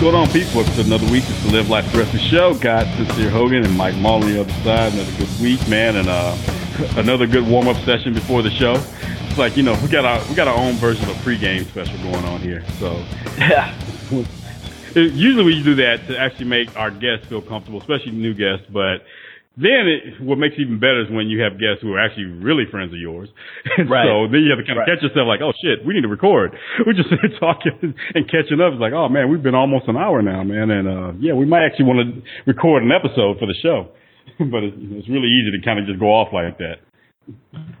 going on, people? It's another week. It's the Live Life Aggressive Show. Got Sincere Hogan and Mike Mahler on the other side. Another good week, man, and uh, another good warm up session before the show. It's like you know we got our we got our own version of a pregame special going on here. So yeah. Usually we do that to actually make our guests feel comfortable, especially new guests. But then it, what makes it even better is when you have guests who are actually really friends of yours. And right. so then you have to kind of right. catch yourself like, oh shit, we need to record. We're just talking and catching up. It's like, oh man, we've been almost an hour now, man. And, uh, yeah, we might actually want to record an episode for the show. but it's, it's really easy to kind of just go off like that.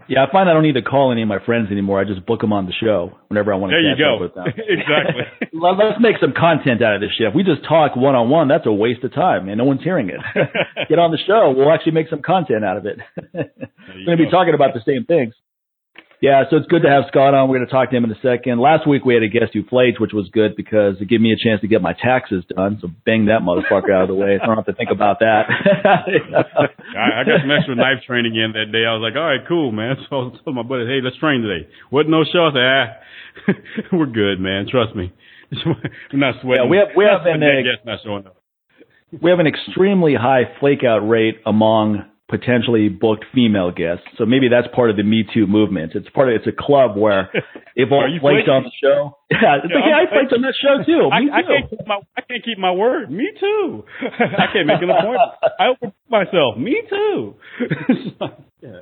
Yeah, I find I don't need to call any of my friends anymore. I just book them on the show whenever I want to there you go. with them. exactly. Let's make some content out of this shit. If we just talk one on one, that's a waste of time, and no one's hearing it. Get on the show. We'll actually make some content out of it. We're going to be talking about the same things. Yeah, so it's good to have Scott on. We're going to talk to him in a second. Last week we had a guest who flaked, which was good because it gave me a chance to get my taxes done. So bang that motherfucker out of the way. I don't have to think about that. I, I got some extra knife training in that day. I was like, all right, cool, man. So I told my buddy, hey, let's train today. Wasn't no said, ah, we're good, man. Trust me. We're not sweating. Yeah, we have we have an not showing up. we have an extremely high flake out rate among potentially booked female guests. So maybe that's part of the Me Too movement. It's part of it's a club where if all flaked on the show. Yeah, it's Yeah, like, yeah, I flaked on that show too. I, Me I too. can't keep my I can't keep my word. Me too. I can't make an appointment. I open myself. Me too. Yeah.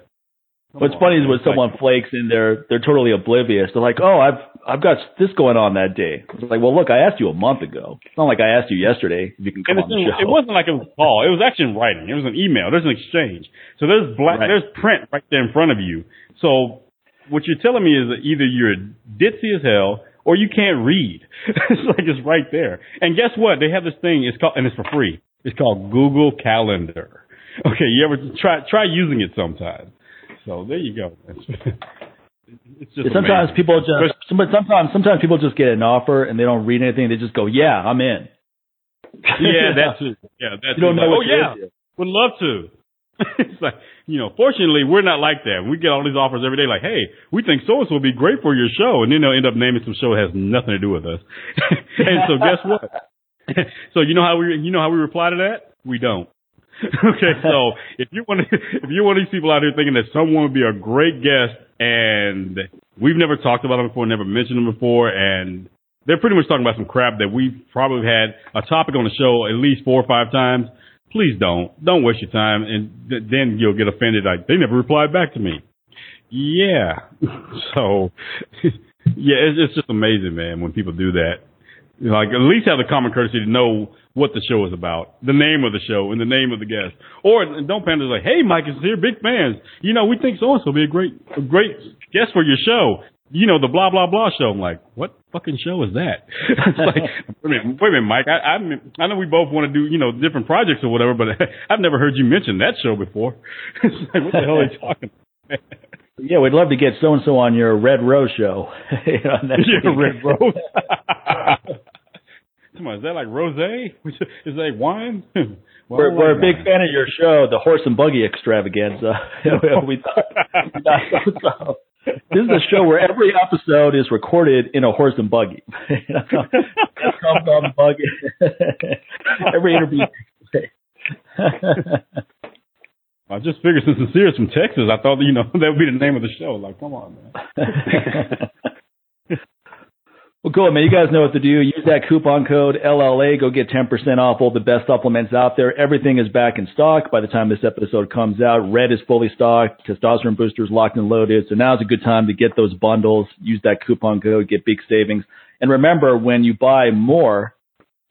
What's funny is when someone flakes and they're they're totally oblivious. They're like, "Oh, I've I've got this going on that day." It's like, "Well, look, I asked you a month ago. It's not like I asked you yesterday if you can come on the show." it wasn't like it was a call. It was actually in writing. It was an email. There's an exchange. So there's black, Right. there's print right there in front of you. So what you're telling me is that either you're ditzy as hell or you can't read. it's like it's right there. And guess what? They have this thing. It's called, and it's for free. It's called Google Calendar. Okay, you ever try try using it sometime? So there you go. It's, it's just sometimes amazing. people just sometimes sometimes people just get an offer and they don't read anything. They just go, "Yeah, I'm in." yeah, that too. Yeah, that You don't know Like, oh yeah, would love to. it's like, you know, fortunately, we're not like that. We get all these offers every day, like, hey, we think so and so would be great for your show. And then they'll end up naming some show that has nothing to do with us. and so guess what? so you know how we, you know how we reply to that? We don't. okay, so if you want if you're one of these people out here thinking that someone would be a great guest and we've never talked about them before, never mentioned them before, and they're pretty much talking about some crap that we've probably had a topic on the show at least four or five times. Please don't. Don't waste your time, and th- then you'll get offended. Like they never replied back to me. Yeah. So, yeah, it's, it's just amazing, man, when people do that. Like at least have the common courtesy to know what the show is about, the name of the show, and the name of the guest. Or don't pander like, "Hey, Mike is here, big fans. You know, we think so and so be a great, a great guest for your show." You know, the blah blah blah show. I'm like, what fucking show is that? it's like, wait a minute, wait a minute, Mike. I, I I know we both want to do you know different projects or whatever, but I've never heard you mention that show before. it's like, what the hell are you talking? about? Yeah, we'd love to get so and so on your Red Rose show. You know, Yeah. Red Rose. Is that like rosé? Is that wine? Well, We're, we're a big fan of your show, the Horse and Buggy Extravaganza. we thought, we thought so. This is a show where every episode is recorded in a horse and buggy. Comes on the buggy. every interview. I just figured since Sincere is from Texas, I thought you know that would be the name of the show. Like, come on, man. Well, cool, man. You guys know what to do. Use that coupon code LLA. Go get 10% off all the best supplements out there. Everything is back in stock by the time this episode comes out. Red is fully stocked. Testosterone boosters locked and loaded. So now's a good time to get those bundles. Use that coupon code. Get big savings. And remember, when you buy more,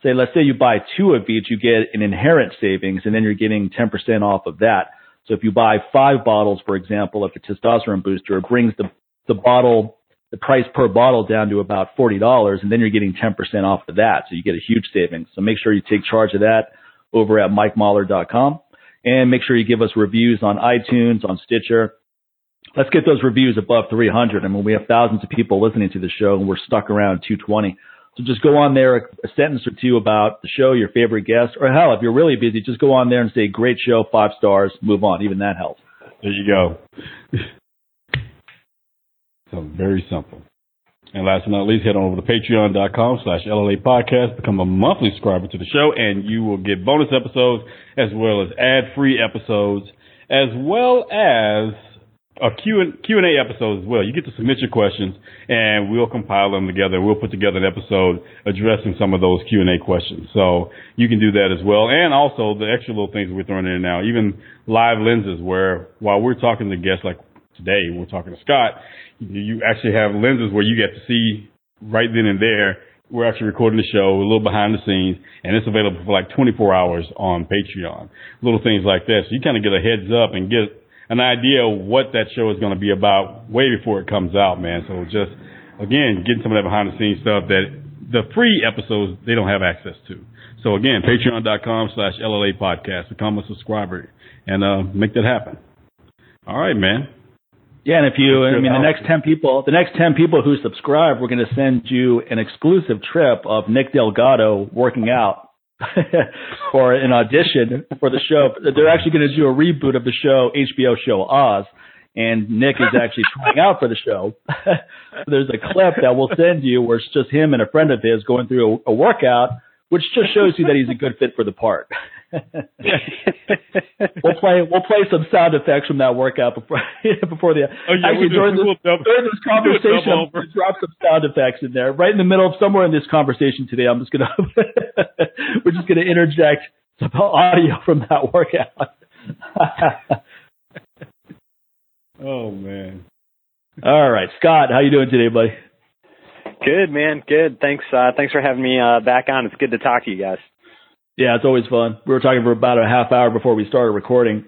say, let's say you buy two of each, you get an inherent savings and then you're getting 10% off of that. So if you buy five bottles, for example, of the testosterone booster, it brings the, the bottle the price per bottle down to about $40 and then you're getting 10% off of that. So you get a huge savings. So make sure you take charge of that over at mikemahler.com and make sure you give us reviews on iTunes, on Stitcher. Let's get those reviews above 300. I mean, we have thousands of people listening to the show and we're stuck around 220. So just go on there, a sentence or two about the show, your favorite guest, or hell, if you're really busy, just go on there and say, great show, five stars, move on. Even that helps. There you go. So very simple. And last but not least, head on over to patreon.com slash LLA podcast, become a monthly subscriber to the show, and you will get bonus episodes as well as ad-free episodes, as well as a Q and Q and A episode as well. You get to submit your questions, and we'll compile them together. We'll put together an episode addressing some of those Q and A questions. So you can do that as well, and also the extra little things we're throwing in now, even live lenses, where while we're talking to guests like today, we're talking to Scott, you actually have lenses where you get to see right then and there. We're actually recording the show, a little behind the scenes, and it's available for like 24 hours on Patreon. Little things like that. So you kind of get a heads up and get an idea of what that show is going to be about way before it comes out, man. So just, again, getting some of that behind the scenes stuff that the free episodes they don't have access to. So again, patreon.com slash LLA podcast. Become a subscriber and uh, make that happen. All right, man. Yeah, and if you, I mean, the next 10 people, the next 10 people who subscribe, we're going to send you an exclusive trip of Nick Delgado working out for an audition for the show. They're actually going to do a reboot of the show, HBO show Oz, and Nick is actually trying out for the show. There's a clip that we'll send you where it's just him and a friend of his going through a, a workout, which just shows you that he's a good fit for the part. we'll play we'll play some sound effects from that workout before before the oh, yeah, actually we'll during, this, we'll during this conversation I'm gonna drop some sound effects in there right in the middle of somewhere in this conversation today I'm just gonna we're just gonna interject some audio from that workout. oh man. All right, Scott, how you doing today, buddy? Good, man. Good. Thanks. Uh, thanks for having me uh, back on. It's good to talk to you guys. Yeah, it's always fun. We were talking for about a half hour before we started recording.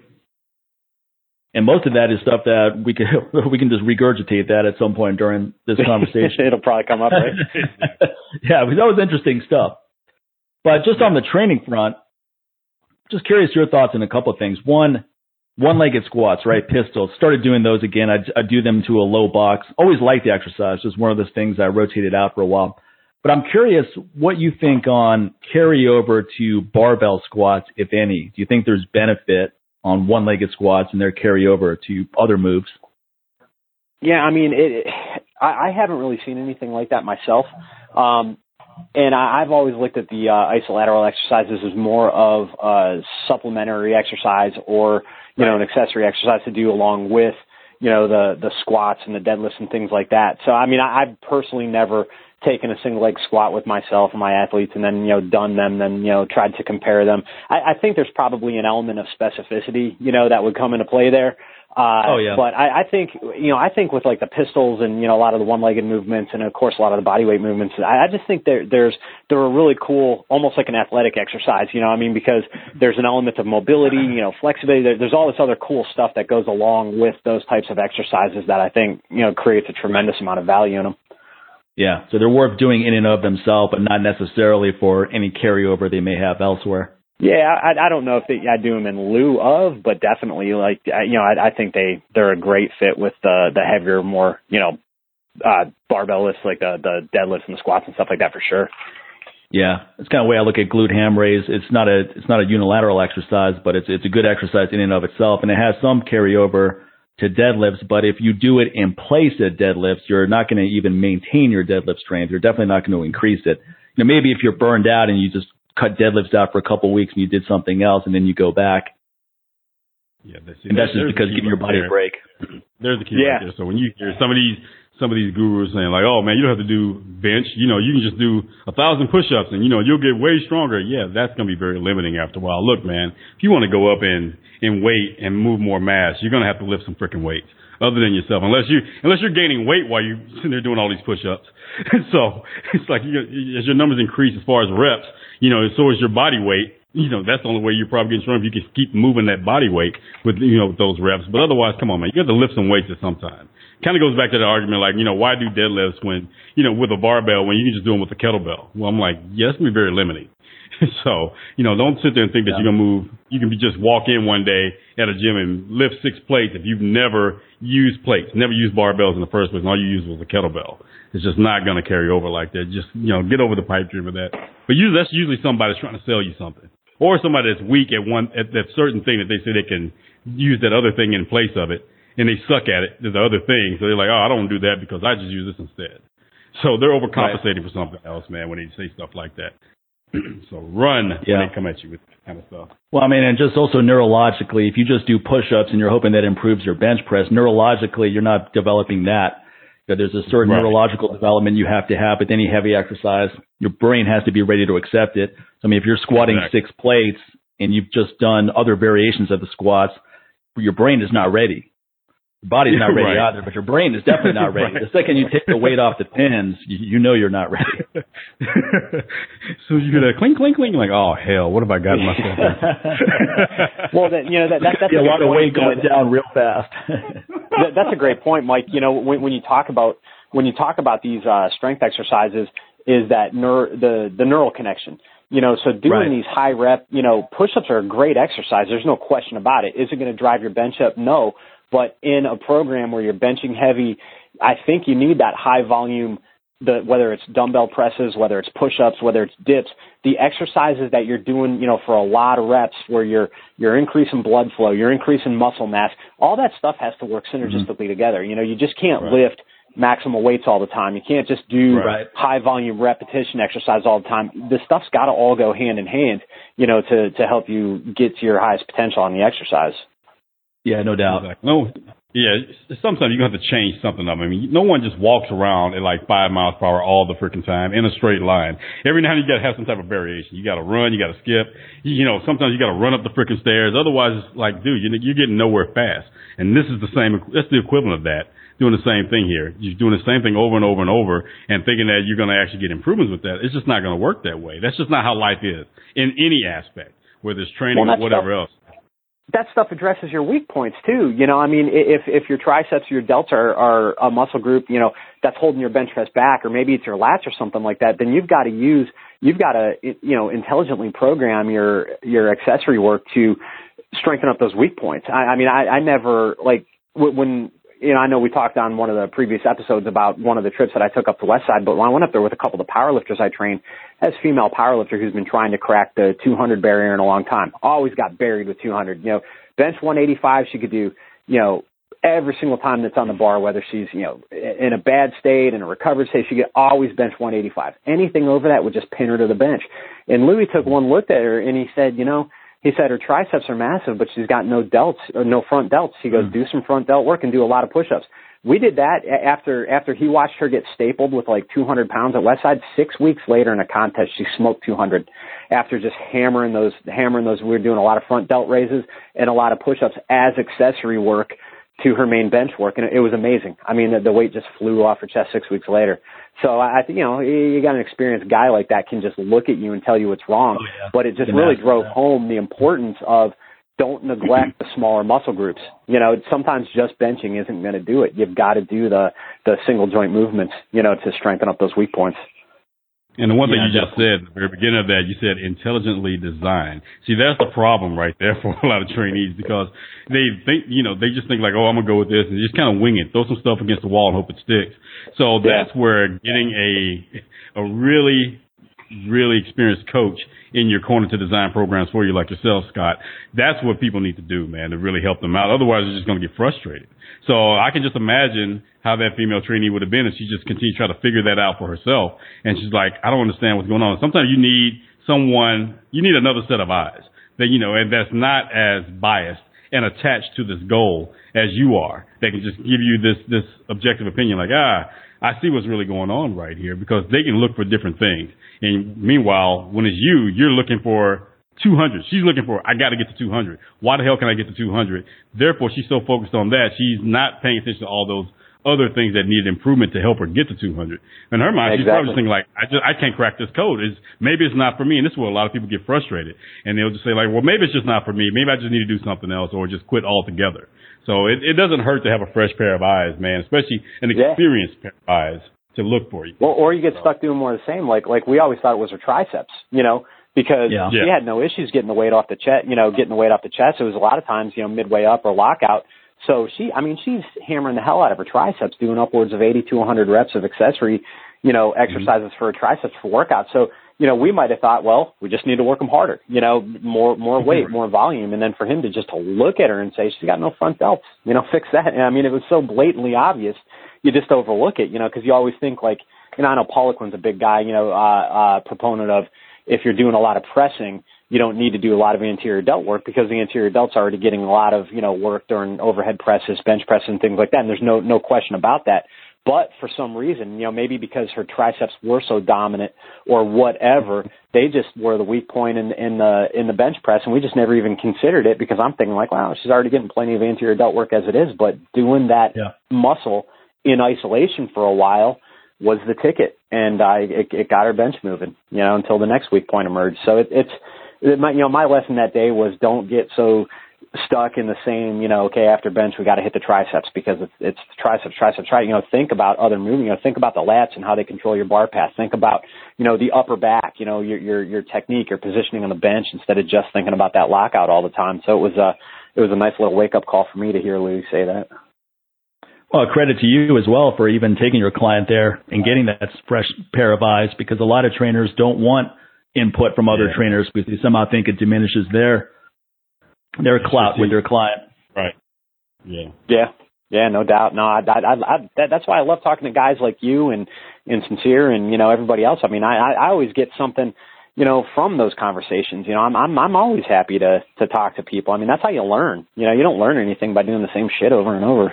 And most of that is stuff that we can we can just regurgitate that at some point during this conversation. It'll probably come up, right? yeah, because that was interesting stuff. But just on the training front, just curious your thoughts on a couple of things. One, one-legged squats, right? Pistols. Started doing those again. I, I do them to a low box. Always liked the exercise. Just one of those things I rotated out for a while. But I'm curious what you think on carryover to barbell squats, if any. Do you think there's benefit on one-legged squats and their carryover to other moves? Yeah, I mean, it, I, I haven't really seen anything like that myself. Um, and I, I've always looked at the uh, isolateral exercises as more of a supplementary exercise or, you know, an accessory exercise to do along with, you know, the, the squats and the deadlifts and things like that. So, I mean, I, I've personally never taken a single leg squat with myself and my athletes and then, you know, done them, then, you know, tried to compare them. I, I think there's probably an element of specificity, you know, that would come into play there. Uh, oh yeah. But I, I think you know I think with like the pistols and you know a lot of the one-legged movements and of course a lot of the bodyweight movements, I, I just think there there's they're a really cool, almost like an athletic exercise. You know, I mean because there's an element of mobility, you know, flexibility. There, there's all this other cool stuff that goes along with those types of exercises that I think you know creates a tremendous amount of value in them. Yeah, so they're worth doing in and of themselves, but not necessarily for any carryover they may have elsewhere. Yeah, I, I don't know if they, I do them in lieu of, but definitely like you know I, I think they they're a great fit with the the heavier, more you know uh, barbell lifts like the the deadlifts and the squats and stuff like that for sure. Yeah, it's kind of the way I look at glute ham raise. It's not a it's not a unilateral exercise, but it's it's a good exercise in and of itself, and it has some carryover to deadlifts. But if you do it in place of deadlifts, you're not going to even maintain your deadlift strength. You're definitely not going to increase it. You know, maybe if you're burned out and you just cut deadlifts out for a couple of weeks and you did something else and then you go back. Yeah, that's, and that's just because giving your body there. a break. There's the key Yeah. right. So when you hear some of these some of these gurus saying like, "Oh man, you don't have to do bench. You know, you can just do a thousand push-ups and you know you'll get way stronger." Yeah, that's gonna be very limiting after a while. Look, man, if you want to go up in in weight and move more mass, you're gonna have to lift some freaking weights other than yourself, unless you unless you're gaining weight while you're sitting there doing all these push-ups. so it's like you, as your numbers increase as far as reps, you know, so is your body weight. You know, that's the only way you're probably getting strong if you can keep moving that body weight with you know with those reps. But otherwise, come on, man, you got to lift some weights at some time. Kind of goes back to the argument, like you know, why do deadlifts when you know with a barbell when you can just do them with a kettlebell? Well, I'm like, yeah, that's be very limiting. so, you know, don't sit there and think that Yeah. you're gonna move. You can be just walk in one day at a gym and lift six plates if you've never used plates, never used barbells in the first place, and all you used was a kettlebell. It's just not gonna carry over like that. Just you know, get over the pipe dream of that. But usually, that's usually somebody that's trying to sell you something, or somebody that's weak at one at that certain thing that they say they can use that other thing in place of it, and they suck at it. There's the other thing, so they're like, oh, I don't do that because I just use this instead. So they're overcompensating right. for something else, man, when they say stuff like that. so run yeah. when they come at you with that kind of stuff. Well, I mean, and just also neurologically, if you just do push-ups and you're hoping that improves your bench press, neurologically, you're not developing that. There's a certain right. neurological development you have to have with any heavy exercise. Your brain has to be ready to accept it. So, I mean, if you're squatting exactly. six plates and you've just done other variations of the squats, your brain is not ready. Your body's not ready right. either, but your brain is definitely not ready. right. The second you take the weight off the pins, you, you know you're not ready. so you get a clink, clink, clink, like, oh hell, what have I got myself well, then, you know that, that that's a, a lot of weight going down real fast. that, that's a great point, Mike. You know, when, when you talk about when you talk about these uh, strength exercises, is that neur- the the neural connection. You know, so doing right. these high rep, you know, push-ups are a great exercise. There's no question about it. Is it going to drive your bench up? No. But in a program where you're benching heavy, I think you need that high volume, the, whether it's dumbbell presses, whether it's push-ups, whether it's dips, the exercises that you're doing, you know, for a lot of reps where you're, you're increasing blood flow, you're increasing muscle mass, all that stuff has to work synergistically mm-hmm. together. You know, you just can't right. lift maximal weights all the time. You can't just do right. high volume repetition exercise all the time. This stuff's got to all go hand in hand, you know, to, to help you get to your highest potential on the exercise. Yeah, no doubt. Exactly. No, yeah. Sometimes you have to change something up. I mean, no one just walks around at like five miles per hour all the freaking time in a straight line. Every now and then you got to have some type of variation. You got to run, you got to skip. You, you know, sometimes you got to run up the freaking stairs. Otherwise, it's like, dude, you're, you're getting nowhere fast. And this is the same. That's the equivalent of that. Doing the same thing here. You're doing the same thing over and over and over, and thinking that you're going to actually get improvements with that. It's just not going to work that way. That's just not how life is in any aspect, whether it's training well, or whatever else that stuff addresses your weak points too. You know, I mean, if if your triceps or your delts are, are a muscle group, you know, that's holding your bench press back, or maybe it's your lats or something like that, then you've got to use, you've got to, you know, intelligently program your your accessory work to strengthen up those weak points. I, I mean, I, I never like when you know, I know we talked on one of the previous episodes about one of the trips that I took up the Westside, but when I went up there with a couple of the powerlifters I trained, as female powerlifter who's been trying to crack the 200 barrier in a long time, always got buried with 200. You know, bench 185 she could do, you know, every single time that's on the bar, whether she's, you know, in a bad state, in a recovered state, she could always bench 185. Anything over that would just pin her to the bench. And Louie took one look at her and he said, you know, he said her triceps are massive, but she's got no delts or no front delts. He goes, mm. do some front delt work and do a lot of push-ups. We did that after after he watched her get stapled with like 200 pounds at Westside. Six weeks later in a contest, she smoked 200 after just hammering those hammering those. We were doing a lot of front delt raises and a lot of push-ups as accessory work to her main bench work, and it was amazing. I mean, the, the weight just flew off her chest six weeks later. So I think you know you got an experienced guy like that can just look at you and tell you what's wrong, oh, yeah. but it just really drove that. home the importance of don't neglect the smaller muscle groups. You know, sometimes just benching isn't going to do it. You've got to do the the single joint movements, you know, to strengthen up those weak points. And the one thing you just said at the very beginning of that, you said intelligently designed. See, that's the problem right there for a lot of trainees because they think, you know, they just think like, oh, I'm gonna go with this and just kind of wing it, throw some stuff against the wall and hope it sticks. So yeah. that's where getting a a really really experienced coach in your corner to design programs for you like yourself, Scott. That's what people need to do, man, to really help them out. Otherwise, they're just going to get frustrated. So I can just imagine how that female trainee would have been if she just continued to try to figure that out for herself. And she's like, I don't understand what's going on. Sometimes you need someone, you need another set of eyes that, you know, and that's not as biased and attached to this goal as you are. They can just give you this, this objective opinion like, ah, I see what's really going on right here because they can look for different things. And meanwhile, when it's you, you're looking for 200. She's looking for, I got to get to 200. Why the hell can I get to 200? Therefore, she's so focused on that, she's not paying attention to all those other things that needed improvement to help her get to 200. In her mind, exactly. she's probably thinking like, I just, I can't crack this code. Is maybe it's not for me. And this is where a lot of people get frustrated. And they'll just say like, well, maybe it's just not for me. Maybe I just need to do something else or just quit altogether. So it, it doesn't hurt to have a fresh pair of eyes, man, especially an experienced yeah. pair of eyes to look for you. Well, or you get stuck doing more of the same. Like, like we always thought it was her triceps, you know, because yeah. she yeah. had no issues getting the weight off the chest, you know, getting the weight off the chest. It was a lot of times, you know, midway up or lockout. So she, I mean, she's hammering the hell out of her triceps, doing upwards of 80 to 100 reps of accessory, you know, mm-hmm. exercises mm-hmm. for her triceps for workout. So, you know, we might have thought, well, we just need to work them harder, you know, more, more weight, more volume. And then for him to just to look at her and say, she's got no front delts, you know, fix that. And I mean, it was so blatantly obvious. You just overlook it, you know, cause you always think like, you know, I know Poliquin's a big guy, you know, uh, uh, proponent of if you're doing a lot of pressing, you don't need to do a lot of anterior delt work because the anterior delt's already getting a lot of, you know, work during overhead presses, bench presses, and things like that. And there's no, no question about that. But for some reason, you know, maybe because her triceps were so dominant or whatever, they just were the weak point in, in the in the bench press, and we just never even considered it because I'm thinking like, wow, she's already getting plenty of anterior delt work as it is, but doing that yeah. muscle in isolation for a while was the ticket, and I it, it got her bench moving, you know, until the next weak point emerged. So it, it's it, my you know my lesson that day was don't get so stuck in the same, you know, okay, after bench we got to hit the triceps because it's it's triceps, triceps, right. You know, think about other moving. You know, think about the lats and how they control your bar path. Think about, you know, the upper back. You know, your your your technique, your positioning on the bench instead of just thinking about that lockout all the time. So it was a it was a nice little wake up call for me to hear Louie say that. Well, credit to you as well for even taking your client there and getting that fresh pair of eyes because a lot of trainers don't want input from other yeah. trainers because they somehow think it diminishes their their clout with their client. Right. Yeah. Yeah. Yeah, no doubt. No, I, I, I, that, that's why I love talking to guys like you and and sincere and you know everybody else. I mean, I, I always get something, you know, from those conversations. You know, I'm I'm I'm always happy to to talk to people. I mean, that's how you learn. You know, you don't learn anything by doing the same shit over and over.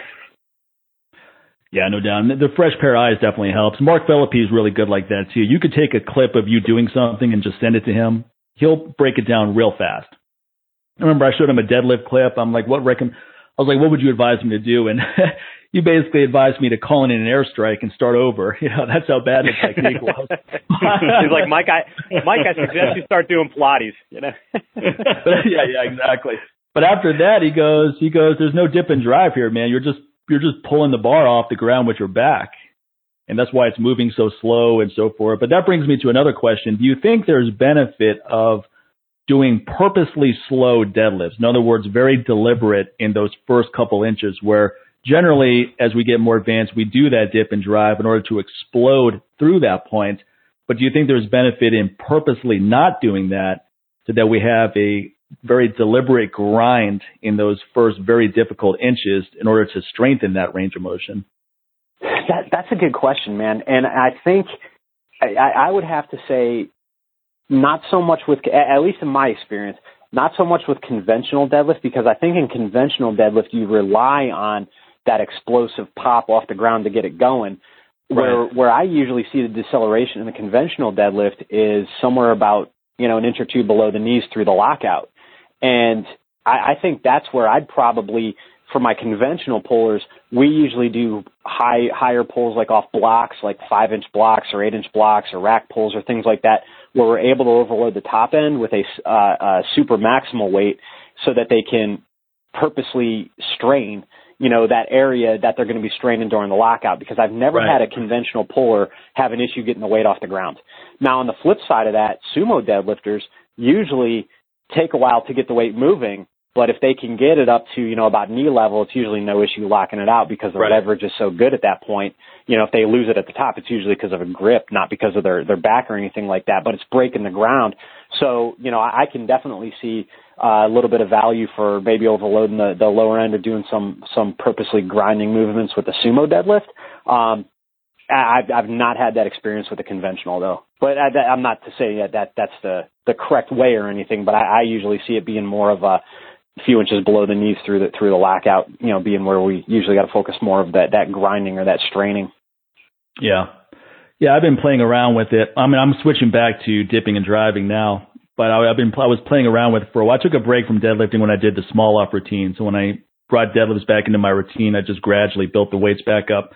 Yeah, no doubt. The fresh pair of eyes definitely helps. Mark Philippi is really good like that too. You could take a clip of you doing something and just send it to him. He'll break it down real fast. I remember I showed him a deadlift clip. I'm like, what recommend? I was like, what would you advise me to do? And he basically advised me to call in an airstrike and start over. You know, that's how bad the technique was. He's like, Mike, I, Mike, I suggest you start doing Pilates. You know. yeah, yeah, exactly. But after that, he goes, he goes, there's no dip and drive here, man. You're just, you're just pulling the bar off the ground with your back. And that's why it's moving so slow and so forth. But that brings me to another question. Do you think there's benefit of doing purposely slow deadlifts. In other words, very deliberate in those first couple inches where generally as we get more advanced, we do that dip and drive in order to explode through that point. But do you think there's benefit in purposely not doing that so that we have a very deliberate grind in those first very difficult inches in order to strengthen that range of motion? That, that's a good question, man. And I think I, I would have to say not so much with, at least in my experience, not so much with conventional deadlift because I think in conventional deadlift you rely on that explosive pop off the ground to get it going. Where where I usually see the deceleration in the conventional deadlift is somewhere about you know an inch or two below the knees through the lockout, and I, I think that's where I'd probably for my conventional pullers, we usually do high higher pulls like off blocks, like five inch blocks or eight inch blocks or rack pulls or things like that, where we're able to overload the top end with a, uh, a super maximal weight so that they can purposely strain, you know, that area that they're going to be straining during the lockout because I've never right. had a conventional puller have an issue getting the weight off the ground. Now on the flip side of that, sumo deadlifters usually take a while to get the weight moving, but if they can get it up to, you know, about knee level, it's usually no issue locking it out because the right. leverage is so good at that point you know, if they lose it at the top, it's usually because of a grip, not because of their, their back or anything like that, but it's breaking the ground. So, you know, I, I can definitely see uh, a little bit of value for maybe overloading the, the lower end or doing some, some purposely grinding movements with the sumo deadlift. Um, I've, I've not had that experience with the conventional though, but I, I'm not to say that, that that's the, the correct way or anything, but I, I usually see it being more of a, few inches below the knees through the through the lockout, you know, being where we usually got to focus more of that that grinding or that straining. Yeah. Yeah, I've been playing around with it. I mean, I'm switching back to dipping and driving now, but I, have been I was playing around with it for a while. I took a break from deadlifting when I did the Smolov routine. So when I brought deadlifts back into my routine, I just gradually built the weights back up.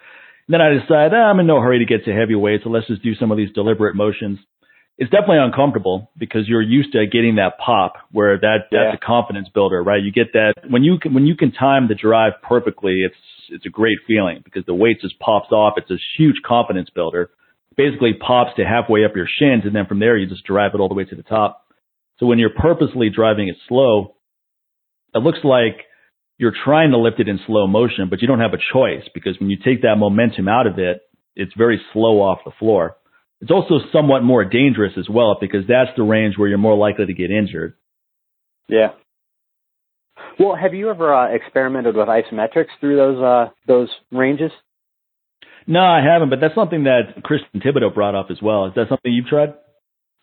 And then I decided ah, I'm in no hurry to get to heavy weights, so let's just do some of these deliberate motions. It's definitely uncomfortable because you're used to getting that pop where that that's yeah. a confidence builder, right? You get that when you can when you can time the drive perfectly, it's it's a great feeling because the weight just pops off. It's a huge confidence builder. Basically pops to halfway up your shins and then from there you just drive it all the way to the top. So when you're purposely driving it slow, it looks like you're trying to lift it in slow motion, but you don't have a choice because when you take that momentum out of it, it's very slow off the floor. It's also somewhat more dangerous as well because that's the range where you're more likely to get injured. Yeah. Well, have you ever uh, experimented with isometrics through those uh, those ranges? No, I haven't, but that's something that Christian Thibaudeau brought up as well. Is that something you've tried?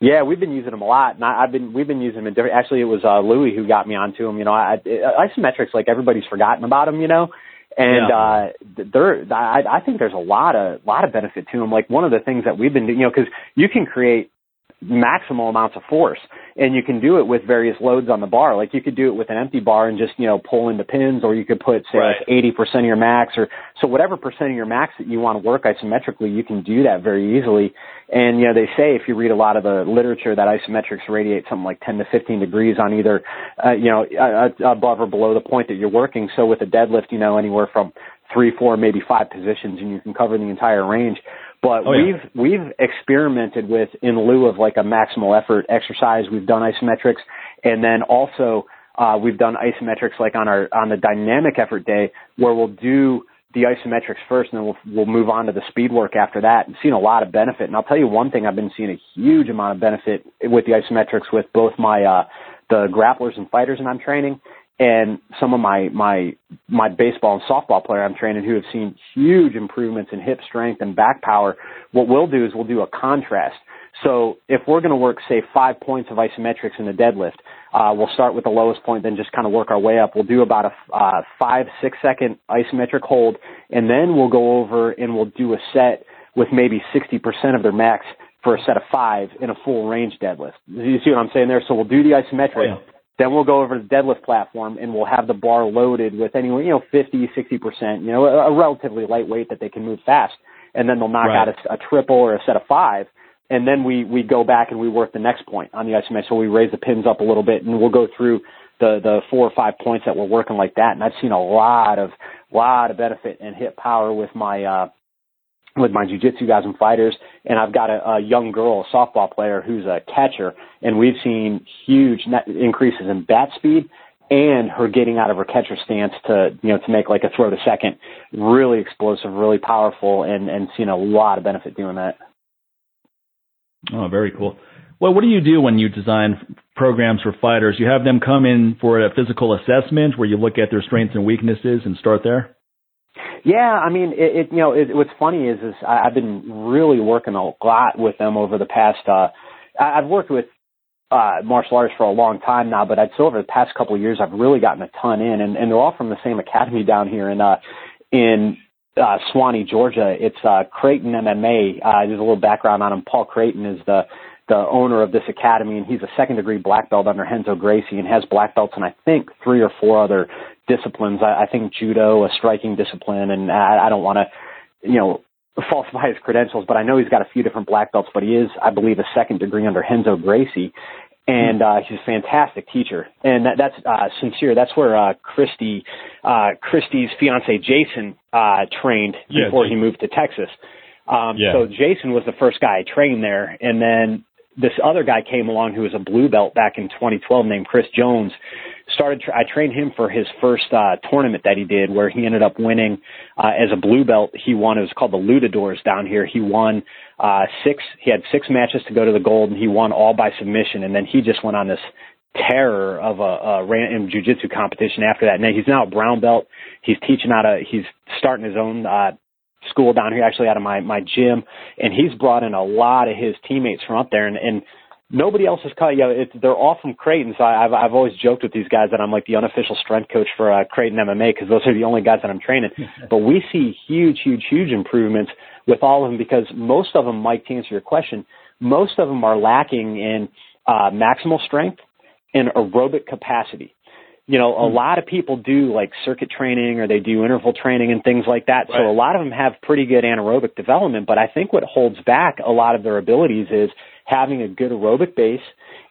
Yeah, we've been using them a lot, and I, I've been we've been using them in different. Actually, it was uh, Louie who got me onto them. You know, I, I, isometrics like everybody's forgotten about them. You know, and yeah. uh, there I, I think there's a lot of lot of benefit to them. Like one of the things that we've been doing, you know, because you can create maximal amounts of force. And you can do it with various loads on the bar. Like you could do it with an empty bar and just you know pull into pins or you could put say right. like 80% of your max or so whatever percent of your max that you want to work isometrically you can do that very easily. And you know they say if you read a lot of the literature that isometrics radiate something like 10 to 15 degrees on either uh, you know uh, above or below the point that you're working. So with a deadlift you know anywhere from three four maybe five positions and you can cover the entire range but oh, yeah. we've we've experimented with in lieu of like a maximal effort exercise. We've done isometrics, and then also uh, we've done isometrics like on our on the dynamic effort day where we'll do the isometrics first, and then we'll we'll move on to the speed work after that. And seen a lot of benefit. And I'll tell you one thing: I've been seeing a huge amount of benefit with the isometrics with both my uh, the grapplers and fighters that I'm training, and some of my my my baseball and softball player I'm training who have seen huge improvements in hip strength and back power, what we'll do is we'll do a contrast. So if we're going to work, say, five points of isometrics in the deadlift, uh, we'll start with the lowest point, then just kind of work our way up. We'll do about a uh, five, six second isometric hold, and then we'll go over and we'll do a set with maybe 60% of their max for a set of five in a full range deadlift. You see what I'm saying there? So we'll do the isometric. Oh, yeah then we'll go over to the deadlift platform and we'll have the bar loaded with anywhere, you know, 50, 60%, you know, a, a relatively lightweight that they can move fast. And then they'll knock right. out a, a triple or a set of five. And then we, we go back and we work the next point on the isometric. So we raise the pins up a little bit and we'll go through the, the four or five points that we're working like that. And I've seen a lot of, lot of benefit and hit power with my, uh, with my jujitsu guys and fighters, and I've got a, a young girl, a softball player who's a catcher, and we've seen huge net increases in bat speed and her getting out of her catcher stance to you know to make like a throw to second, really explosive, really powerful, and and seen a lot of benefit doing that. Oh, very cool. Well, what do you do when you design programs for fighters? You have them come in for a physical assessment where you look at their strengths and weaknesses and start there. Yeah, I mean, it, it you know, it, what's funny is, is I, I've been really working a lot with them over the past. uh I, I've worked with uh martial arts for a long time now, but I'd say over the past couple of years, I've really gotten a ton in, and, and they're all from the same academy down here in uh in uh Suwanee, Georgia. It's uh Creighton MMA. Uh, there's a little background on him. Paul Creighton is the the owner of this academy, and he's a second degree black belt under Renzo Gracie, and has black belts in I think three or four other disciplines. I, I think judo, a striking discipline, and I, I don't want to, you know, falsify his credentials, but I know he's got a few different black belts. But he is, I believe, a second degree under Renzo Gracie, and uh, he's a fantastic teacher. And that, that's uh, sincere. That's where uh, Christy, uh, Christy's fiance Jason, uh, trained before he moved to Texas. Um, yeah. So Jason was the first guy I trained there, and then this other guy came along who was a blue belt back in 2012 named Chris Jones. Started, I trained him for his first uh, tournament that he did, where he ended up winning uh, as a blue belt. He won. It was called the Lutadors down here. He won uh, six. He had six matches to go to the gold, and he won all by submission. And then he just went on this terror of a, a random jiu-jitsu competition after that. Now he's now a brown belt. He's teaching out a. He's starting his own uh, school down here, actually out of my my gym, and he's brought in a lot of his teammates from up there, and and nobody else has caught. You know, it's, they're all from Creighton, so I, I've I've always joked with these guys that I'm like the unofficial strength coach for uh, Creighton MMA because those are the only guys that I'm training. but we see huge, huge, huge improvements with all of them because most of them, Mike, to answer your question, most of them are lacking in uh, maximal strength and aerobic capacity you know, a hmm. lot of people do like circuit training or they do interval training and things like that. Right. So a lot of them have pretty good anaerobic development, but I think what holds back a lot of their abilities is having a good aerobic base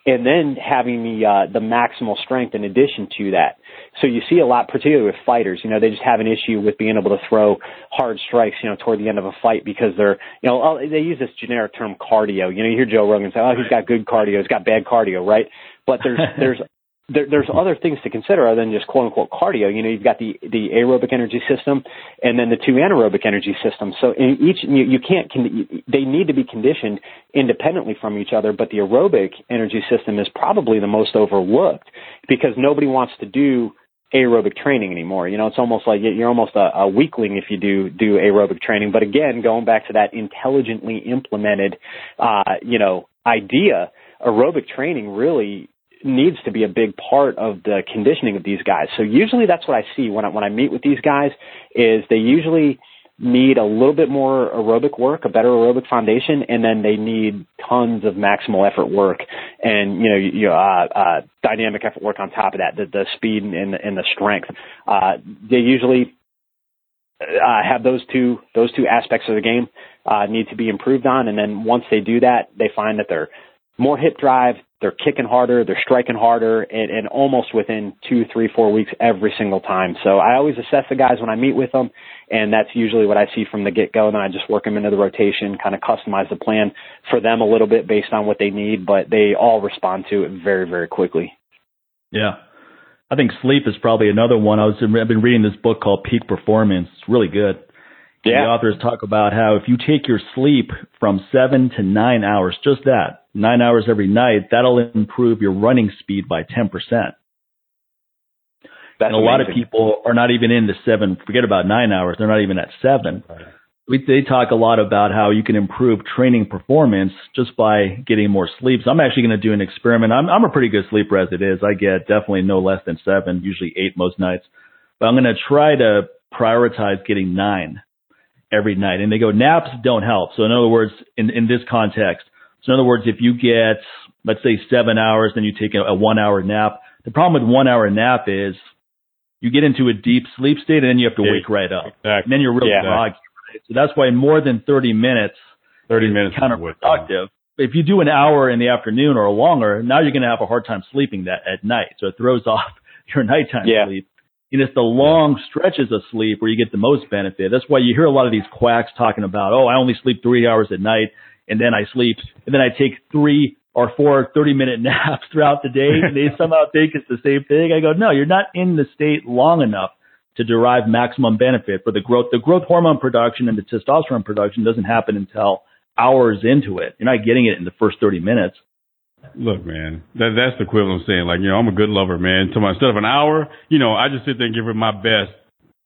and then having the uh, the maximal strength in addition to that. So you see a lot, particularly with fighters. You know, they just have an issue with being able to throw hard strikes. You know, toward the end of a fight because they're, you know, oh, they use this generic term cardio. You know, you hear Joe Rogan say, "Oh, he's got good cardio. He's got bad cardio," right? But there's there's there, there's other things to consider other than just quote unquote cardio. You know, you've got the the aerobic energy system and then the two anaerobic energy systems. So in each you, you can't con- they need to be conditioned independently from each other. But the aerobic energy system is probably the most overlooked because nobody wants to do aerobic training anymore. You know, it's almost like you're almost a, a weakling if you do do aerobic training. But again, going back to that intelligently implemented, uh, you know, idea, aerobic training really needs to be a big part of the conditioning of these guys. So usually that's what I see when I when I meet with these guys is they usually need a little bit more aerobic work, a better aerobic foundation, and then they need tons of maximal effort work and you know, you, uh, uh, dynamic effort work on top of that, the, the speed and the, and the strength. Uh, they usually uh, have those two those two aspects of the game uh, need to be improved on, and then once they do that, they find that they're more hip drive, they're kicking harder, they're striking harder, and, and almost within two, three, four weeks every single time. So I always assess the guys when I meet with them, and that's usually what I see from the get go. And then I just work them into the rotation, kind of customize the plan for them a little bit based on what they need, but they all respond to it very, very quickly. Yeah. I think sleep is probably another one. I was I've been reading this book called Peak Performance. It's really good. Yeah. The authors talk about how if you take your sleep from seven to nine hours, just that, nine hours every night, that'll improve your running speed by 10%. That's and a lot of people are not even in the seven, forget about nine hours, they're not even at seven. We, they talk a lot about how you can improve training performance just by getting more sleep. So I'm actually going to do an experiment. I'm, I'm a pretty good sleeper as it is. I get definitely no less than seven, usually eight most nights. But I'm going to try to prioritize getting nine every night. And they go, naps don't help. So in other words, in, in this context, so in other words, if you get, let's say seven hours, then you take a, a one hour nap. The problem with one hour nap is you get into a deep sleep state and then you have to Yeah, wake right up. Exactly. And then you're really Yeah. groggy. Right? So that's why more than 30 minutes 30 is minutes. counterproductive. If you do an hour in the afternoon or longer, now you're going to have a hard time sleeping that at night. So it throws off your nighttime Yeah. sleep. And it's the long stretches of sleep where you get the most benefit. That's why you hear a lot of these quacks talking about, oh, I only sleep three hours at night and then I sleep and then I take three or four 30 minute naps throughout the day and they somehow think it's the same thing. I go, no, you're not in the state long enough to derive maximum benefit for the growth. The growth hormone production and the testosterone production doesn't happen until hours into it. You're not getting it in the first 30 minutes. Look, man, that that's the equivalent of saying like, you know, I'm a good lover, man. So instead of an hour, you know, I just sit there and give her my best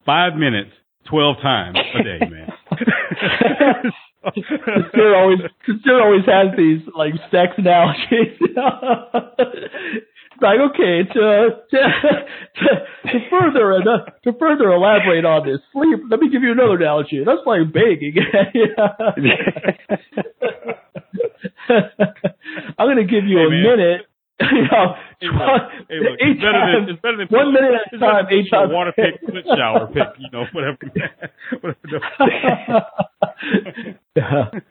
five minutes, twelve times a day, man. Sincere always, Sincere always has these like sex analogies. It's like, okay, to, to, to, to further uh, to further elaborate on this sleep, let me give you another analogy. That's like baking. I'm going to give you Hey, a man. minute. You know, Hey, look, hey, look, eight it's better than it's better than one minute at a time, eight times. water pick, clit shower pick, you know, whatever. whatever the-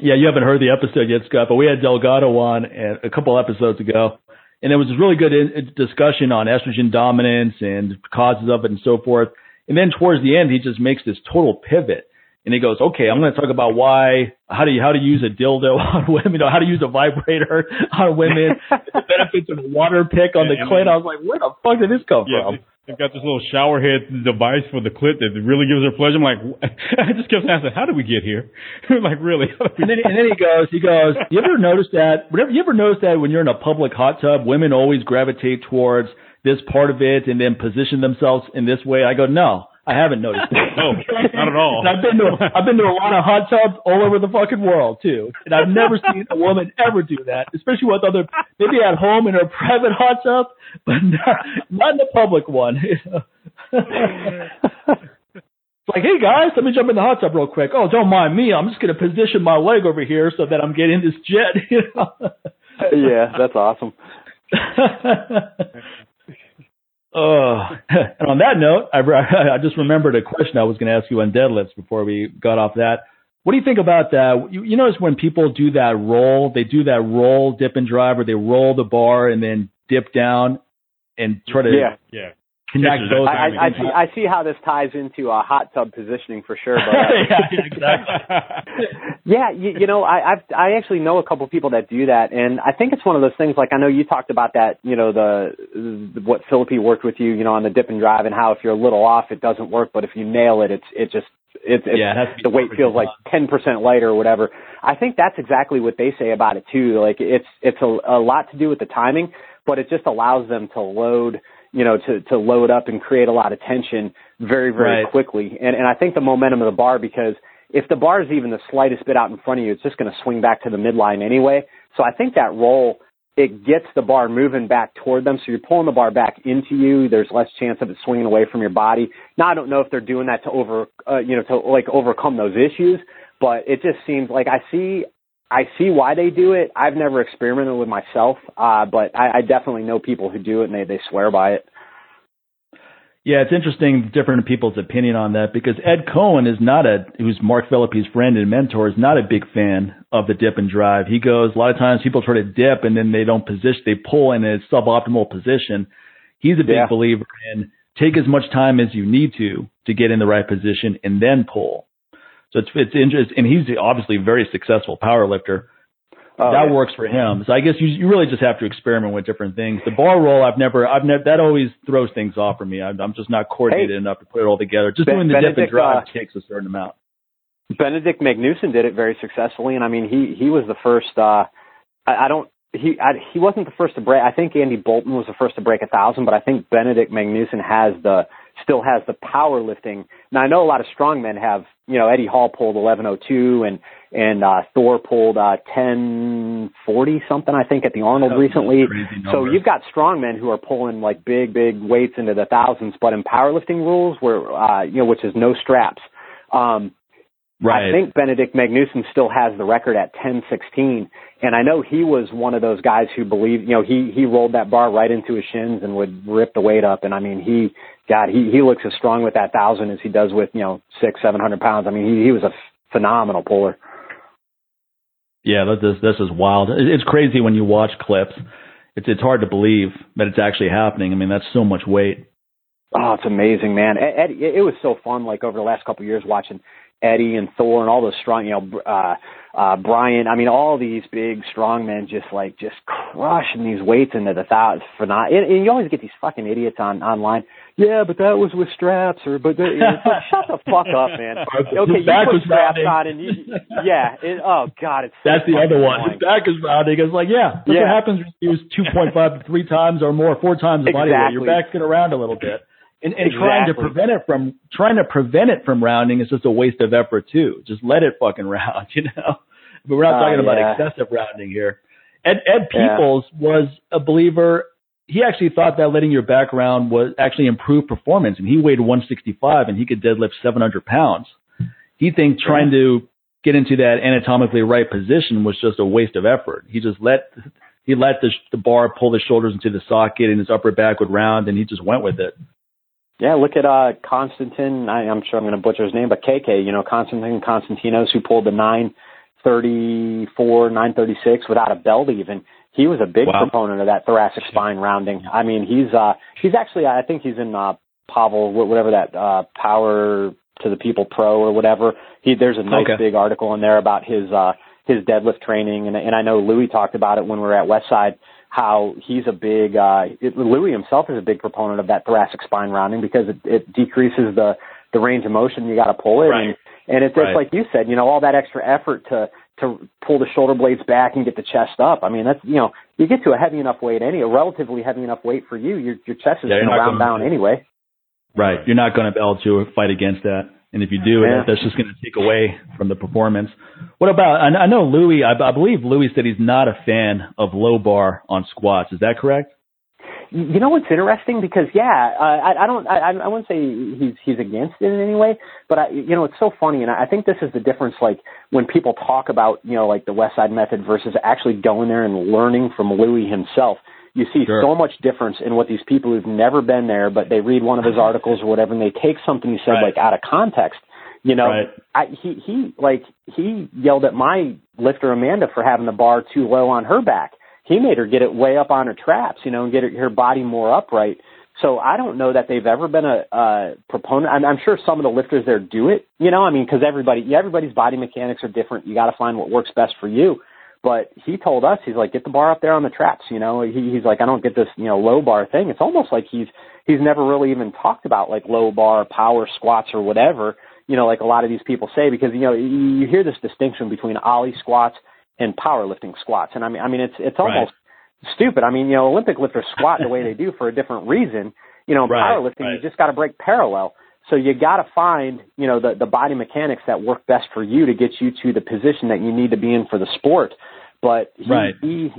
yeah, you haven't heard the episode yet, Scott, but we had Delgado on and a couple episodes ago, and it was a really good in, uh, discussion on estrogen dominance and causes of it and so forth. And then towards the end, he just makes this total pivot, and he goes, "Okay, I'm going to talk about why, how to how to use a dildo on women, you know, how to use a vibrator on women, the benefits of a water pick on the Yeah, and clit." then- I was like, "Where the fuck did this come Yeah, from?" they- they've got this little shower head device for the clit that really gives her pleasure. I'm like, I just kept asking, how did we get here? like, really? And then, and then he goes, he goes, you ever notice that, whenever, you ever notice that when you're in a public hot tub, women always gravitate towards this part of it and then position themselves in this way? I go, no, I haven't noticed that. No, not at all. And I've been to, I've been to a lot of hot tubs all over the fucking world too. And I've never seen a woman ever do that, especially with other, maybe at home in her private hot tub, but not, not in the public one. It's like, hey guys, let me jump in the hot tub real quick. Oh, don't mind me. I'm just going to position my leg over here so that I'm getting this jet. You know? yeah, that's awesome. And on that note, I, I just remembered a question I was going to ask you on deadlifts before we got off that. What do you think about that? You, you notice when people do that roll, they do that roll, dip and drive, or they roll the bar and then dip down and try to Yeah. yeah. Connect those. I, I, I see. I see how this ties into a hot tub positioning for sure. But uh, yeah, exactly. yeah, you, you know, I I've, I actually know a couple people that do that, and I think it's one of those things. Like I know you talked about that. You know, the, the what Philippi worked with you. You know, on the dip and drive, and how if you're a little off, it doesn't work, but if you nail it, it's it just it's, it's Yeah, it the weight feels like ten percent lighter or whatever. I think that's exactly what they say about it too. Like it's it's a, a lot to do with the timing, but it just allows them to load, you know, to, to load up and create a lot of tension very, very Right. quickly. And, and I think the momentum of the bar, because if the bar is even the slightest bit out in front of you, it's just going to swing back to the midline anyway. So I think that roll, it gets the bar moving back toward them. So you're pulling the bar back into you. There's less chance of it swinging away from your body. Now I don't know if they're doing that to over, uh, you know, to like overcome those issues, but it just seems like I see, I see why they do it. I've never experimented with myself, uh, but I, I definitely know people who do it and they, they swear by it. Yeah, it's interesting, different people's opinion on that because Ed Coan is not a, who's Mark Philippi's friend and mentor, is not a big fan of the dip and drive. He goes, a lot of times people try to dip and then they don't position, they pull in a suboptimal position. He's a big Yeah. believer in take as much time as you need to to get in the right position and then pull. So it's, it's interesting. And he's obviously a very successful power lifter Oh, that yeah. works for him. So I guess you, you really just have to experiment with different things. The bar roll, I've never, I've never, that always throws things off for me. I'm, I'm just not coordinated Hey. enough to put it all together. Just Ben- doing the dip and drive uh, takes a certain amount. Benedikt Magnusson did it very successfully, and I mean he he was the first. uh I, I don't he I, he wasn't the first to break. I think Andy Bolton was the first to break a thousand, but I think Benedikt Magnusson has the still has the powerlifting. Now I know a lot of strongmen have. You know Eddie Hall pulled 1102 and and uh Thor pulled uh 1040 something I think at the Arnold That's recently. So you've got strongmen who are pulling like big, big weights into the thousands, but in powerlifting rules, where uh, you know, which is no straps, um, right. I think Benedikt Magnusson still has the record at 10-16, and I know he was one of those guys who believed, you know, he he rolled that bar right into his shins and would rip the weight up, and I mean, he, God, he he looks as strong with that thousand as he does with you know six, seven hundred pounds. I mean, he he was a phenomenal puller. yeah, that, this, this is wild. It's crazy when you watch clips. It's, it's hard to believe that it's actually happening. I mean, that's so much weight. Oh, it's amazing, man. Ed, Ed, it was so fun, like over the last couple of years, watching Eddie and Thor and all those strong, you know, uh, uh, Brian. I mean, all these big strong men just like just crushing these weights into the thousands. For not, and, and you always get these fucking idiots on online. Yeah, but that was with straps, or but it's like, shut the fuck up, man. Okay, you back put was straps rounding. on, and you, yeah, it, oh god, it's so That's the other one. annoying. His back is rounding. It's like, yeah, that's Yeah. what happens when you use 2.5 to three times or more, four times the body weight. Your back's going to round a little bit. And, and trying to prevent it from trying to prevent it from rounding is just a waste of effort too. Just let it fucking round, you know. But we're not Uh, talking about yeah. excessive rounding here. Ed Ed Yeah. Peoples was a believer. He actually thought that letting your back round was actually improved performance, and he weighed 165 and he could deadlift 700 pounds. He thinks trying to get into that anatomically right position was just a waste of effort. He just let he let the, the bar pull the shoulders into the socket and his upper back would round, and he just went with it. Yeah, look at uh Constantine. I, I'm sure I'm going to butcher his name, but KK. You know Constantine Constantinos, who pulled the 934, 936 without a belt even. He was a big Wow. proponent of that thoracic spine rounding. I mean, he's uh he's actually I think he's in uh Pavel whatever that uh Power to the People Pro or whatever. He there's a nice Okay. big article in there about his uh his deadlift training and and I know Louie talked about it when we were at Westside how he's a big uh it, Louie himself is a big proponent of that thoracic spine rounding because it, it decreases the the range of motion you got to pull it Right. and and it's Right. just like you said you know all that extra effort to to pull the shoulder blades back and get the chest up I mean that's you know you get to a heavy enough weight any a relatively heavy enough weight for you your your chest is Yeah, going to round down anyway Right. You're not going to be able to fight against that. And if you do, Yeah. that's just going to take away from the performance. What about, I know Louie, I, I believe Louie said he's not a fan of low bar on squats. Is that correct? You know what's interesting? Because yeah, uh, I, I don't, I, I wouldn't say he's he's against it in any way, but I, you know, it's so funny, and I think this is the difference. Like when people talk about, you know, like the Westside Method versus actually going there and learning from Louie himself. You see Sure. so much difference in what these people who've never been there, but they read one of his articles or whatever, and they take something he said Right. like out of context. You know, Right. I, he he like he yelled at my lifter Amanda for having the bar too low on her back. He made her get it way up on her traps, you know, and get her, her body more upright. So I don't know that they've ever been a, a proponent. I'm, I'm sure some of the lifters there do it, you know. I mean, because everybody, everybody's body mechanics are different. You got to find what works best for you. But he told us, he's like, get the bar up there on the traps. You know, he, he's like, I don't get this, you know, low bar thing. It's almost like he's he's never really even talked about like low bar power squats or whatever. You know, like a lot of these people say, because you know you, you hear this distinction between Oly squats and powerlifting squats, and I mean, I mean, it's it's Right. almost stupid. I mean, you know, Olympic lifters squat the way they do for a different reason. You know, in Right, powerlifting, right. you just got to break parallel. So you got to find, you know, the the body mechanics that work best for you to get you to the position that you need to be in for the sport. But he Right. he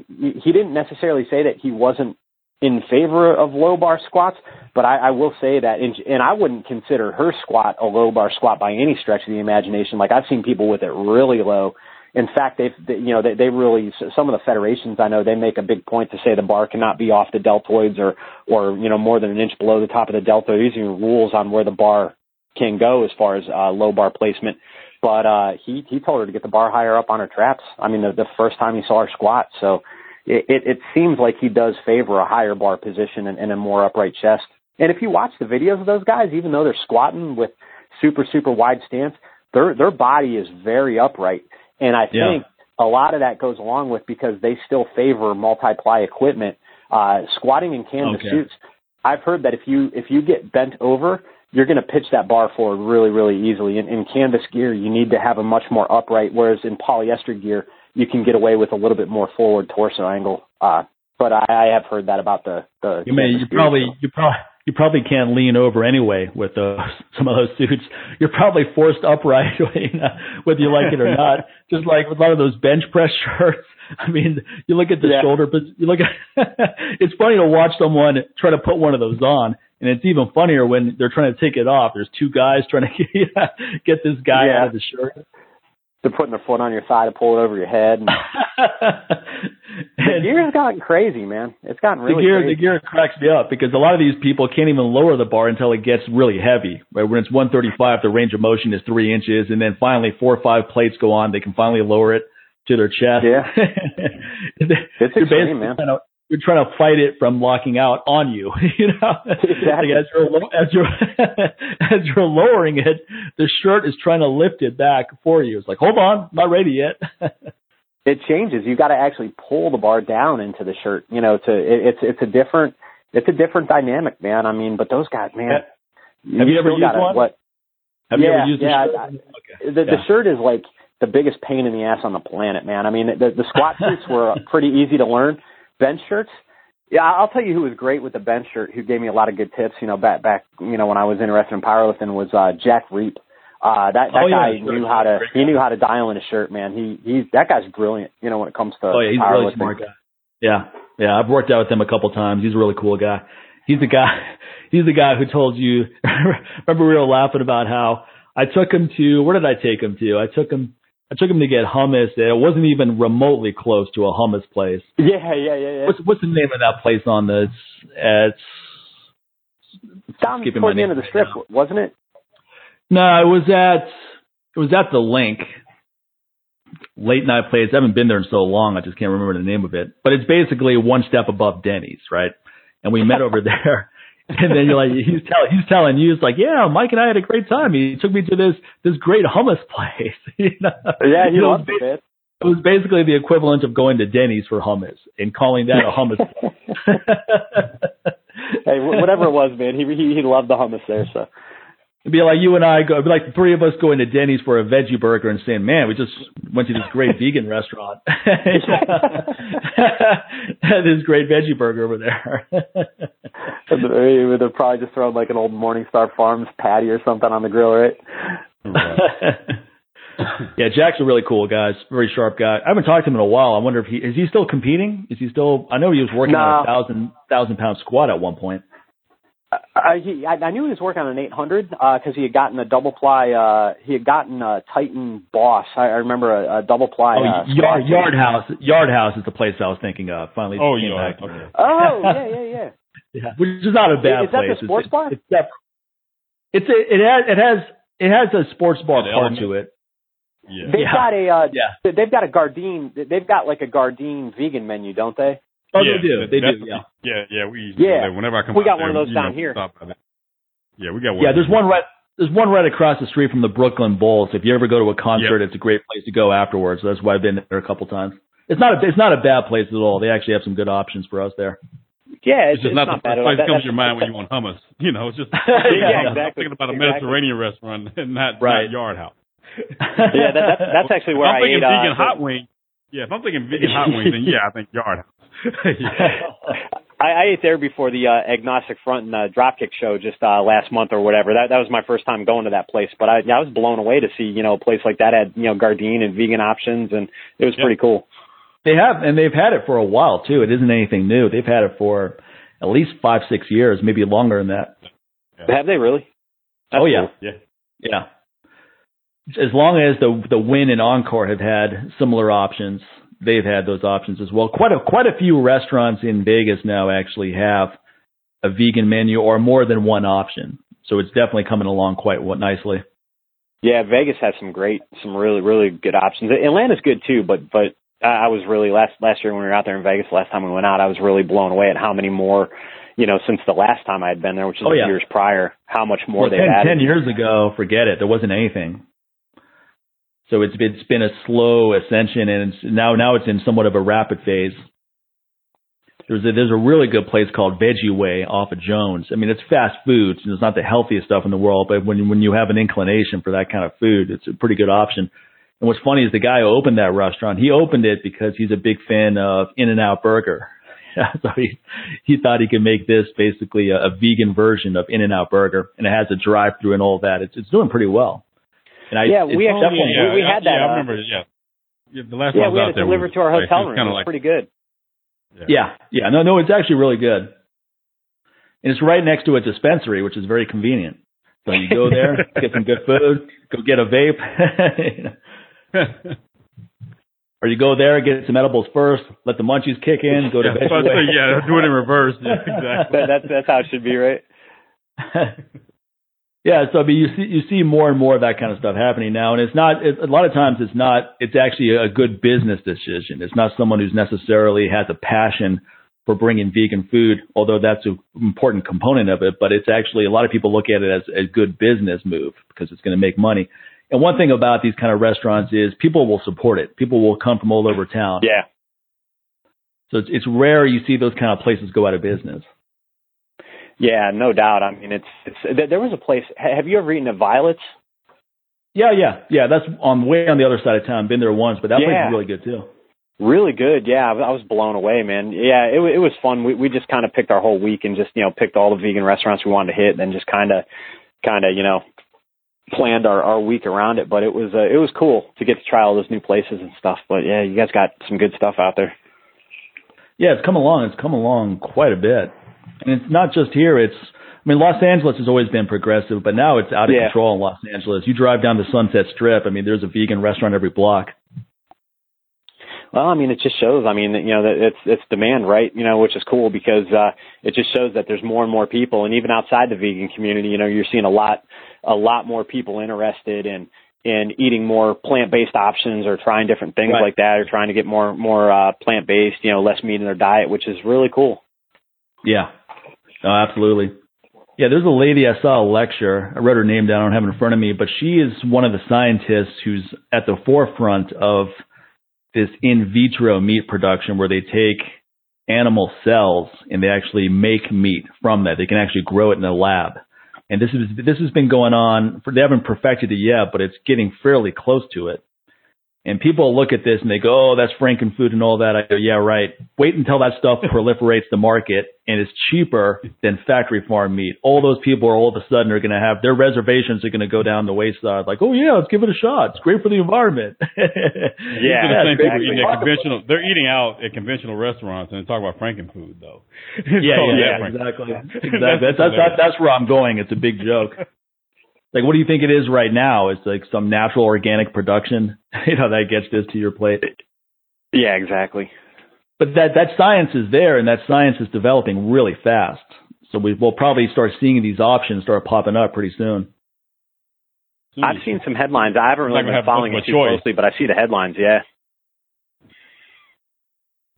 he didn't necessarily say that he wasn't in favor of low bar squats, but I, I will say that, in, and I wouldn't consider her squat a low bar squat by any stretch of the imagination. Like I've seen people with it really low. In fact, they've, they, you know, they, they really, some of the federations I know, they make a big point to say the bar cannot be off the deltoids or, or, you know, more than an inch below the top of the deltoid. These are rules on where the bar can go as far as, uh, low bar placement. But, uh, he, he told her to get the bar higher up on her traps. I mean, the, the first time he saw her squat. So, it, it, it seems like he does favor a higher bar position and, and a more upright chest. And if you watch the videos of those guys, even though they're squatting with super, super wide stance, their, their body is very upright. And I Yeah. think a lot of that goes along with because they still favor multi-ply equipment, uh, squatting in canvas Okay. suits. I've heard that if you, if you get bent over, you're going to pitch that bar forward really, really easily. In, in canvas gear, you need to have a much more upright, whereas in polyester gear, you can get away with a little bit more forward torso angle. Uh, but I, I have heard that about the the. You may you gear, probably so. you probably you probably can't lean over anyway with those some of those suits. You're probably forced upright, whether you like it or not. Just like with a lot of those bench press shirts. I mean, you look at the Yeah. shoulder, but you look at. it's funny to watch someone try to put one of those on, and it's even funnier when they're trying to take it off. There's two guys trying to get this guy Yeah. out of the shirt. They're putting their foot on your thigh to pull it over your head. And the gear's gotten crazy, man. It's gotten really the gear crazy. the gear cracks me up because a lot of these people can't even lower the bar until it gets really heavy. Right? When it's 135, the range of motion is three inches, and then finally four or five plates go on. They can finally lower it to their chest. Yeah. it's extreme, man. Trying to, you're trying to fight it from locking out on you. you know, Exactly. Like as you're as you're as you're lowering it, the shirt is trying to lift it back for you. It's like, hold on, not ready yet. it changes. You got to actually pull the bar down into the shirt. You know, to it, it's it's a different it's a different dynamic, man. I mean, but those guys, man. Have you ever used gotta- one? What Have you ever used yeah, the shirt? I- okay. the, the shirt is like the biggest pain in the ass on the planet, man. I mean, the, the squat suits were pretty easy to learn. Bench shirts, yeah, I'll tell you who was great with the bench shirt, who gave me a lot of good tips. You know, back back, you know, when I was interested in powerlifting, was uh, Jack Reape. Uh, that that Oh, yeah, guy sure. knew how to he knew how to dial in a shirt, man. He he's that guy's brilliant. You know, when it comes to Oh yeah, he's really smart guy. Yeah, yeah, I've worked out with him a couple times. He's a really cool guy. He's the guy. He's the guy who told you. remember, we were laughing about how I took him to. Where did I take him to? I took him. I took him to get hummus. and It wasn't even remotely close to a hummus place. Yeah, yeah, yeah, yeah. What's what's the name of that place on the? It's Down skipping toward the end of the strip, right wasn't it? no, it was at it was at the LINQ. Late night place. I haven't been there in so long. I just can't remember the name of it. But it's basically one step above Denny's, right? And we met over there. And then you're like, he's telling, he's telling you, it's like, yeah, Mike and I had a great time. He took me to this, this great hummus place. you know? Yeah, he You know, loved it. It was basically the equivalent of going to Denny's for hummus and calling that a hummus. Place. Hey, whatever it was, man, he he he loved the hummus there. So It'd be like you and I go, it'd be like the three of us going to Denny's for a veggie burger and saying, man, we just went to this great vegan restaurant. this great veggie burger over there. And they- they're probably just throwing like an old Morningstar Farms patty or something on the grill, right? yeah, Jack's a really cool guy. He's a Very sharp guy. I haven't talked to him in a while. I wonder if he is he still competing? Is he still? I know he was working on a thousand thousand pound squat at one point. I, he, I, I knew he was working on an 800 because he had gotten a double ply. Uh, he had gotten a Titan Boss. I, I remember a, a double ply. Oh, uh, yard, yard house. Yard house is the place I was thinking of. Finally, Oh, came yeah. back. Okay. Oh yeah, yeah, yeah. Yeah, which is not a bad place. Is that the sports it's, bar? It's, separate. it's a, it has it has it has a sports bar part element. to it. Yeah. They've Yeah. got a. Uh, Yeah. They've got a Gardein. They've got like a Gardein vegan menu, don't they? Oh, yeah, they do. that- They do. Yeah. we- Yeah, yeah. We Yeah. Whenever I come, We out got there, one of those down know, here. stop by. Yeah, we got one. Yeah, there's one right there's one right across the street from the Brooklyn Bulls. If you ever go to a concert, it's a great place to go afterwards. That's why I've been there a couple times. It's not a it's not a bad place at all. They actually have some good options for us there. Yeah, It's just not, the bad first place that That- comes to your mind when you want hummus. You know, it's just Yeah, I'm thinking about a Exactly. Mediterranean restaurant and not, Right. not Yard House. yeah, that, that, that's actually where if I'm I thinking ate. vegan uh, hot wing. Yeah, if I'm thinking vegan hot wings, then yeah, I think Yard House. I, I ate there before the uh, agnostic front and uh, dropkick show just uh, last month or whatever. That that was my first time going to that place, but I, I was blown away to see you know a place like that had you know Gardein and vegan options, and it was Yep. pretty cool. They have, and they've had it for a while too. It isn't anything new. They've had it for at least five, six years, maybe longer than that. Have they really? That's oh yeah, cool. yeah. yeah. As long as the the Wynn and Encore have had similar options, they've had those options as well. Quite a quite a few restaurants in Vegas now actually have a vegan menu or more than one option. So it's definitely coming along quite nicely. Yeah, Vegas has some great, some really, really good options. Atlanta's good too, but but I I was really last last year when we were out there in Vegas. Last time we went out, I was really blown away at how many more, you know, since the last time I had been there, which is Oh, yeah. years prior. How much more Well, they've 10, added. 10 years ago, forget it. There wasn't anything. So it's it's been a slow ascension, and now now it's in somewhat of a rapid phase. There's a, there's a really good place called Veggie Way off of Jones. I mean, it's fast food. and It's not the healthiest stuff in the world, but when when you have an inclination for that kind of food, it's a pretty good option. And what's funny is the guy who opened that restaurant, he opened it because he's a big fan of In and Out Burger. so he he thought he could make this basically a, a vegan version of In and Out Burger, and it has a drive through and all that. It's it's doing pretty well. And I Yeah, we actually- yeah, we yeah, had that, Yeah, I uh, remember. Yeah. yeah the last yeah, time I was we out had it there delivered was, to our hotel it was room. Kind It of was like pretty good. Yeah, yeah, no, no, it's actually really good, and it's right next to a dispensary, which is very convenient. So you go there, get some good food, go get a vape, or you go there, get some edibles first, let the munchies kick in, go to yeah, Veggie so- so, yeah, do it in reverse. Yeah, exactly. That's that's how it should be, right? Yeah, so I mean, you see you see more and more of that kind of stuff happening now, and it's not. It, a lot of times, it's not. It's actually a good business decision. It's not someone who's necessarily has a passion for bringing vegan food, although that's an important component of it. But it's actually a lot of people look at it as a good business move because it's going to make money. And one thing about these kind of restaurants is people will support it. People will come from all over town. Yeah. So it's, it's rare you see those kind of places go out of business. Yeah, no doubt. I mean, it's it's. there- There was a place. Have you ever eaten at Violette's? Yeah, yeah, yeah. That's on way on the other side of town. Been there once, but that place is really good too. Really good. Yeah, I was blown away, man. Yeah, it it was fun. We we just kind of picked our whole week and just you know picked all the vegan restaurants we wanted to hit, and then just kind of kind of you know planned our our week around it. But it was uh, it was cool to get to try all those new places and stuff. But yeah, you guys got some good stuff out there. Yeah, it's come along. It's come along quite a bit, and it's not just here. It's I mean, Los Angeles has always been progressive, but now it's out of Yeah. control in Los Angeles. You drive down the Sunset Strip. I mean, there's a vegan restaurant every block. Well, I mean, it just shows. I mean, you know, that it's it's demand, right? You know, which is cool because uh, it just shows that there's more and more people, and even outside the vegan community, you know, you're seeing a lot a lot more people interested in in eating more plant based options or trying different things Right. like that, or trying to get more more uh, plant based, you know, less meat in their diet, which is really cool. Yeah, oh, absolutely. Yeah, there's a lady I saw a lecture. I wrote her name down. I don't have it in front of me, but she is one of the scientists who's at the forefront of this in vitro meat production where they take animal cells and they actually make meat from that. They can actually grow it in a lab. And this is this has been going on for they haven't perfected it yet, but it's getting fairly close to it. And people look at this and they go, "Oh, that's frankenfood and all that." I go, "Yeah, right. Wait until that stuff proliferates the market and is cheaper than factory farm meat. All those people are all of a sudden are going to have their reservations are going to go down the wayside. Like, oh yeah, let's give it a shot. It's great for the environment. Are the Yeah, same people exactly. eating at conventional. They're eating out at conventional restaurants and they talk about frankenfood though. yeah, So, yeah, Frank- exactly, exactly. That's that's, that's that's where I'm going. It's a big joke. Like, what do you think it is right now? It's like some natural organic production. You know, that gets this to your plate. Yeah, exactly. But that that science is there, and that science is developing really fast. So we will probably start seeing these options start popping up pretty soon. I've seen some headlines. I haven't really been following it too choice. closely, but I see the headlines. Yeah.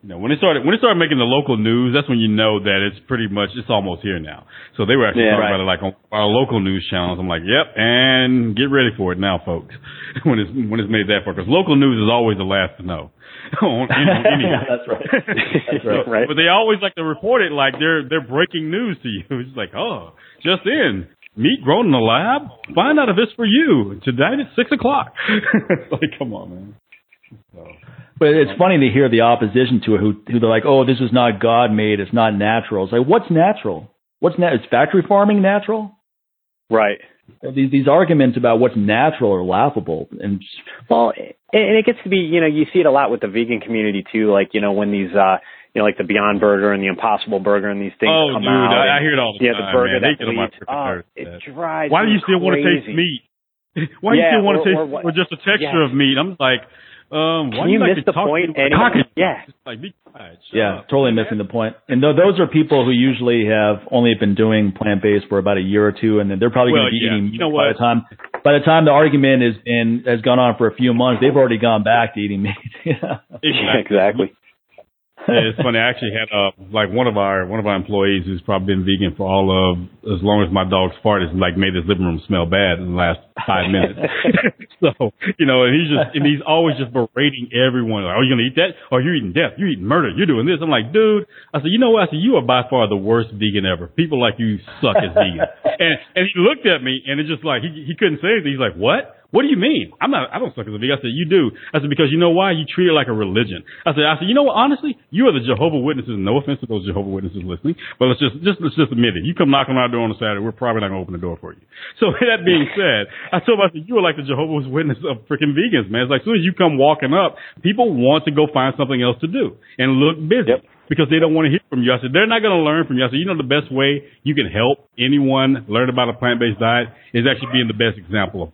You know, when they started when they started making the local news, that's when you know that it's pretty much it's almost here now. So they were actually Yeah. talking about it like on our local news channels. I'm like, yep, and get ready for it now, folks. when it's when it's made that far, because local news is always the last to know. on, on. That's right. That's right. right. But they always like to report it like they're they're breaking news to you. It's like, oh, just in. Meat grown in the lab? Find out if it's for you. Tonight at six o'clock. Like, come on, man. So. But it's funny to hear the opposition to it, who who they're like, "Oh, this is not God made. It's not natural." It's like, what's natural? What's na- is factory farming natural? Right. These these arguments about what's natural are laughable. And well, and it gets to be, you know, you see it a lot with the vegan community too. Like, you know, when these, uh, you know, like the Beyond Burger and the Impossible Burger and these things oh, come dude, out. I, and, I hear it all the yeah, time. the burger man. They that get on my bleeds. Oh, it drives Why do you still want to taste meat? Why do you still want to taste or what- or just the texture Yeah. of meat? I'm like, um, why Can you like miss the talk point anyway? Yeah. Like be quiet. Yeah, up. totally missing the point. And th- those are people who usually have only been doing plant based for about a year or two, and then they're probably Well, going to be yeah. eating You know meat by the time by the time the argument is in has gone on for a few months. They've already gone back to eating meat. yeah. exactly. yeah, it's funny. I actually had uh like one of our one of our employees who's probably been vegan for all of as long as my dog's fart has like made his living room smell bad in the last five minutes. so you know, and he's just and he's always just berating everyone. Like, oh, you gonna eat that? Oh, you're eating death. You're eating murder. You're doing this. I'm like, dude. I said, you know what? I said, you are by far the worst vegan ever. People like you suck as vegan. and and he looked at me and it's just like he he couldn't say anything. He's like, what? What do you mean? I'm not. I don't suck as a vegan. I said, you do. I said because you know why? You treat it like a religion. I said, I said, you know what? Honestly, you are the Jehovah Witnesses. No offense to those Jehovah Witnesses listening, but let's just just let's just admit it. You come knocking on our door on a Saturday, we're probably not gonna open the door for you. So that being said, I told him I said you are like the Jehovah's Witness of freaking vegans, man. It's like as soon as you come walking up, people want to go find something else to do and look busy. Yep. Because they don't want to hear from you. I said, they're not going to learn from you. I said, you know, the best way you can help anyone learn about a plant-based diet is actually being the best example of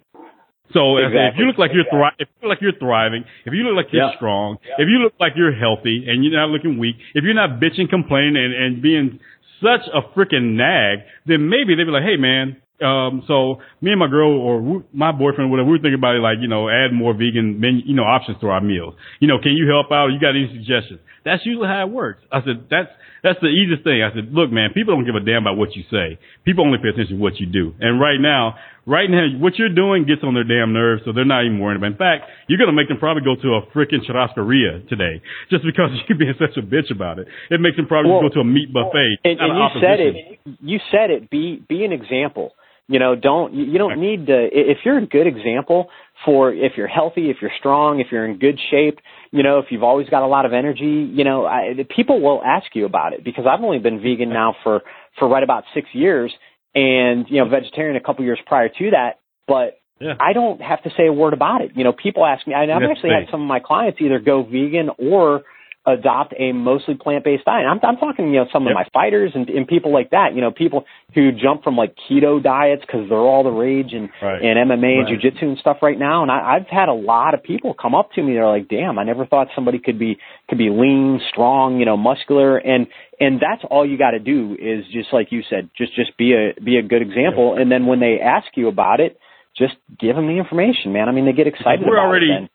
so said, if you look like you're thri- if you look like you're thriving, if you look like you're Yeah. strong, if you look like you're healthy and you're not looking weak, if you're not bitching, complaining, and, and being such a freaking nag, then maybe they'd be like, hey man, um, so me and my girl or my boyfriend, whatever, we were thinking about it, like you know, add more vegan menu, you know, options to our meals. You know, can you help out? You got any suggestions? That's usually how it works. I said, that's that's the easiest thing. I said, look, man, people don't give a damn about what you say. People only pay attention to what you do. And right now, right now, what you're doing gets on their damn nerves, so they're not even worried about. it. In fact, you're gonna make them probably go to a freaking churrascaria today just because you're being such a bitch about it. It makes them probably Well, go to a meat buffet. And, and of you said it. You said it. Be be an example. You know, don't you don't need to. If you're a good example for if you're healthy, if you're strong, if you're in good shape, you know, if you've always got a lot of energy, you know, I, people will ask you about it because I've only been vegan now for for right about six years, and you know, vegetarian a couple years prior to that, but. Yeah. I don't have to say a word about it. You know, people ask me. I, I've That's actually had some of my clients either go vegan or adopt a mostly plant-based diet. I'm, I'm talking, you know, some Yep. of my fighters and, and people like that. You know, people who jump from like keto diets because they're all the rage and Right. and MMA and Right. jujitsu and stuff right now. And I, I've had a lot of people come up to me. They're like, "Damn, I never thought somebody could be could be lean, strong, you know, muscular." And and that's all you got to do is just like you said, just just be a be a good example. And then when they ask you about it, just give them the information, man. I mean, they get excited. We're about already-.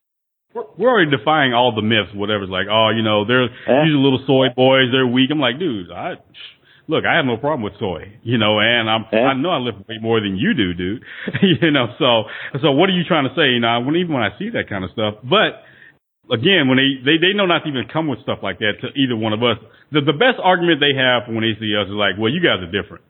We're, already defying all the myths, whatever's like, oh, you know, they're Yeah. these are little soy boys, they're weak. I'm like, dude, I look, I have no problem with soy, you know, and I'm Yeah. I know I lift way more than you do, dude. you know, so so what are you trying to say? You know, when even when I see that kind of stuff, but again, when they, they they know not to even come with stuff like that to either one of us. The the best argument they have when they see us is like, well, you guys are different.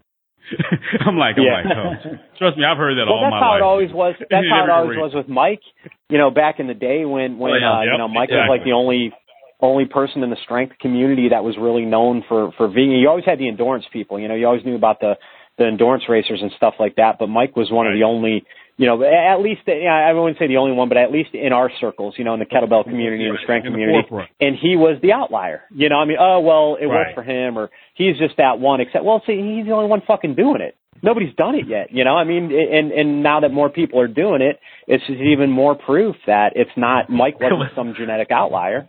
I'm like, I'm Yeah. like, oh, trust me, I've heard that well, all that's my how life. it always was. That's how it always was with Mike. You know, back in the day when when Oh, yeah. uh, you know Mike was like the only only person in the strength community that was really known for for vegan. You always had the endurance people. You know, you always knew about the the endurance racers and stuff like that. But Mike was one of the only. You know, at least I wouldn't say the only one, but at least in our circles, you know, in the kettlebell community and the strength In the community, and he was the outlier. You know, I mean, oh well, it Right. worked for him, or he's just that one. Except, well, see, he's the only one fucking doing it. Nobody's done it yet. You know, I mean, and and now that more people are doing it, it's just even more proof that it's not Mike wasn't some genetic outlier.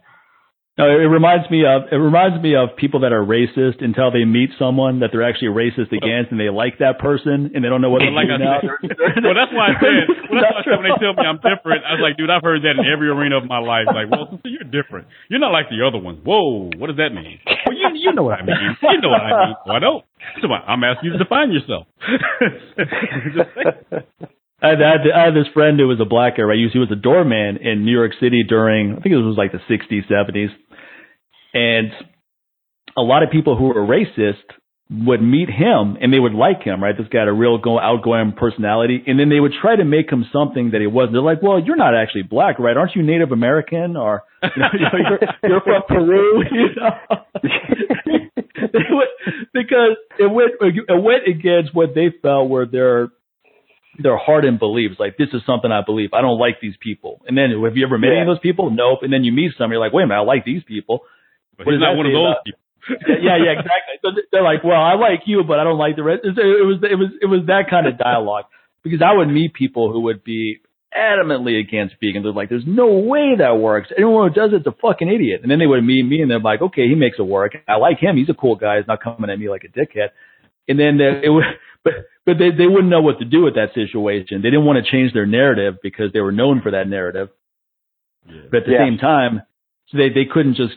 No, it reminds me of it reminds me of people that are racist until they meet someone that they're actually racist against, and they like that person, and they don't know what But like do now. well, that's why I said. Well, that's why when they tell me I'm different, I was like, dude, I've heard that in every arena of my life. Like, well, you're different. You're not like the other ones. Whoa, what does that mean? Well, you you know what I mean. You know what I mean. Well, I don't. So I'm asking you to define yourself. I, had, I had this friend who was a black guy. Right? He was, he was a doorman in New York City during I think it was like the 60s, 70s, and a lot of people who were racist would meet him and they would like him, right? This guy had a real go outgoing personality, and then they would try to make him something that he wasn't. They're like, "Well, you're not actually black, right? Aren't you Native American or you know, you're, you're from Peru?" You know? because it went it went against what they felt were their their hardened beliefs. Like this is something I believe. I don't like these people. And then have you ever met Yeah. any of those people? Nope. And then you meet some, you're like, wait a minute, I like these people. But What he's not that one of those about- people. yeah, yeah, exactly. So they're like, well, I like you, but I don't like the rest. It was, it was, it was that kind of dialogue because I would meet people who would be adamantly against vegan. They're like, there's no way that works. Anyone who does it's a fucking idiot. And then they would meet me and they're like, okay, he makes it work. I like him. He's a cool guy. He's not coming at me like a dickhead. And then it would, but, but they, they wouldn't know what to do with that situation. They didn't want to change their narrative because they were known for that narrative. But at the Yeah. same time, so they, they couldn't just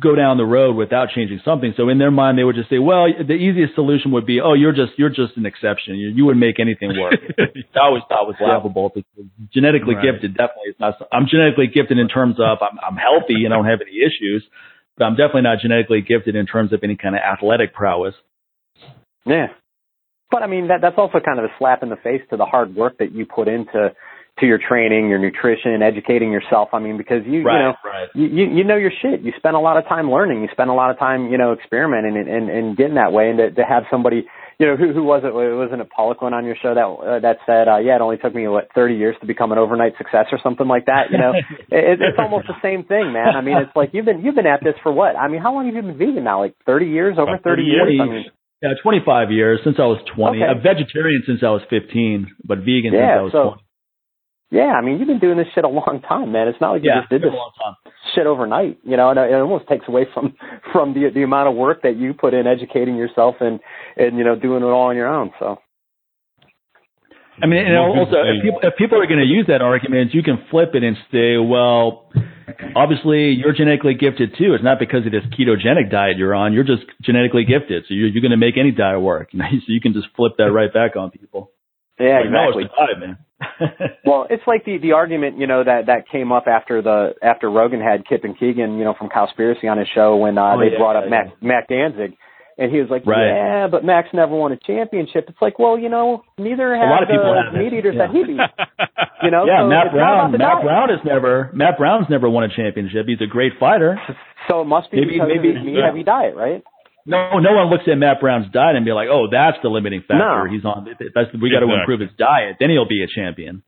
go down the road without changing something. So in their mind, they would just say, well, the easiest solution would be, oh, you're just, you're just an exception. You, you wouldn't make anything work. I always thought was laughable because genetically Right. gifted definitely is not, I'm genetically gifted in terms of I'm, I'm healthy and I don't have any issues, but I'm definitely not genetically gifted in terms of any kind of athletic prowess. Yeah. But I mean that that's also kind of a slap in the face to the hard work that you put into to your training, your nutrition, educating yourself. I mean, because you you know right. you, you know your shit. You spend a lot of time learning. You spend a lot of time, you know, experimenting and and, and getting that way. And to, to have somebody, you know, who who was it? Wasn't it Poliquin on your show that uh, that said, uh, yeah, it only took me what 30 years to become an overnight success or something like that. You know, it, it's almost the same thing, man. I mean, it's like you've been you've been at this for what? I mean, how long have you been vegan now? Like 30 years, over About 30 30 years. years. I mean, Yeah, 25 years since I was 20. Okay. A vegetarian since I was 15, but vegan Yeah, since I was so- 20. yeah, I mean, you've been doing this shit a long time, man. It's not like you Yeah, just did this been a long time. shit overnight. You know, and it almost takes away from from the the amount of work that you put in educating yourself and and you know doing it all on your own. So I mean, and Most also, if people, if people are going to use that argument, you can flip it and say, well, obviously you're genetically gifted too. It's not because of this ketogenic diet you're on. You're just genetically gifted. So you're, you're going to make any diet work. So you can just flip that right back on people. yeah, Like, no, exactly. it's diet, man. Well, it's like the the argument, you know, that that came up after the after Rogan had Kip and Keegan, you know, from Cowspiracy on his show when uh, Oh, they yeah, brought up yeah, Mac Mac Danzig, and he was like, Right. "Yeah, but Max never won a championship." It's like, well, you know, neither have lot of people the haven't. meat eaters Yeah. that he beat. You know, yeah, so Matt it's not about Brown. Matt diet. Brown has never. Matt Brown's never won a championship. He's a great fighter. So it must be Maybe- because maybe- of his meat heavy diet, right? No, no one looks at Matt Brown's diet and be like, "Oh, that's the limiting factor. No. He's on. That's we got to Exactly. improve his diet. Then he'll be a champion."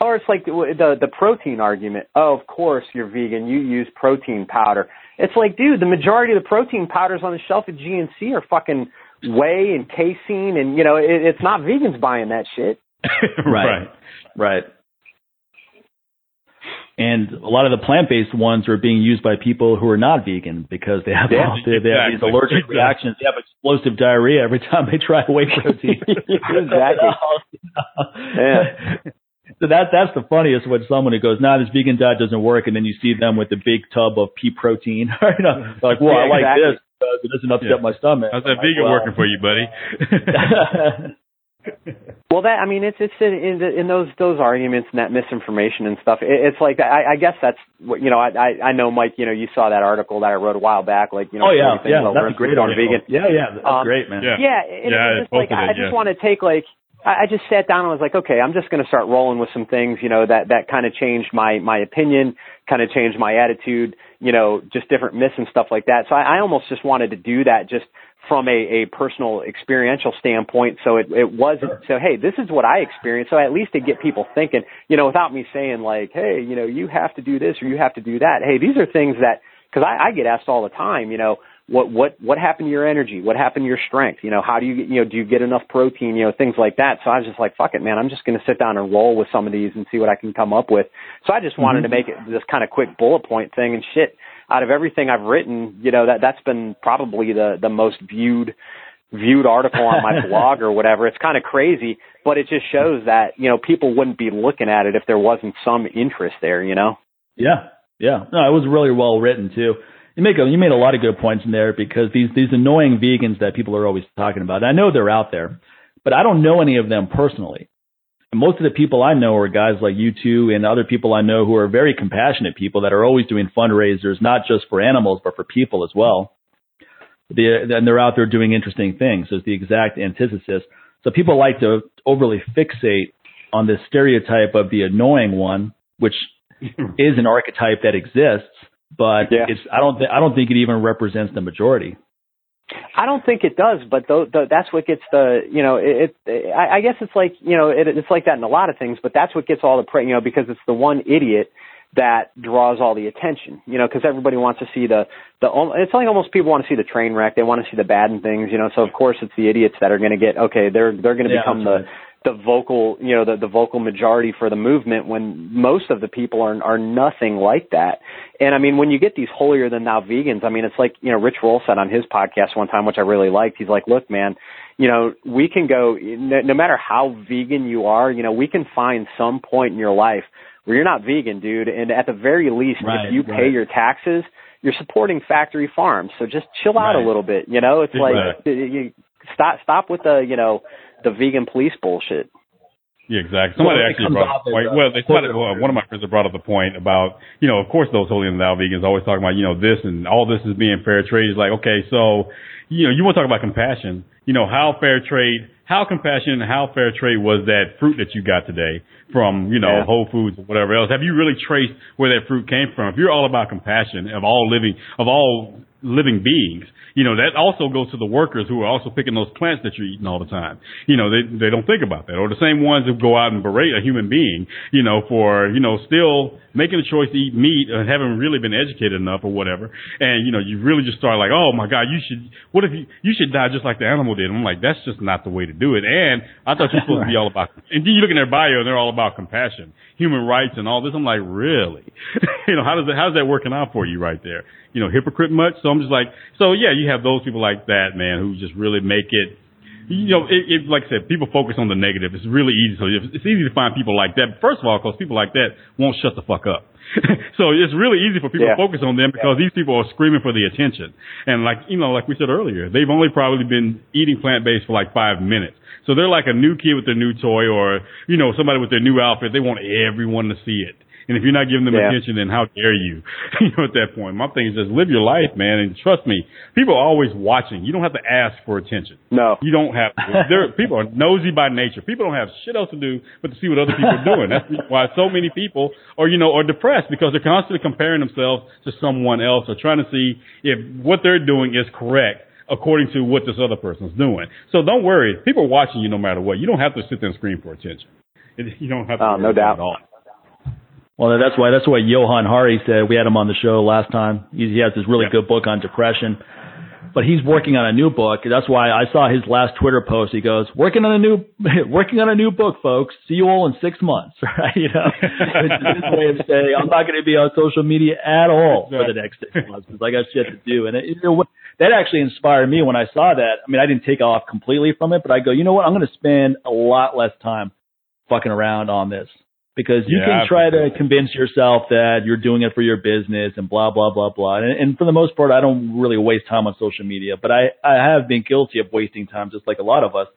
Or it's like the the, the protein argument. Oh, of course you're vegan. You use protein powder. It's like, dude, the majority of the protein powders on the shelf at GNC are fucking whey and casein, and you know it, it's not vegans buying that shit. Right. Right. right. And a lot of the plant-based ones are being used by people who are not vegan because they have Yeah, they, they have these allergic Exactly. reactions. They have explosive diarrhea every time they try whey protein. Exactly. Yeah. So that that's the funniest when someone who goes, "Nah, this vegan diet doesn't work," and then you see them with the big tub of pea protein. you know, like, "Well, I like exactly. this because it doesn't upset Yeah. my stomach." How's that I'm like, vegan well, working for you, buddy? Well, that I mean, it's it's in in, the, in those those arguments and that misinformation and stuff. It, it's like I, I guess that's what you know. I, I I know, Mike. You know, you saw that article that I wrote a while back. Like you know, oh yeah, yeah, that's a great on article. vegan. Yeah, yeah, that's Um, great, man. Yeah. Yeah, and Yeah, it was I just like posted I it, just want to take like I I just sat down and was like, okay, I'm just going to start rolling with some things, you know, that that kind of changed my my opinion, kind of changed my attitude, you know, just different myths and stuff like that. So I, I almost just wanted to do that just from a, a personal experiential standpoint. So it it wasn't so hey, this is what I experienced. So at least to get people thinking, you know, without me saying like, hey, you know, you have to do this or you have to do that. Hey, these are things that because I, I get asked all the time, you know, what what what happened to your energy? What happened to your strength? You know, how do you get, you know do you get enough protein? You know, things like that. So I was just like, fuck it, man. I'm just going to sit down and roll with some of these and see what I can come up with. So I just wanted Mhm. to make it this kind of quick bullet point thing and shit. Out of everything I've written, you know that that's been probably the the most viewed viewed article on my blog or whatever. It's kind of crazy, but it just shows that you know people wouldn't be looking at it if there wasn't some interest there. You know. Yeah, yeah. No, it was really well written too. You make a, you made a lot of good points in there because these these annoying vegans that people are always talking about. I know they're out there, but I don't know any of them personally. And most of the people I know are guys like you two and other people I know who are very compassionate people that are always doing fundraisers, not just for animals but for people as well. The, and they're out there doing interesting things. So it's the exact antithesis. So people like to overly fixate on this stereotype of the annoying one, which is an archetype that exists, but Yeah. it's I don't th- I don't think it even represents the majority. I don't think it does, but th- th- that's what gets the you know it. it I, I guess it's like you know it, it's like that in a lot of things, but that's what gets all the pra you know because it's the one idiot that draws all the attention. You know, because everybody wants to see the the. It's like almost people want to see the train wreck. They want to see the bad in things. You know, so of course it's the idiots that are going to get okay. They're they're going to Yeah, become the the vocal you know the the vocal majority for the movement when most of the people are are nothing like that. And i mean when you get these holier than thou vegans i mean it's like you know rich roll said on his podcast one time which i really liked he's like look man you know we can go no, no matter how vegan you are you know we can find some point in your life where you're not vegan dude. And at the very least Right, if you pay right. your taxes you're supporting factory farms. So just chill out Right. a little bit you know? It's like you stop stop with the you know the vegan police bullshit Yeah, exactly. Somebody Well, actually brought up as, the point. uh, Well, they well, one of my friends brought up the point about, you know, of course those holy and thou vegans always talking about, you know, this and all this is being fair trade. It's like, okay, so, you know, you want to talk about compassion. You know, how fair trade, how compassionate and how fair trade was that fruit that you got today from, you know, Yeah. Whole Foods or whatever else? Have you really traced where that fruit came from? If you're all about compassion of all living, of all living beings, you know, that also goes to the workers who are also picking those plants that you're eating all the time. You know, they they don't think about that. Or the same ones who go out and berate a human being, you know, for, you know, still making a choice to eat meat and haven't really been educated enough or whatever. And, you know, you really just start like, oh my God, you should, what if you, you should die just like the animal did? And I'm like, that's just not the way to do it. And I thought you're supposed to be all about, and then you look in their bio and they're all about compassion, human rights and all this. I'm like, really? you know, how does that, how's that working out for you right there? You know, hypocrite much? So I'm just like, so yeah, you have those people like that, man, who just really make it, you know, it, it, like I said, people focus on the negative. It's really easy. So it's it's easy to find people like that. First of all, because people like that won't shut the fuck up. so it's really easy for people Yeah. to focus on them because these people are screaming for the attention. And like, you know, like we said earlier, they've only probably been eating plant-based for like five minutes. So they're like a new kid with their new toy or, you know, somebody with their new outfit. They want everyone to see it. And if you're not giving them Yeah. attention, then how dare you? you know, at that point, my thing is just live your life, man. And trust me, people are always watching. You don't have to ask for attention. no You don't have to. There, people are nosy by nature. People don't have shit else to do but to see what other people are doing. That's why so many people are, you know, are depressed because they're constantly comparing themselves to someone else or trying to see if what they're doing is correct according to what this other person's doing. So don't worry. People are watching you no matter what. You don't have to sit there and scream for attention. You don't have to Oh, no doubt. at all. Well, that's why that's why Johann Hari said we had him on the show last time. He, he has this really Yeah. good book on depression, but he's working on a new book. That's why I saw his last Twitter post. He goes, "Working on a new working on a new book, folks. See you all in six months." Right? You know, his way of saying I'm not going to be on social media at all for the next six months because I got shit to do. And it, you know, that actually inspired me when I saw that. I mean, I didn't take off completely from it, but I go, you know what? I'm going to spend a lot less time fucking around on this because you Yeah, can try to convince yourself that you're doing it for your business and blah blah blah blah. And, and for the most part, I don't really waste time on social media, but I I have been guilty of wasting time, just like a lot of us.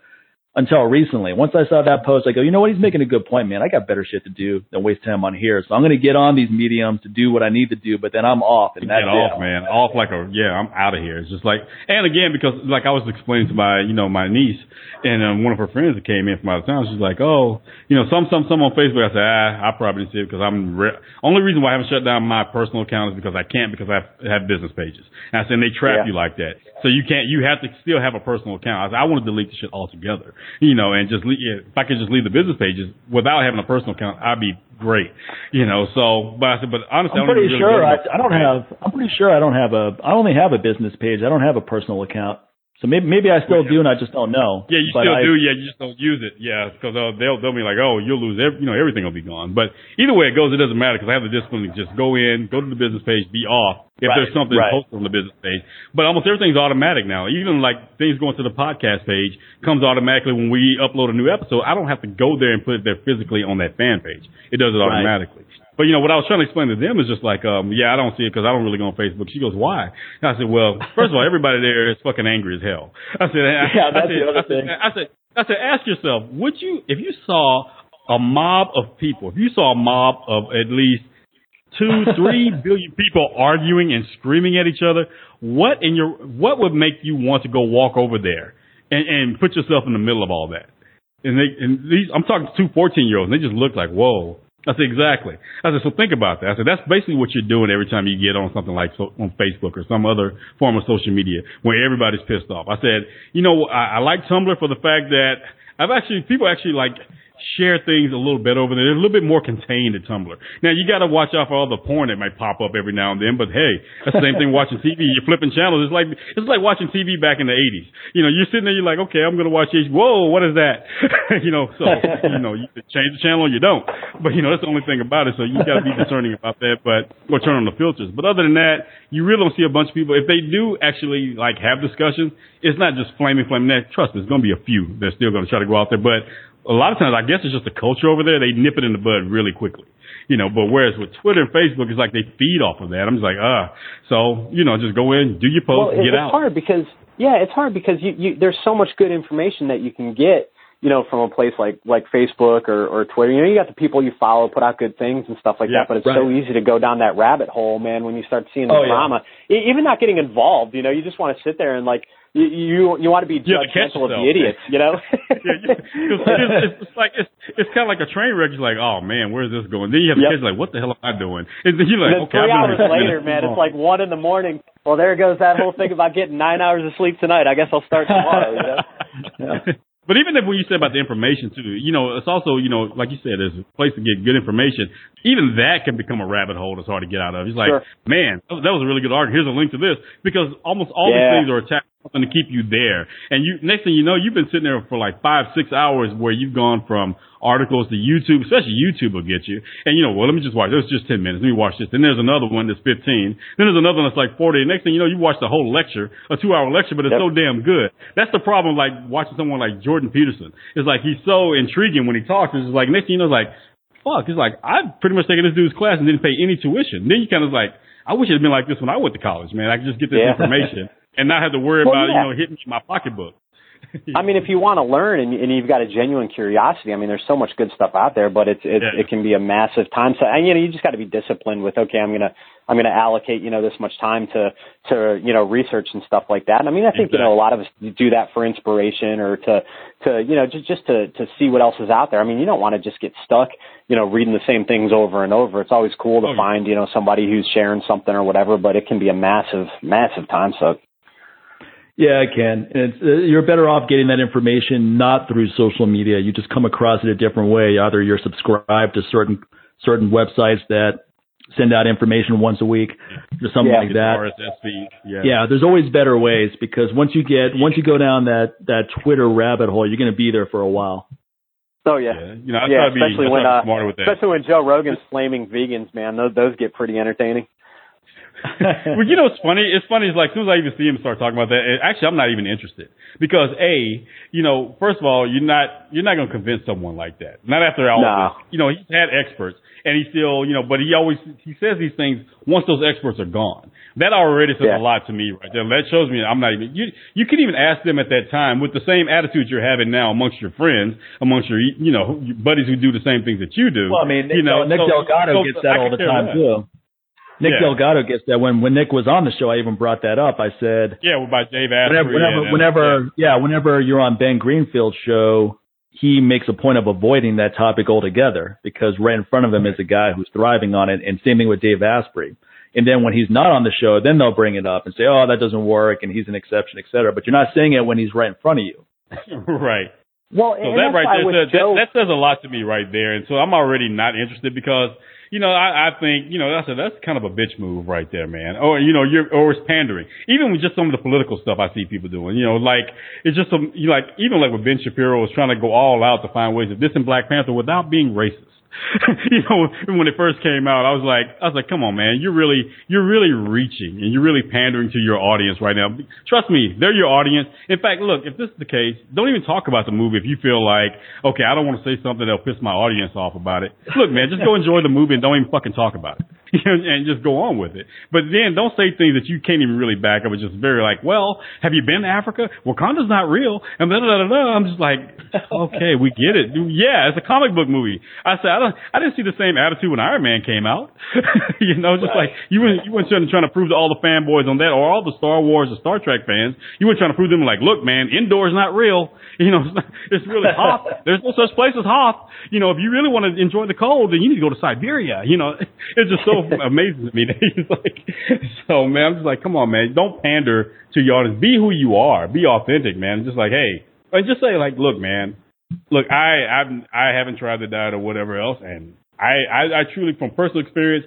Until recently, once I saw that post, I go, you know what? He's making a good point, man. I got better shit to do than waste time on here. So I'm going to get on these mediums to do what I need to do, but then I'm off, and Get off, it. man. Off like a yeah. I'm out of here. It's just like, and again, because like I was explaining to my you know my niece and um, one of her friends that came in from out of town. She's like, oh, you know, some some some on Facebook. I said, ah, I probably didn't see it because I'm re- only reason why I haven't shut down my personal account is because I can't because I have, have business pages. And I said, and they trap Yeah. you like that. So you can't. You have to still have a personal account. I said, I want to delete the shit altogether. You know, and just leave, if I could just leave the business pages without having a personal account, I'd be great. You know, so but I said, but honestly, I'm I don't pretty really sure go I, I don't have. I'm pretty sure I don't have a. I only have a business page. I don't have a personal account. So maybe maybe I still do, and I just don't know. Yeah, you But still I- do. Yeah, you just don't use it. Yeah, because uh, they'll they'll be like, oh, you'll lose. Every, you know, everything will be gone. But either way it goes, it doesn't matter because I have the discipline to just go in, go to the business page, be off if Right, there's something right. posted on the business page. But almost everything's automatic now. Even like things going to the podcast page comes automatically when we upload a new episode. I don't have to go there and put it there physically on that fan page. It does it Right. But you know what I was trying to explain to them is just like, um, yeah, I don't see it because I don't really go on Facebook. She goes, why? And I said, well, first of all, everybody there is fucking angry as hell. I said, I, Yeah, I that's said, the other I said, thing. I said, I said, ask yourself, would you, if you saw a mob of people, if you saw a mob of at least two, three billion people arguing and screaming at each other. What in your what would make you want to go walk over there and, and put yourself in the middle of all that? And they and these I'm talking to two 14 year olds, and they just look like whoa. I said exactly. I said so. Think about that. I said that's basically what you're doing every time you get on something like so, on Facebook or some other form of social media where everybody's pissed off. I said, you know, I, I like Tumblr for the fact that I've actually people actually like share things a little bit over there. They're a little bit more contained at Tumblr. Now you got to watch out for all the porn that might pop up every now and then. But hey, that's the same thing watching TV. You're flipping channels. It's like it's like watching TV back in the '80s. You know, you're sitting there. You're like, okay, I'm gonna watch H. Whoa, what is that? you know, so you know, you change the channel or you don't. But you know, that's the only thing about it. So you got to be discerning about that. But or turn on the filters. But other than that, you really don't see a bunch of people. If they do actually like have discussions, it's not just flaming, flaming. That trust there's gonna be a few that's still gonna try to go out there. But a lot of times, I guess it's just the culture over there. They nip it in the bud really quickly, you know. But whereas with Twitter and Facebook, it's like they feed off of that. I'm just like, ah. So you know, just go in, do your post, well, get it's out. It's hard because yeah, it's hard because you, you there's so much good information that you can get. You know, from a place like like Facebook or, or Twitter, you know, you got the people you follow put out good things and stuff like Yeah, that. But it's right. so easy to go down that rabbit hole, man. When you start seeing the Oh, yeah. drama, E- even not getting involved, you know, you just want to sit there and like you you, you want to be You judgmental of the idiots, you know. yeah, you, it's, it's like it's it's kind of like a train wreck. You're like, oh man, where's this going? Then you have Yep. catch like, what the hell am I doing? And then you're like, And then okay, three hours later, man, it's like one in the morning. Well, there goes that whole thing about getting nine hours of sleep tonight. I guess I'll start tomorrow. You know? But even if when you said about the information too, you know, it's also, you know, like you said, there's a place to get good information. Even that can become a rabbit hole that's hard to get out of. It's like, Sure. man, that was- a really good argument. Here's a link to this because almost all Yeah. these things are attached something to keep you there. And you, next thing you know, you've been sitting there for like five, six hours where you've gone from articles to YouTube, especially YouTube will get you. And you know, well, let me just watch. It was just 10 minutes. Let me watch this. Then there's another one that's 15. Then there's another one that's like 40. Next thing you know, you watch the whole lecture, a two hour lecture, but it's Yep. so damn good. That's the problem, like watching someone like Jordan Peterson. It's like he's so intriguing when he talks. It's like next thing you know, it's like, fuck. It's like I've pretty much taken this dude's class and didn't pay any tuition. Then you kind of like, I wish it had been like this when I went to college, man. I could just get this Yeah. information and not have to worry Well, about yeah. you know hitting my pocketbook. I mean, if you want to learn and, and you've got a genuine curiosity, I mean, there's so much good stuff out there, but it's, it's Yeah. it can be a massive time. So, and you know, you just got to be disciplined with, okay, I'm gonna I'm gonna allocate you know this much time to to you know research and stuff like that. And I mean, I think you know a lot of us do that for inspiration or to to you know just just to to see what else is out there. I mean, you don't want to just get stuck you know reading the same things over and over. It's always cool to Oh, find you know somebody who's sharing something or whatever, but it can be a massive massive time suck. Yeah, I can. And it's, uh, you're better off getting that information not through social media. You just come across it a different way. Either you're subscribed to certain certain websites that send out information once a week or something Yeah. like that. RSS feed. Yeah. Yeah, there's always better ways because once you get once you go down that that Twitter rabbit hole, you're going to be there for a while. Oh yeah. Yeah. You know, I Yeah, try to be, especially when, uh, with that. Especially when Joe Rogan's flaming vegans, man. Those those get pretty entertaining. well, you know it's funny? It's funny. It's like as soon as I even see him start talking about that, it- actually, I'm not even interested because a, you know, first of all, you're not you're not going to convince someone like that. Not after all No. this. You know, he's had experts, and he still, you know, but he always he says these things once those experts are gone. That already says Yeah. a lot to me, right there. That shows me I'm not even. You you can even ask them at that time with the same attitude you're having now amongst your friends, amongst your you know buddies who do the same things that you do. Well, I mean, Nick, you know, Nick so- Delgado so gets that all the time too. Nick Yeah. Delgado gets that. When when Nick was on the show, I even brought that up. I said, Yeah, well, by Dave Asprey. whenever whenever and- whenever yeah, whenever you're on Ben Greenfield's show, he makes a point of avoiding that topic altogether because right in front of him is a guy who's thriving on it, and same thing with Dave Asprey. And then when he's not on the show, then they'll bring it up and say, "Oh, that doesn't work," and he's an exception, et cetera. But you're not saying it when he's right in front of you. right. Well, So that right there with says, Joe, that, that says a lot to me right there, and so I'm already not interested because you know I, I think you know that's a, that's kind of a bitch move right there, man. Or you know you're or it's pandering. Even with just some of the political stuff I see people doing, you know, like it's just some you like even like with Ben Shapiro was trying to go all out to find ways of this in Black Panther without being racist. you know, when it first came out, I was like, I was like, come on, man, you're really, you're really reaching and you're really pandering to your audience right now. Trust me, they're your audience. In fact, look, if this is the case, don't even talk about the movie if you feel like, okay, I don't want to say something that'll piss my audience off about it. Look, man, just go enjoy the movie and don't even fucking talk about it. and just go on with it. But then don't say things that you can't even really back up. It's just very like, well, have you been to Africa? Wakanda's not real. And da da da da. I'm just like, okay, we get it. Yeah, it's a comic book movie. I said I don't. I didn't see the same attitude when Iron Man came out. you know, just right. like you weren't you weren't trying to prove to all the fanboys on that or all the Star Wars or Star Trek fans. You weren't trying to prove them like, look, man, Endor's not real. You know, it's, not, it's really hot. There's no such place as Hoth. You know, if you really want to enjoy the cold, then you need to go to Siberia. You know, it's just so amazing to me. He's like, so man, I'm just like, come on, man, don't pander to your audience. Be who you are. Be authentic, man. Just like, hey, and just say like, look, man, look, I I've, I haven't tried the diet or whatever else, and I, I I truly from personal experience.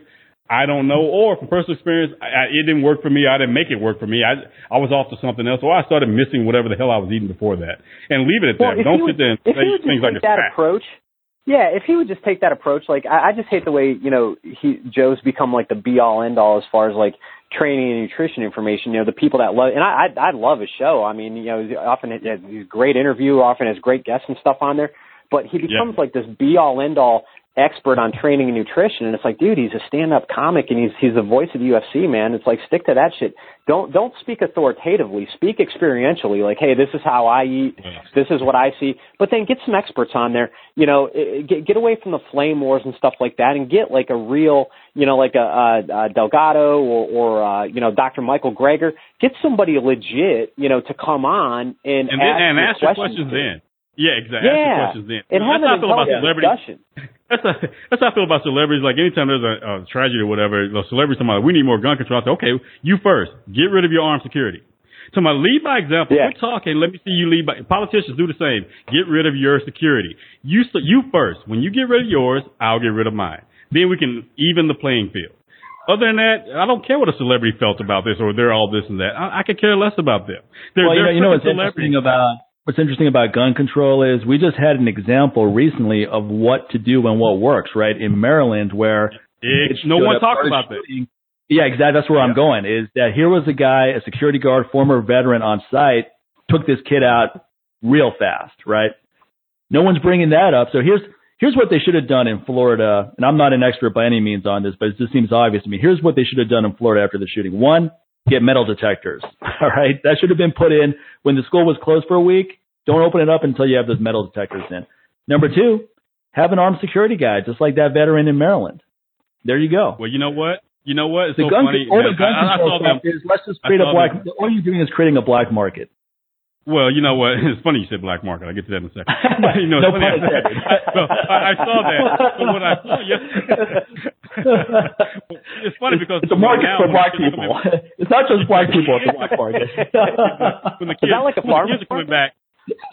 I don't know, or from personal experience, I, I, it didn't work for me. I didn't make it work for me. I I was off to something else, or I started missing whatever the hell I was eating before that, and leave it at well, that. Don't sit there and say things like that approach. Yeah, if he would just take that approach, like I, I just hate the way you know he Joe's become like the be all end all as far as like training and nutrition information. You know, the people that love, and I, I, I love his show. I mean, you know, he often has he's great interview, often has great guests and stuff on there. But he becomes yeah. like this be all end all expert on training and nutrition and it's like dude he's a stand up comic and he's he's the voice of the UFC man. It's like stick to that shit. Don't don't speak authoritatively. Speak experientially. Like hey this is how I eat. This is what I see. But then get some experts on there. You know get get away from the flame wars and stuff like that and get like a real you know like a, a, a Delgado or or uh, you know Dr. Michael Greger. Get somebody legit you know to come on and and, ask, then, and ask questions, questions then yeah, exactly. Yeah. Ask the questions then. And that's how I feel about celebrities. Discussion. That's how, that's how I feel about celebrities. Like anytime there's a, a tragedy or whatever, the celebrities talking about, we need more gun control. I say, okay, you first. Get rid of your armed security. To my lead by example. Yeah. Quit talking. Let me see you lead by. Politicians do the same. Get rid of your security. You you first. When you get rid of yours, I'll get rid of mine. Then we can even the playing field. Other than that, I don't care what a celebrity felt about this or they're all this and that. I, I could care less about them. They're, well, you they're know, you know what's celebrities. interesting about what's interesting about gun control is we just had an example recently of what to do and what works, right? In Maryland, where it's, no one talks about that. Yeah, exactly. That's where yeah. I'm going. Is that here was a guy, a security guard, former veteran on site, took this kid out real fast, right? No one's bringing that up. So here's here's what they should have done in Florida. And I'm not an expert by any means on this, but it just seems obvious to me. Here's what they should have done in Florida after the shooting. One, get metal detectors. All right. That should have been put in when the school was closed for a week. Don't open it up until you have those metal detectors in. Number two, have an armed security guy, just like that veteran in Maryland. There you go. Well, you know what? You know what? It's the so gun, funny. Or the gun I, I control saw them. Is, let's just create a black. Them. All you're doing is creating a black market. Well, you know what? It's funny you said black market. I'll get to that in a second. But, you know, no funny. I, so I, I saw that. So what I saw yesterday, it's funny because it's a market now, for black people. it's not just black people. It's a black market. when the kids, is that like a when farm? the kids are coming back,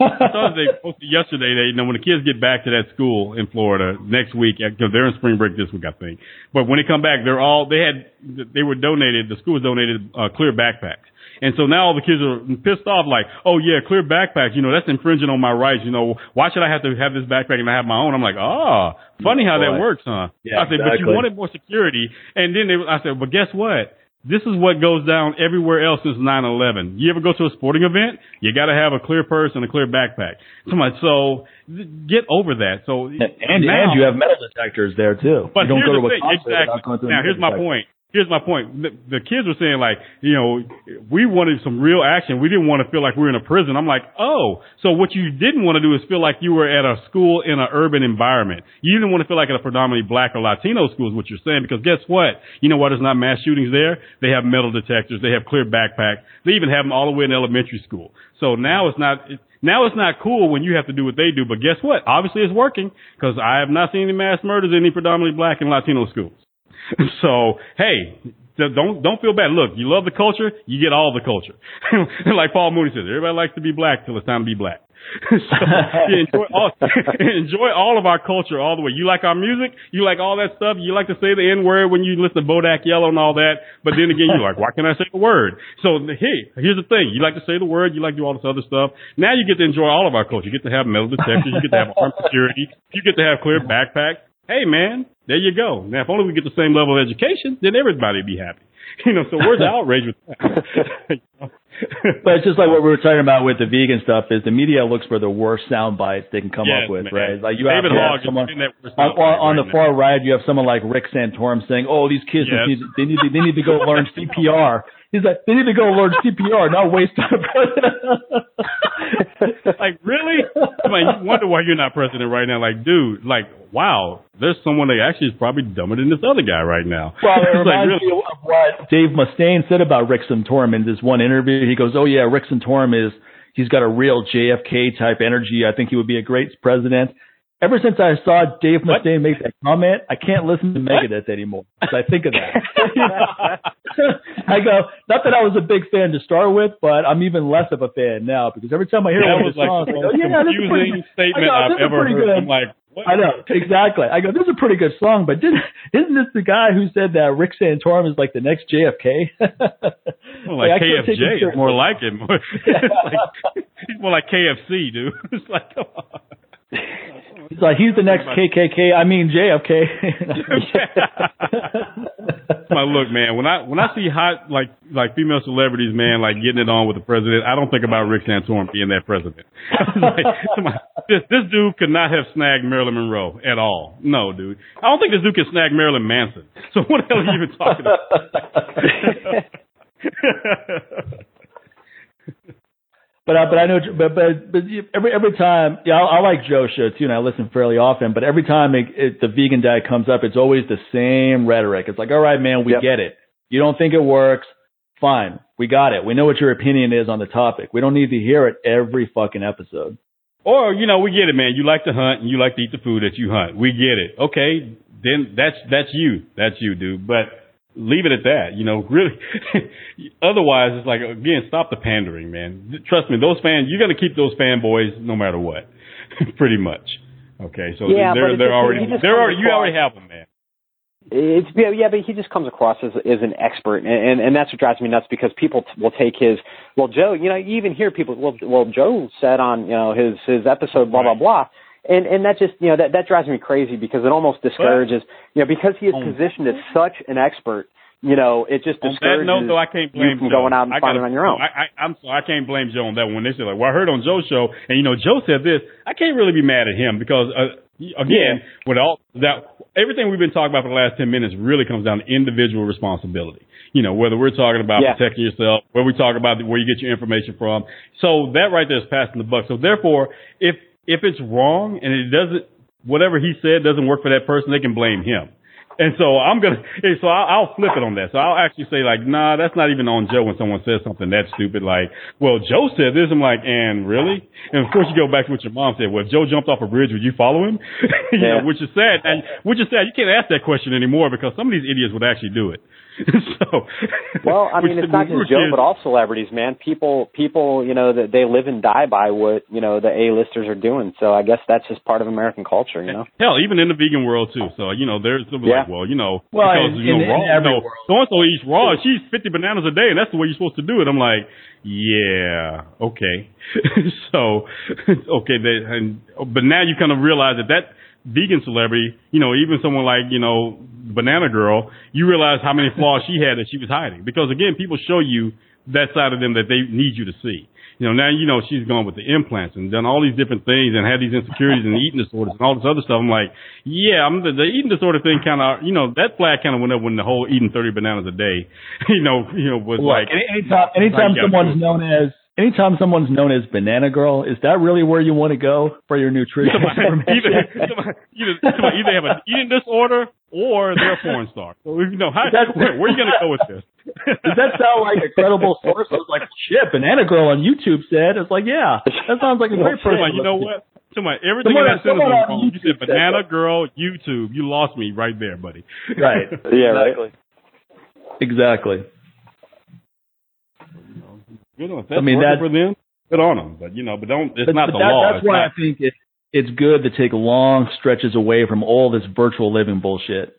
I saw they posted yesterday. They, you know, when the kids get back to that school in Florida next week, because they're in spring break this week, I think. But when they come back, they're all they had. They were donated. The school was donated uh, clear backpacks. And so now all the kids are pissed off, like, oh yeah, clear backpacks, you know, that's infringing on my rights. You know, why should I have to have this backpack and I have my own? I'm like, ah, oh, funny how that works, huh? Yeah, I said, exactly. but you wanted more security. And then they, I said, but guess what? This is what goes down everywhere else since 9/11. You ever go to a sporting event? You got to have a clear purse and a clear backpack. So get over that. So and and, now, now you have metal detectors there too. But you don't go to a thing, exactly. without going through a Now here's my detector. point. Here's my point. The, kids were saying like, you know, we wanted some real action. We didn't want to feel like we were in a prison. I'm like, oh, so what you didn't want to do is feel like you were at a school in an urban environment. You didn't want to feel like at a predominantly black or Latino school is what you're saying. Because guess what? You know why there's not mass shootings there? They have metal detectors. They have clear backpacks. They even have them all the way in elementary school. So now it's not. Now it's not cool when you have to do what they do, but guess what? Obviously it's working because I have not seen any mass murders in any predominantly black and Latino schools. so, hey, don't don't feel bad. Look, you love the culture, you get all the culture. like Paul Mooney says, everybody likes to be black till it's time to be black. so enjoy all enjoy all of our culture all the way. You like our music, you like all that stuff. You like to say the N word when you listen to Bodak Yellow and all that. But then again, you're like, why can't I say the word? So hey, here's the thing: you like to say the word, you like to do all this other stuff. Now you get to enjoy all of our culture. You get to have metal detectors, you get to have armed security, you get to have clear backpacks. Hey man, there you go. Now if only we get the same level of education, then everybody'd be happy. You know, so where's the outrage with that? but it's just like what we were talking about with the vegan stuff is the media looks for the worst sound bites they can come yes, up with, man. right? Like you David have, have someone is in that worst on, on, on right the now. far right, you have someone like Rick Santorum saying, "Oh, these kids Yes. need, they need to, they need to go learn CPR." He's like, "They need to go learn CPR, not waste time." like really? I mean, you wonder why you're not president right now. Like, dude, like, wow, there's someone that actually is probably dumber than this other guy right now. Well, it It's like, reminds really? me of what Dave Mustaine said about Rick Santorum in this one interview. He goes, "Oh yeah, Rick Santorum is he's got a real JFK type energy. I think he would be a great president." Ever since I saw Dave What? Mustaine make that comment, I can't listen to Megadeth anymore I think of that. I go, not that I was a big fan to start with, but I'm even less of a fan now because every time I hear that one of like songs, the I go, yeah, this is pretty statement I go, I've ever heard. good. I'm like, what? I know exactly. I go, this is a pretty good song, but didn't, isn't this the guy who said that Rick Santorum is like the next JFK? Well, like take KFJ is more like it. More, like, more like KFC, dude. It's like, come on. He's like, he's the next KKK. I mean JFK. My look, man. When I when I see hot like like female celebrities, man, like getting it on with the president, I don't think about Rick Santorum being that president. like, this this dude could not have snagged Marilyn Monroe at all. No, dude. I don't think this dude can snag Marilyn Manson. So what the hell are you even talking about? But uh, but I know, but but but every every time, yeah, I, I like Joe's show too, and I listen fairly often. But every time it, it, the vegan diet comes up, it's always the same rhetoric. It's like, all right, man, we Yep. get it. You don't think it works? Fine, we got it. We know what your opinion is on the topic. We don't need to hear it every fucking episode. Or, you know, we get it, man. You like to hunt and you like to eat the food that you hunt. We get it. Okay, then that's that's you. That's you, dude. But leave it at that. You know, really. Otherwise, it's like again, stop the pandering, man. Trust me, those fans, you're gonna keep those fanboys no matter what, pretty much. Okay, so Yeah, they're they're already they're already you already have them, man. It's yeah, yeah, but he just comes across as as an expert, and and, and that's what drives me nuts because people t- will take his well, Joe. You know, you even hear people. Well, well, Joe said on you know his his episode, blah blah blah, and and that just you know that that drives me crazy because it almost discourages you know because he is positioned as such an expert. You know, it just On that discourages note, though, I can't you blame from Joe. going out and I finding on your own. I, I, I'm sorry, I can't blame Joe on that one. When they say like, "Well, I heard on Joe's show," and you know, Joe said this, I can't really be mad at him because uh, again, with all that, everything we've been talking about for the last ten minutes really comes down to individual responsibility. You know, whether we're talking about Yeah. protecting yourself, where we talk about where you get your information from. So that right there is passing the buck. So therefore, if if it's wrong and it doesn't, whatever he said doesn't work for that person, they can blame him. And so I'm gonna, so I'll, I'll flip it on that. So I'll actually say like, nah, that's not even on Joe when someone says something that stupid. Like, well, Joe said this. I'm like, and really? And of course you go back to what your mom said. Well, if Joe jumped off a bridge, would you follow him? you Yeah. know, which is sad. And which is sad. You can't ask that question anymore because some of these idiots would actually do it. so, Well, I mean, it's not when we were just Joe, kids- but all celebrities, man. People, people, you know, that they live and die by what you know the A-listers are doing. So I guess that's just part of American culture, you know. Hell, even in the vegan world too. So you know, there's some Yeah. like, well, you know, Well, because in- you know, in- raw, in every you know, world. so and so eats raw. She's 50 bananas a day, and that's the way you're supposed to do it. I'm like, yeah, okay. so, okay, they, and but now you kind of realize that that vegan celebrity, you know, even someone like you know, Banana Girl, you realize how many flaws she had that she was hiding. Because again, people show you that side of them that they need you to see. You know, now you know she's gone with the implants and done all these different things and had these insecurities and eating disorders and all this other stuff. I'm like, yeah, I'm the, the eating disorder thing kind of, you know, that flag kind of went up when the whole eating 30 bananas a day, you know, you know, was Look, like, any- anytime anytime Like, someone's known as anytime someone's known as Banana Girl, is that really where you want to go for your nutrition somebody, either, information? somebody, either, somebody either have an eating disorder or they're a porn star. So, you know, how, That's- where, where are you going to go with this? Does that sound like a credible source? I was like, shit, Banana Girl on YouTube said. It's like, yeah, that sounds like a great person. Somebody, you know what? Somebody, everything Someone- in that sentence was on wrong. You said said banana that. girl YouTube. You lost me right there, buddy. Right. Yeah, right. Exactly. Good on. If that's I mean, working that- for them, good on them. But you know, but don't. It's But- not but the that- law. That's It's why not- I think it, it's good to take long stretches away from all this virtual living bullshit,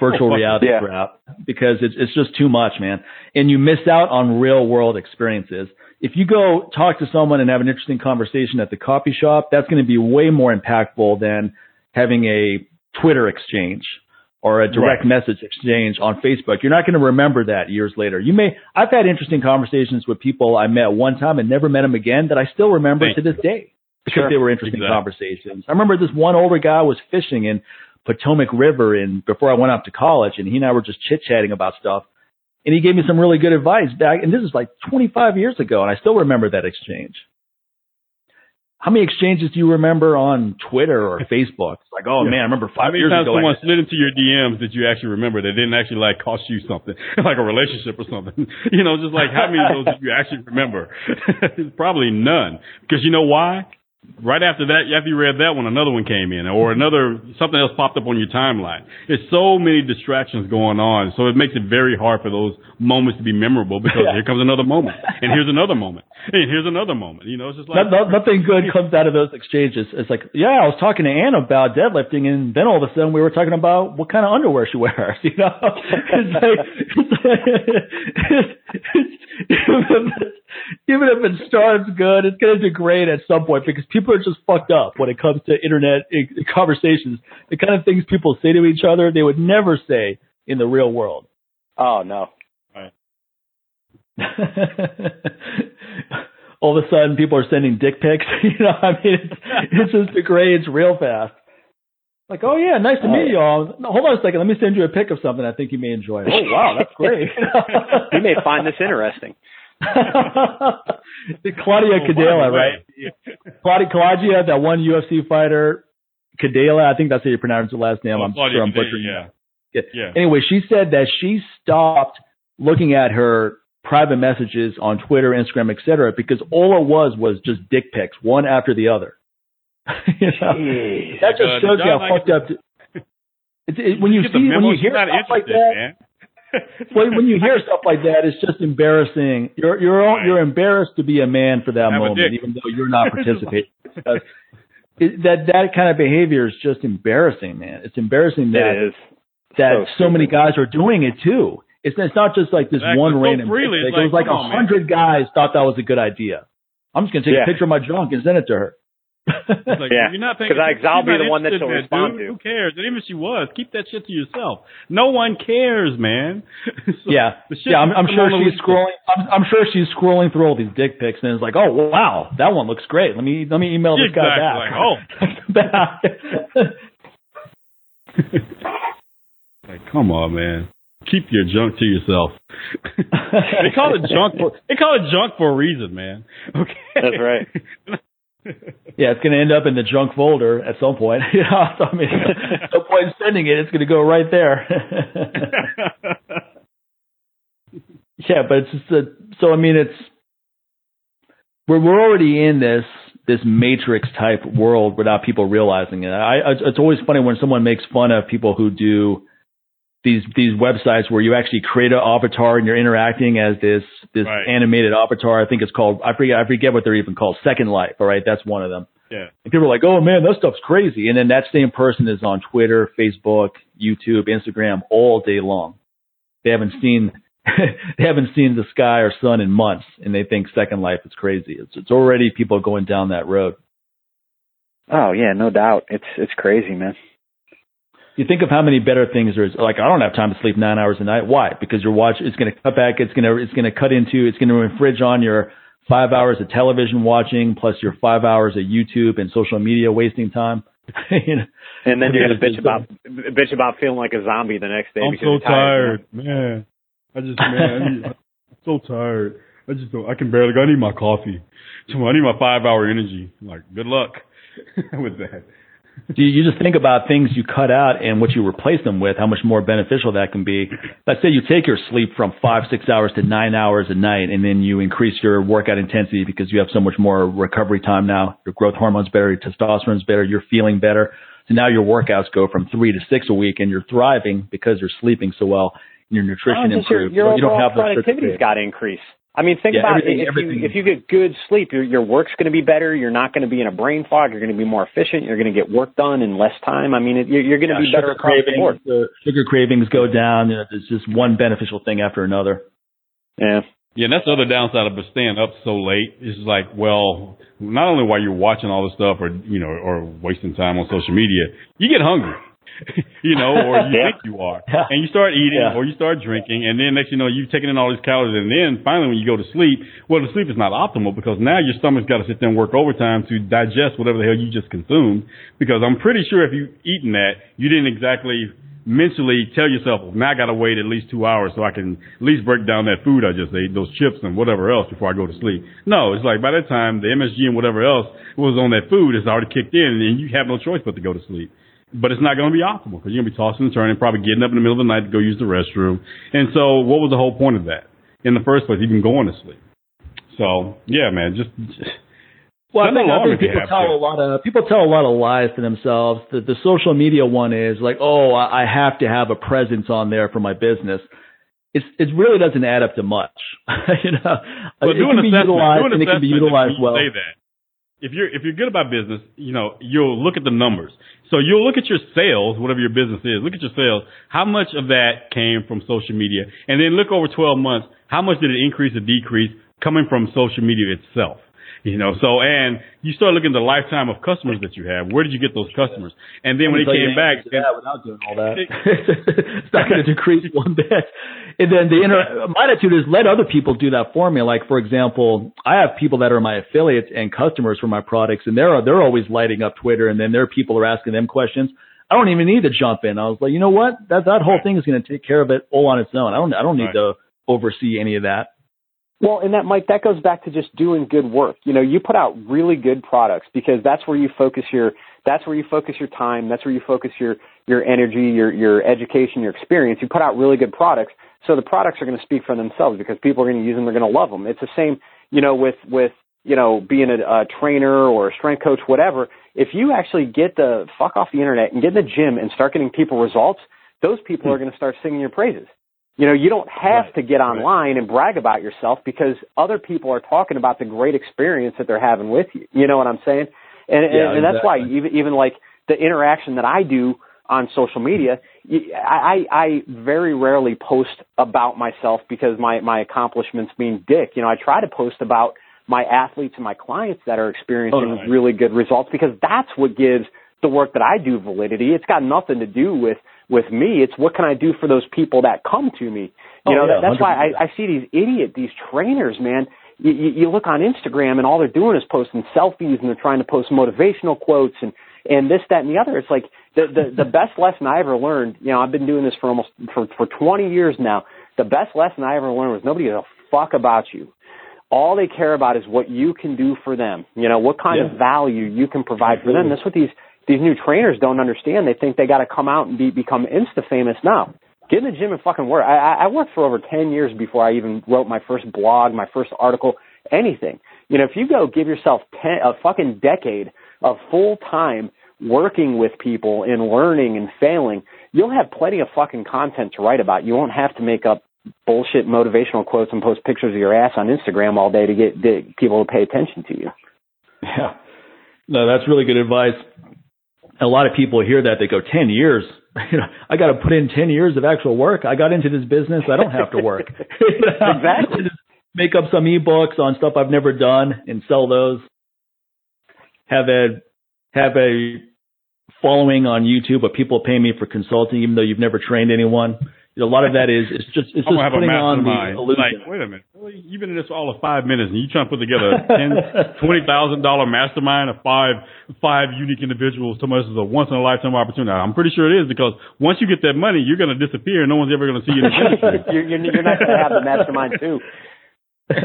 virtual Oh, reality yeah. crap, because it's it's just too much, man. And you miss out on real world experiences. If you go talk to someone and have an interesting conversation at the coffee shop, that's going to be way more impactful than having a Twitter exchange or a direct Right. message exchange on Facebook. You're not going to remember that years later. You may, I've had interesting conversations with people I met one time and never met them again that I still remember Thank to this day because Sure. they were interesting Exactly. conversations. I remember this one older guy was fishing in Potomac River and before I went off to college and he and I were just chit chatting about stuff. And he gave me some really good advice back, and this is like 25 years ago, and I still remember that exchange. How many exchanges do you remember on Twitter or Facebook? It's like, oh Yeah. man, I remember five years ago. Someone slid into your DMs that you actually remember that didn't actually like cost you something, like a relationship or something? You know, just like how many of those do you actually remember? Probably none. Because you know why? Right after that, after you read that one, another one came in, or another something else popped up on your timeline. There's so many distractions going on, so it makes it very hard for those moments to be memorable. Because here comes another moment, and here's another moment, and here's another moment. You know, it's just like No- no- nothing good comes out of those exchanges. It's like, yeah, I was talking to Ann about deadlifting, and then all of a sudden we were talking about what kind of underwear she wears. You know, it's like, it's like it's, even, if it, even if it starts good, it's going to degrade at some point because people are just fucked up when it comes to internet eh, conversations. The kind of things people say to each other, they would never say in the real world. Oh no. All of a sudden, people are sending dick pics. you know, I mean, it's, it just degrades real fast. Like, oh yeah, nice to meet oh. you all. No, hold on a second, let me send you a pic of something I think you may enjoy. Oh wow, that's great. You may find this interesting. The Claudia Gadelha, right? Claudia, Claudia, that one UFC fighter, Gadelha. I think that's how you pronounce her last name. Oh, I'm Claudia sure I'm Gadelha, butchering yeah. that. Yeah. Anyway, she said that she stopped looking at her private messages on Twitter, Instagram, etc., because all it was was just dick pics, one after the other. you know? That just Uh, shows you how fucked up. It's, it, when you Get the see, when you hear she's not stuff like interested, that, man. when, when you hear stuff like that, it's just embarrassing. You're you're all- Right. you're embarrassed to be a man for that Have a moment, even though you're not participating. It, that that kind of behavior is just embarrassing, man. It's embarrassing that It is. that So so, many guys are doing it too. It's it's not just like this Exactly. one So random. freely, dick it's it was like, like a come on, man. hundred guys thought that was a good idea. I'm just gonna take Yeah. a picture of my junk and send it to her. It's like, Yeah. You're not paying 'Cause I- attention. I'll be the one that interested she'll respond dude. to. Who cares? And even if she was, keep that shit to yourself. No one cares, man. So, yeah, shit yeah. I'm, I'm sure she's list- scrolling. I'm, I'm sure she's scrolling through all these dick pics and is like, oh wow, that one looks great. Let me let me email this guy Exactly. back. Like, oh. back. Like, come on, man. Keep your junk to yourself. they call it junk. For, they call it junk for a reason, man. Okay. That's right. Yeah, it's going to end up in the junk folder at some point. So, I mean, no point in sending it. It's going to go right there. yeah, but it's just a, so. I mean, it's we're we're already in this this matrix type world without people realizing it. I, I it's always funny when someone makes fun of people who do these these websites where you actually create an avatar and you're interacting as this this Right. animated avatar. I think it's called I forget I forget what they're even called. Second Life. All right, that's one of them. yeah. And people are like, "Oh man, that stuff's crazy." And then that same person is on Twitter, Facebook, YouTube, Instagram all day long. They haven't seen they haven't seen the sky or sun in months, and they think Second Life is crazy. It's it's already people going down that road. Oh yeah, no doubt. It's it's crazy, man. You think of how many better things there's. Like I don't have time to sleep nine hours a night. Why? Because your watch it's going to cut back. It's going to it's going to cut into. It's going to infringe on your five hours of television watching plus your five hours of YouTube and social media wasting time. you know? And then you're gonna bitch about bitch about feeling like a zombie the next day. I'm because so you're tired. tired, man. I just, man, I need, I'm so tired. I just don't, I can barely, go I need my coffee. I need my five hour energy. Like, good luck with that. you, you just think about things you cut out and what you replace them with, how much more beneficial that can be. Let's say you take your sleep from five, six hours to nine hours a night, and then you increase your workout intensity because you have so much more recovery time now. Your growth hormone's better, your testosterone's better, you're feeling better. So now your workouts go from three to six a week, and you're thriving because you're sleeping so well, and your nutrition Oh, just your, improves. your you don't have productivity's got to increase. I mean, think Yeah, about everything- it. If everything- you if you get good sleep, your your work's going to be better. You're not going to be in a brain fog. You're going to be more efficient. You're going to get work done in less time. I mean, it, you're, you're going to Yeah, be better sugar across the board. cravings, uh, sugar cravings go down. You know, there's just one beneficial thing after another. Yeah. Yeah, and that's the other downside of staying up so late. It's like, well, not only while you're watching all this stuff or, you know, or wasting time on social media, you get hungry. you know, or you Yeah. think you are. Yeah. And you start eating Yeah. or you start drinking and then next you know you've taken in all these calories and then finally when you go to sleep, well the sleep is not optimal because now your stomach's got to sit there and work overtime to digest whatever the hell you just consumed because I'm pretty sure if you've eaten that, you didn't exactly mentally tell yourself, well, now I got to wait at least two hours so I can at least break down that food I just ate, those chips and whatever else before I go to sleep. No, it's like by that time the MSG and whatever else was on that food has already kicked in and you have no choice but to go to sleep. But it's not going to be optimal because you're going to be tossing and turning, probably getting up in the middle of the night to go use the restroom. And so what was the whole point of that in the first place, even going to sleep? So yeah, man, just, just Well, I think, I think people tell to. a lot of people tell a lot of lies to themselves. The, the social media one is like, oh, I I have to have a presence on there for my business. It's, it really doesn't add up to much. you know, But it can be utilized and it can be utilized well. Say that. If you're if you're good about business, you know you'll look at the numbers. So you'll look at your sales, whatever your business is. Look at your sales. How much of that came from social media, and then look over 12 months. How much did it increase or decrease coming from social media itself? You know, so and you start looking at the lifetime of customers that you have. Where did you get those customers? And then when you came back, that without doing all that, it's not going to decrease one bit. And then the inter- my attitude is let other people do that for me. Like for example, I have people that are my affiliates and customers for my products, and they're they're always lighting up Twitter, and then their people are asking them questions. I don't even need to jump in. I was like, you know what? That that whole thing is going to take care of it all on its own. I don't I don't need Right. to oversee any of that. Well, and that Mike, that goes back to just doing good work. You know, you put out really good products because that's where you focus your that's where you focus your time, that's where you focus your your energy, your your education, your experience. You put out really good products, so the products are going to speak for themselves because people are going to use them, they're going to love them. It's the same, you know, with with you know being a, a trainer or a strength coach, whatever. If you actually get the fuck off the internet and get in the gym and start getting people results, those people are going to start singing your praises. You know, you don't have Right, to get online and brag about yourself because other people are talking about the great experience that they're having with you. You know what I'm saying? And Yeah, and, and that's why even even like the interaction that I do on social media, I very rarely post about myself because my my accomplishments mean dick. You know, I try to post about my athletes and my clients that are experiencing Oh, right. really good results because that's what gives the work that I do validity. It's got nothing to do with with me. It's what can I do for those people that come to me. You Oh, know, yeah, that, that's why 100%. I, I see these idiot, these trainers, man. You, you, you look on Instagram and all they're doing is posting selfies and they're trying to post motivational quotes and and this, that, and the other. It's like the the, the best lesson I ever learned. You know, I've been doing this for almost for for 20 years now. The best lesson I ever learned was nobody gives a fuck about you. All they care about is what you can do for them. You know, what kind Yeah. of value you can provide for them. That's what these these new trainers don't understand. They think they got to come out and be become insta famous now. Get in the gym and fucking work. I, I worked for over ten years before I even wrote my first blog, my first article, anything. You know, if you go give yourself ten, a fucking decade of full time working with people and learning and failing, you'll have plenty of fucking content to write about. You won't have to make up bullshit motivational quotes and post pictures of your ass on Instagram all day to get to people to pay attention to you. Yeah. No, that's really good advice. A lot of people hear that they go ten years. You know, I got to put in ten years of actual work. I got into this business. I don't have to work. Exactly. Make up some ebooks on stuff I've never done and sell those. Have a have a following on YouTube, but people pay me for consulting, even though you've never trained anyone. You know, a lot of that is it's just it's I'm just gonna a putting on the illusion. Like, wait a minute, really? You've been in this for all of five minutes, and you trying to put together a ten, twenty thousand dollar mastermind of five five unique individuals. So much is a once in a lifetime opportunity. I'm pretty sure it is because once you get that money, you're gonna disappear, and no one's ever gonna see you in the you're, you're, you're not going to have the mastermind too.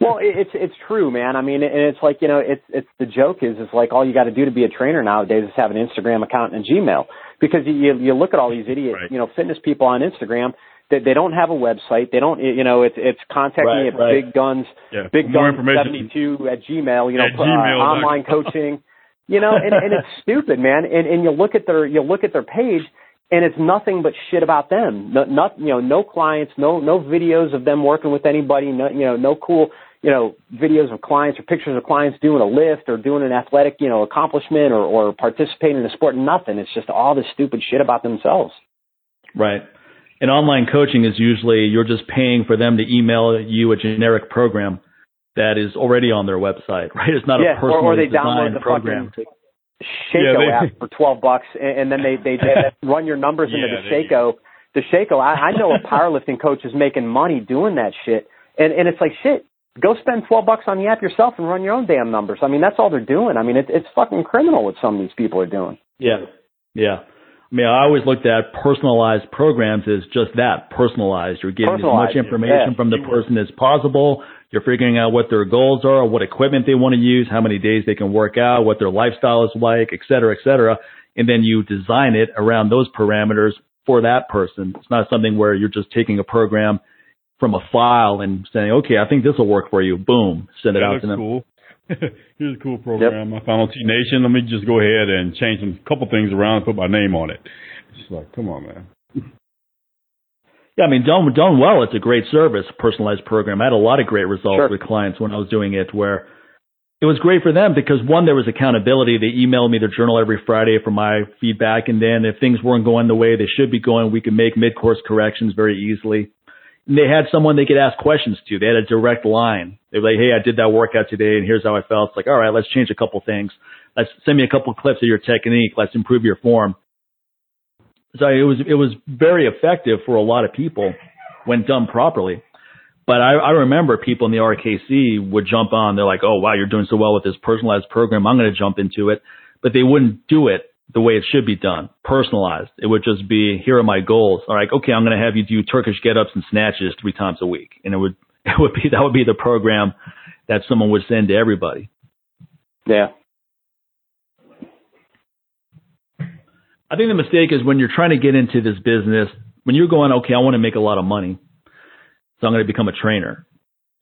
Well, it- it's it's true, man. I mean, and it's like you know, it's it's the joke is it's like all you got to do to be a trainer nowadays is have an Instagram account and a Gmail because you you, look at all these idiot Right. you know fitness people on Instagram that they don't have a website. They don't you know it's it's contact me at right. big guns yeah, big more guns seventy two at Gmail. You know, At uh, gmail online coaching. You know, and, and it's stupid, man. And and you look at their you look at their page and it's nothing but shit about them. No, not you know, no clients, no no videos of them working with anybody. No, you know, no cool you know videos of clients or pictures of clients doing a lift or doing an athletic you know accomplishment or or participating in a sport. Nothing. It's just all this stupid shit about themselves. Right. And online coaching is usually you're just paying for them to email you a generic program that is already on their website, right? It's not Yeah, a or- personal or they download the program. Sheiko Yeah, they- app for twelve bucks, and, and then they they, they run your numbers into Yeah, the Sheiko. The Sheiko, I, I know a powerlifting coach is making money doing that shit, and and it's like shit. Go spend twelve bucks on the app yourself and run your own damn numbers. I mean, that's all they're doing. I mean, it, it's fucking criminal what some of these people are doing. Yeah. Yeah. I mean, I always looked at personalized programs as just that, personalized. You're getting as much information yeah. from the person as possible. You're figuring out what their goals are, what equipment they want to use, how many days they can work out, what their lifestyle is like, et cetera, et cetera. And then you design it around those parameters for that person. It's not something where you're just taking a program from a file and saying, okay, I think this will work for you. Boom. Send it That out to them. cool. Here's a cool program. I found on T Nation. Let me just go ahead and change some couple things around and put my name on it. It's like, come on, man. Yeah, I mean, done done well. It's a great service, personalized program. I had a lot of great results Sure. with clients when I was doing it, where it was great for them because one, there was accountability. They emailed me their journal every Friday for my feedback, and then if things weren't going the way they should be going, we could make mid course corrections very easily. They had someone they could ask questions to. They had a direct line. They were like, "Hey, I did that workout today, and here's how I felt." It's like, "All right, let's change a couple things. Let's send me a couple clips of your technique. Let's improve your form." So it was it was very effective for a lot of people when done properly. But I, I remember people in the RKC would jump on. They're like, "Oh wow, you're doing so well with this personalized program. I'm going to jump into it," but they wouldn't do it the way it should be done, personalized. It would just be, "Here are my goals." All right, okay, I'm going to have you do Turkish get-ups and snatches three times a week, and it would it would be that would be the program that someone would send to everybody. Yeah. I think the mistake is when you're trying to get into this business, when you're going, okay, I want to make a lot of money, so I'm going to become a trainer.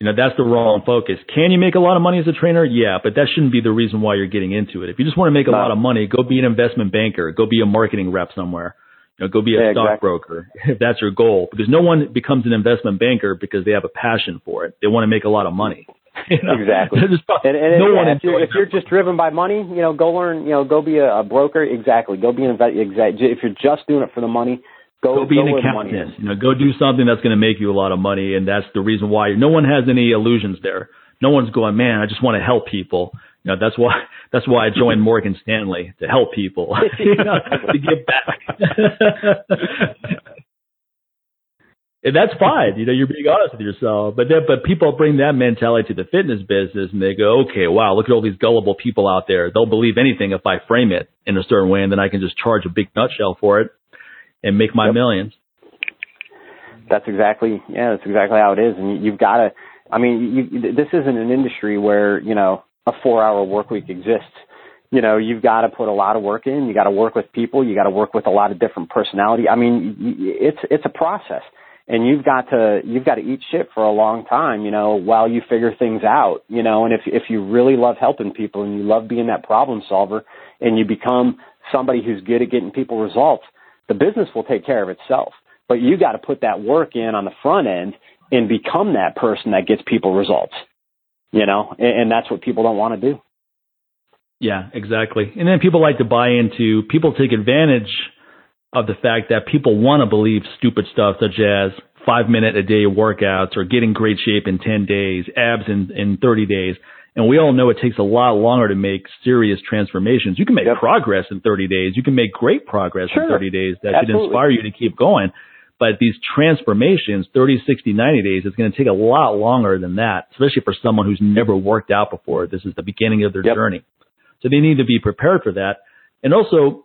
You know, that's the wrong focus. Can you make a lot of money as a trainer? Yeah, but that shouldn't be the reason why you're getting into it. If you just want to make a No. lot of money, go be an investment banker, go be a marketing rep somewhere, you know, go be a Yeah, exactly. stockbroker if that's your goal. Because no one becomes an investment banker because they have a passion for it. They want to make a lot of money. You know? Exactly. And, and no yeah, one if, you're, if you're just driven by money, you know, go learn, you know, go be a, a broker. Exactly. Go be an invest. Exact. If you're just doing it for the money, go, go be an the money accountant. You know, go do something that's going to make you a lot of money, and that's the reason why. No one has any illusions there. No one's going, man. I just want to help people. You know, that's why. That's why I joined Morgan Stanley to help people, you know, to give back. And that's fine. You know, you're being honest with yourself. But then, but people bring that mentality to the fitness business and they go, okay, wow, look at all these gullible people out there. They'll believe anything if I frame it in a certain way and then I can just charge a big nutshell for it and make my Yep. millions. That's exactly yeah. That's exactly how it is. And you, you've got to. I mean, you, this isn't an industry where you know a four-hour work week exists. You know, you've got to put a lot of work in. You got to work with people. You got to work with a lot of different personality. I mean, it's it's a process, and you've got to you've got to eat shit for a long time. You know, while you figure things out. You know, and if if you really love helping people and you love being that problem solver, and you become somebody who's good at getting people results, the business will take care of itself. But you got to put that work in on the front end and become that person that gets people results. You know, and, and that's what people don't want to do. Yeah, exactly. And then people like to buy into, people take advantage of the fact that people want to believe stupid stuff such as five minute a day workouts or getting great shape in 10 days, abs in, in 30 days. And we all know it takes a lot longer to make serious transformations. You can make Yep. progress in 30 days. You can make great progress in 30 days that should inspire you to keep going. But these transformations, 30, 60, 90 days, it's going to take a lot longer than that, especially for someone who's never worked out before. This is the beginning of their Yep. journey. So they need to be prepared for that. And also,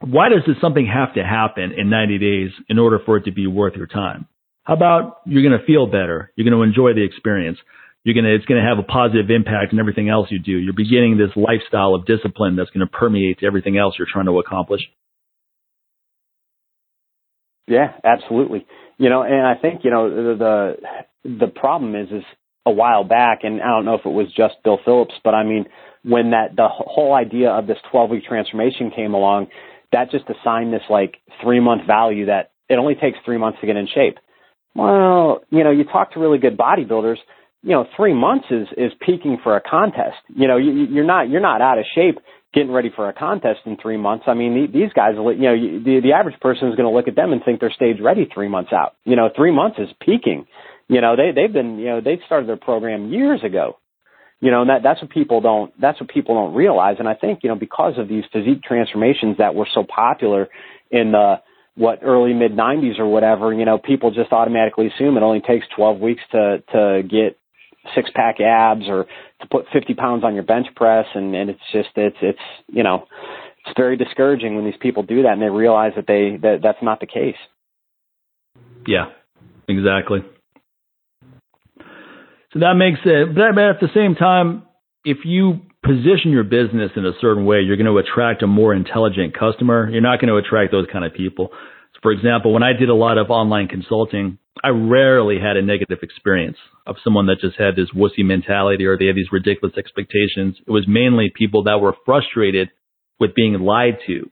why does this something have to happen in 90 days in order for it to be worth your time? How about you're going to feel better? You're going to enjoy the experience. You're to, it's to have a positive impact on everything else you do. You're beginning this lifestyle of discipline that's going to permeate everything else you're trying to accomplish. Yeah, absolutely. You know, and I think you know the the, the problem is is a while back, and I don't know if it was just Bill Phillips, but I mean when that the whole idea of this 12 week transformation came along, that just assigned this like three month value that it only takes three months to get in shape. Well, you know, you talk to really good bodybuilders, you know, three months is is peaking for a contest. You know, you, you're not you're not out of shape getting ready for a contest in three months. I mean, the- these guys, you know, the the average person is going to look at them and think they're stage ready three months out. You know, three months is peaking. You know, they they've been you know they've started their program years ago. You know, and that that's what people don't that's what people don't realize. And I think you know because of these physique transformations that were so popular in the what early mid 90s or whatever, you know, people just automatically assume it only takes 12 weeks to to get six pack abs or to put 50 pounds on your bench press, and and it's just it's it's you know it's very discouraging when these people do that and they realize that they that that's not the case. Yeah, exactly. So that makes it, but at the same time, if you position your business in a certain way, you're going to attract a more intelligent customer. You're not going to attract those kind of people. For example, when I did a lot of online consulting, I rarely had a negative experience of someone that just had this wussy mentality or they had these ridiculous expectations. It was mainly people that were frustrated with being lied to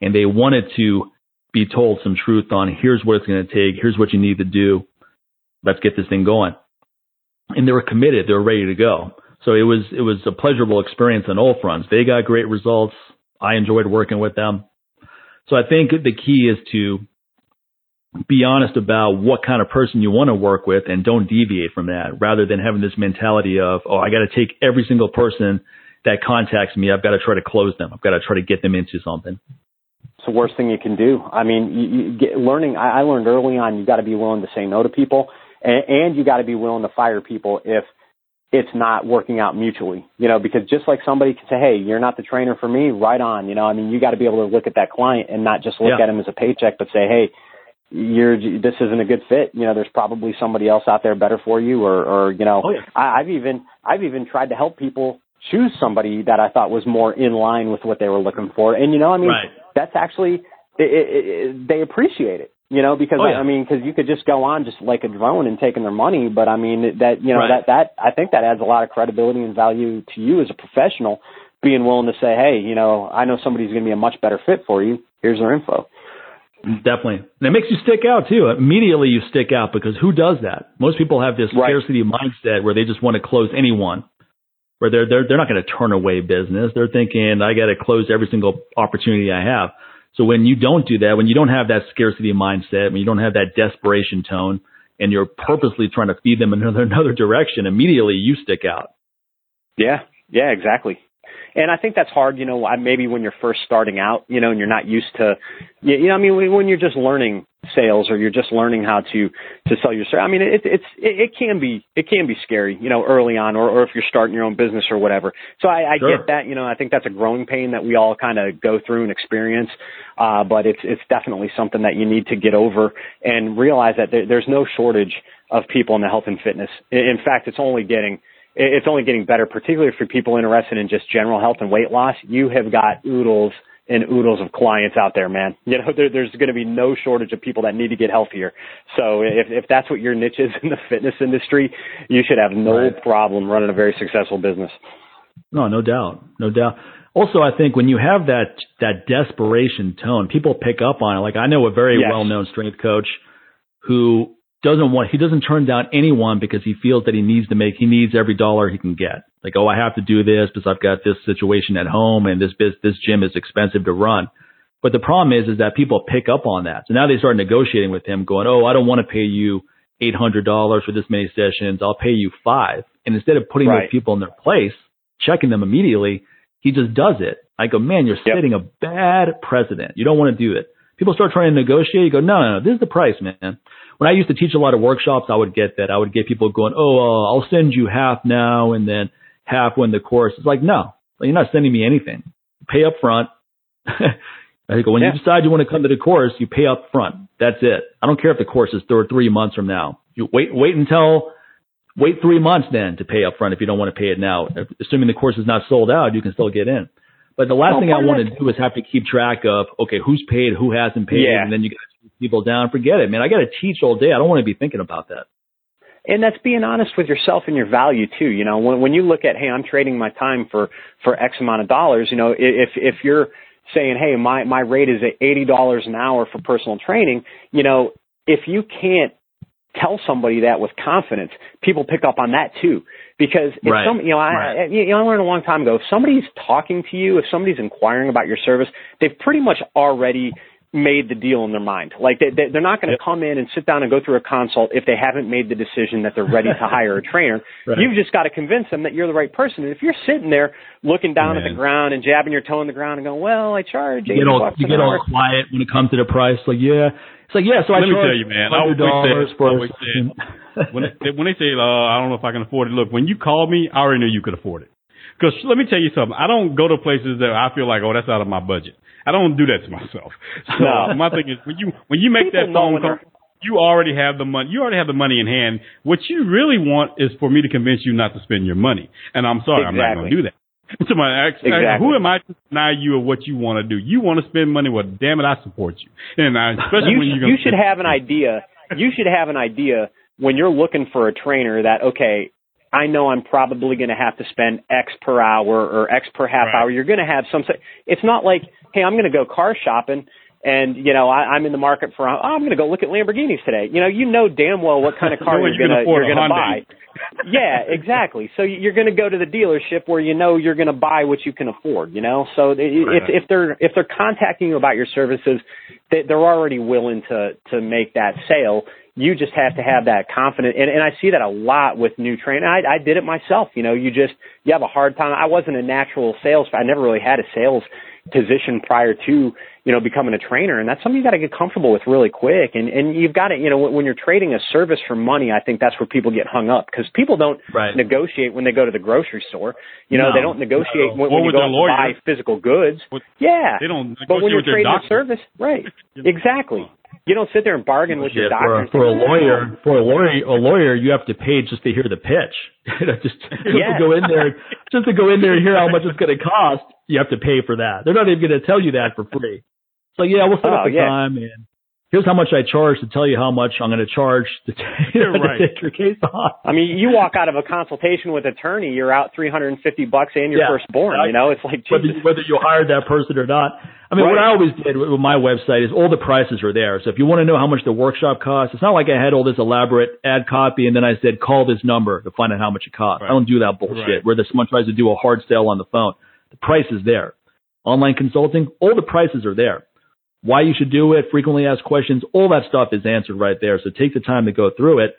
and they wanted to be told some truth on here's what it's going to take. Here's what you need to do. Let's get this thing going. And they were committed. They were ready to go. So it was, it was a pleasurable experience on all fronts. They got great results. I enjoyed working with them. So I think the key is to be honest about what kind of person you want to work with and don't deviate from that rather than having this mentality of, oh, I got to take every single person that contacts me. I've got to try to close them. I've got to try to get them into something. It's the worst thing you can do. I mean, you, you get learning. I, I learned early on you got to be willing to say no to people, and, and you got to be willing to fire people if it's not working out mutually. You know, because just like somebody can say, "Hey, you're not the trainer for me," right on. You know, I mean, you got to be able to look at that client and not just look yeah. at him as a paycheck, but say, "Hey, you're this isn't a good fit. You know, there's probably somebody else out there better for you, or or you know, oh, yeah. I, I've even I've even tried to help people choose somebody that I thought was more in line with what they were looking for, and you know, I mean, right. that's actually it, it, it, they appreciate it. You know, because oh, yeah. I mean, because you could just go on just like a drone and taking their money, but I mean that you know right. that that I think that adds a lot of credibility and value to you as a professional, being willing to say, hey, you know, I know somebody's going to be a much better fit for you. Here's their info. Definitely. And it makes you stick out too. Immediately you stick out because who does that? Most people have this right. scarcity mindset where they just want to close anyone. Where they're they're they're not going to turn away business. They're thinking I got to close every single opportunity I have. So when you don't do that, when you don't have that scarcity mindset, when you don't have that desperation tone, and you're purposely trying to feed them another another direction, immediately you stick out. Yeah, yeah, exactly and I think that's hard, you know, maybe when you're first starting out, you know, and you're not used to, you know, I mean, when you're just learning sales or you're just learning how to to sell your service. I mean, it, it's it, it can be it can be scary, you know, early on, or, or if you're starting your own business or whatever. So I, I sure. get that, you know, I think that's a growing pain that we all kind of go through and experience. Uh, but it's it's definitely something that you need to get over and realize that there, there's no shortage of people in the health and fitness. In fact, it's only getting it's only getting better, particularly for people interested in just general health and weight loss. You have got oodles and oodles of clients out there, man. You know, there, there's going to be no shortage of people that need to get healthier. So if, if that's what your niche is in the fitness industry, you should have no right. problem running a very successful business. No, no doubt. No doubt. Also, I think when you have that, that desperation tone, people pick up on it. Like I know a very yes. well-known strength coach who doesn't want he doesn't turn down anyone because he feels that he needs to make he needs every dollar he can get. Like, oh, I have to do this because I've got this situation at home and this this gym is expensive to run. But the problem is is that people pick up on that. So now they start negotiating with him, going, oh, I don't want to pay you eight hundred dollars for this many sessions. I'll pay you five. And instead of putting right. those people in their place, checking them immediately, he just does it. I go, man, you're yep. setting a bad precedent. You don't want to do it. People start trying to negotiate. You go, no, no, no. This is the price, man when I used to teach a lot of workshops, I would get that. I would get people going, oh, uh, I'll send you half now and then half when the course. It's like, no, you're not sending me anything. Pay up front. I go, when yeah. you decide you want to come to the course, you pay up front. That's it. I don't care if the course is th- three months from now. You wait, wait until, wait three months then to pay up front if you don't want to pay it now. Assuming the course is not sold out, you can still get in. But the last thing I want to do is have to keep track of, okay, who's paid, who hasn't paid, yeah. and then you got to people down. Forget it, man. I got to teach all day. I don't want to be thinking about that. And that's being honest with yourself and your value too. You know, when when you look at, hey, I'm trading my time for for X amount of dollars. You know, if if you're saying, hey, my my rate is at eighty dollars an hour for personal training, you know, if you can't tell somebody that with confidence, people pick up on that too. Because if right. some, you know, right. I, you know, I learned a long time ago, if somebody's talking to you, if somebody's inquiring about your service, they've pretty much already made the deal in their mind. Like they, they, are not going to yep. come in and sit down and go through a consult if they haven't made the decision that they're ready to hire a trainer. right. You've just got to convince them that you're the right person. And if you're sitting there looking down Man. at the ground and jabbing your toe in the ground and going, "Well, I charge," you get all you get all quiet when it comes to the price. Like, yeah, it's like, yeah. So let I me tell you, man. I always say, for always say, when they, when they say, uh, "I don't know if I can afford it," look, when you called me, I already knew you could afford it. Because let me tell you something. I don't go to places that I feel like, oh, that's out of my budget. I don't do that to myself. So no. my thing is when you when you make People that phone call, you already have the money. You already have the money in hand. What you really want is for me to convince you not to spend your money. And I'm sorry, exactly. I'm not going to do that. To my ex, exactly. who am I to deny you of what you want to do? You want to spend money? Well, damn it, I support you. And I, especially you, when you're you should have an idea. You should have an idea when you're looking for a trainer that okay, I know I'm probably going to have to spend X per hour or X per half right. hour. You're going to have some. It's not like, hey, I'm going to go car shopping and you know I, I'm in the market for. Oh, I'm going to go look at Lamborghinis today. You know, you know damn well what kind of car you're going to you're going to buy. yeah, exactly. So you're going to go to the dealership where you know you're going to buy what you can afford. You know, so right. if if they're if they're contacting you about your services, they, they're already willing to to make that sale you just have to have that confidence. And, and I see that a lot with new training. I, I did it myself. You know, you just, you have a hard time. I wasn't a natural sales. I never really had a sales position prior to, you know, becoming a trainer. And that's something you got to get comfortable with really quick. And, and you've got to, you know, when you're trading a service for money, I think that's where people get hung up because people don't right. negotiate when they go to the grocery store. You know, no, they don't negotiate no. when, when you go buy physical goods. With, yeah. They don't but when you're trading a service, right. exactly. You don't sit there and bargain with your doctor. For, for a lawyer, for a lawyer, a lawyer, you have to pay just to hear the pitch. just, just yes. to go in there, just to go in there and hear how much it's going to cost. You have to pay for that. They're not even going to tell you that for free. So yeah, we'll set oh, up the yeah. time and here's how much I charge to tell you how much I'm going to charge to, t- right. to take your case on. I mean, you walk out of a consultation with attorney, you're out 350 bucks and your yeah, firstborn. exactly. You know, it's like whether, whether you hired that person or not. I mean, right. what I always did with my website is all the prices are there. So if you want to know how much the workshop costs, it's not like I had all this elaborate ad copy and then I said call this number to find out how much it costs. Right. I don't do that bullshit Right. where someone tries to do a hard sell on the phone. The price is there. Online consulting, all the prices are there why you should do it, frequently asked questions, all that stuff is answered right there. So take the time to go through it.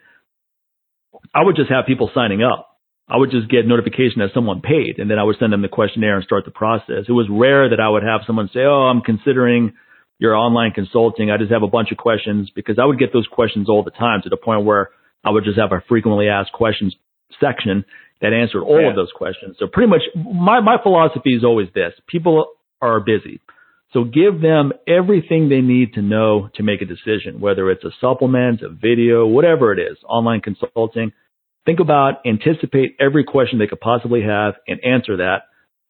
I would just have people signing up. I would just get notification that someone paid and then I would send them the questionnaire and start the process. It was rare that I would have someone say, Oh, I'm considering your online consulting. I just have a bunch of questions because I would get those questions all the time to the point where I would just have a frequently asked questions section that answered all yeah. of those questions. So pretty much my, my philosophy is always this. People are busy. So give them everything they need to know to make a decision, whether it's a supplement, a video, whatever it is, online consulting. Think about, anticipate every question they could possibly have and answer that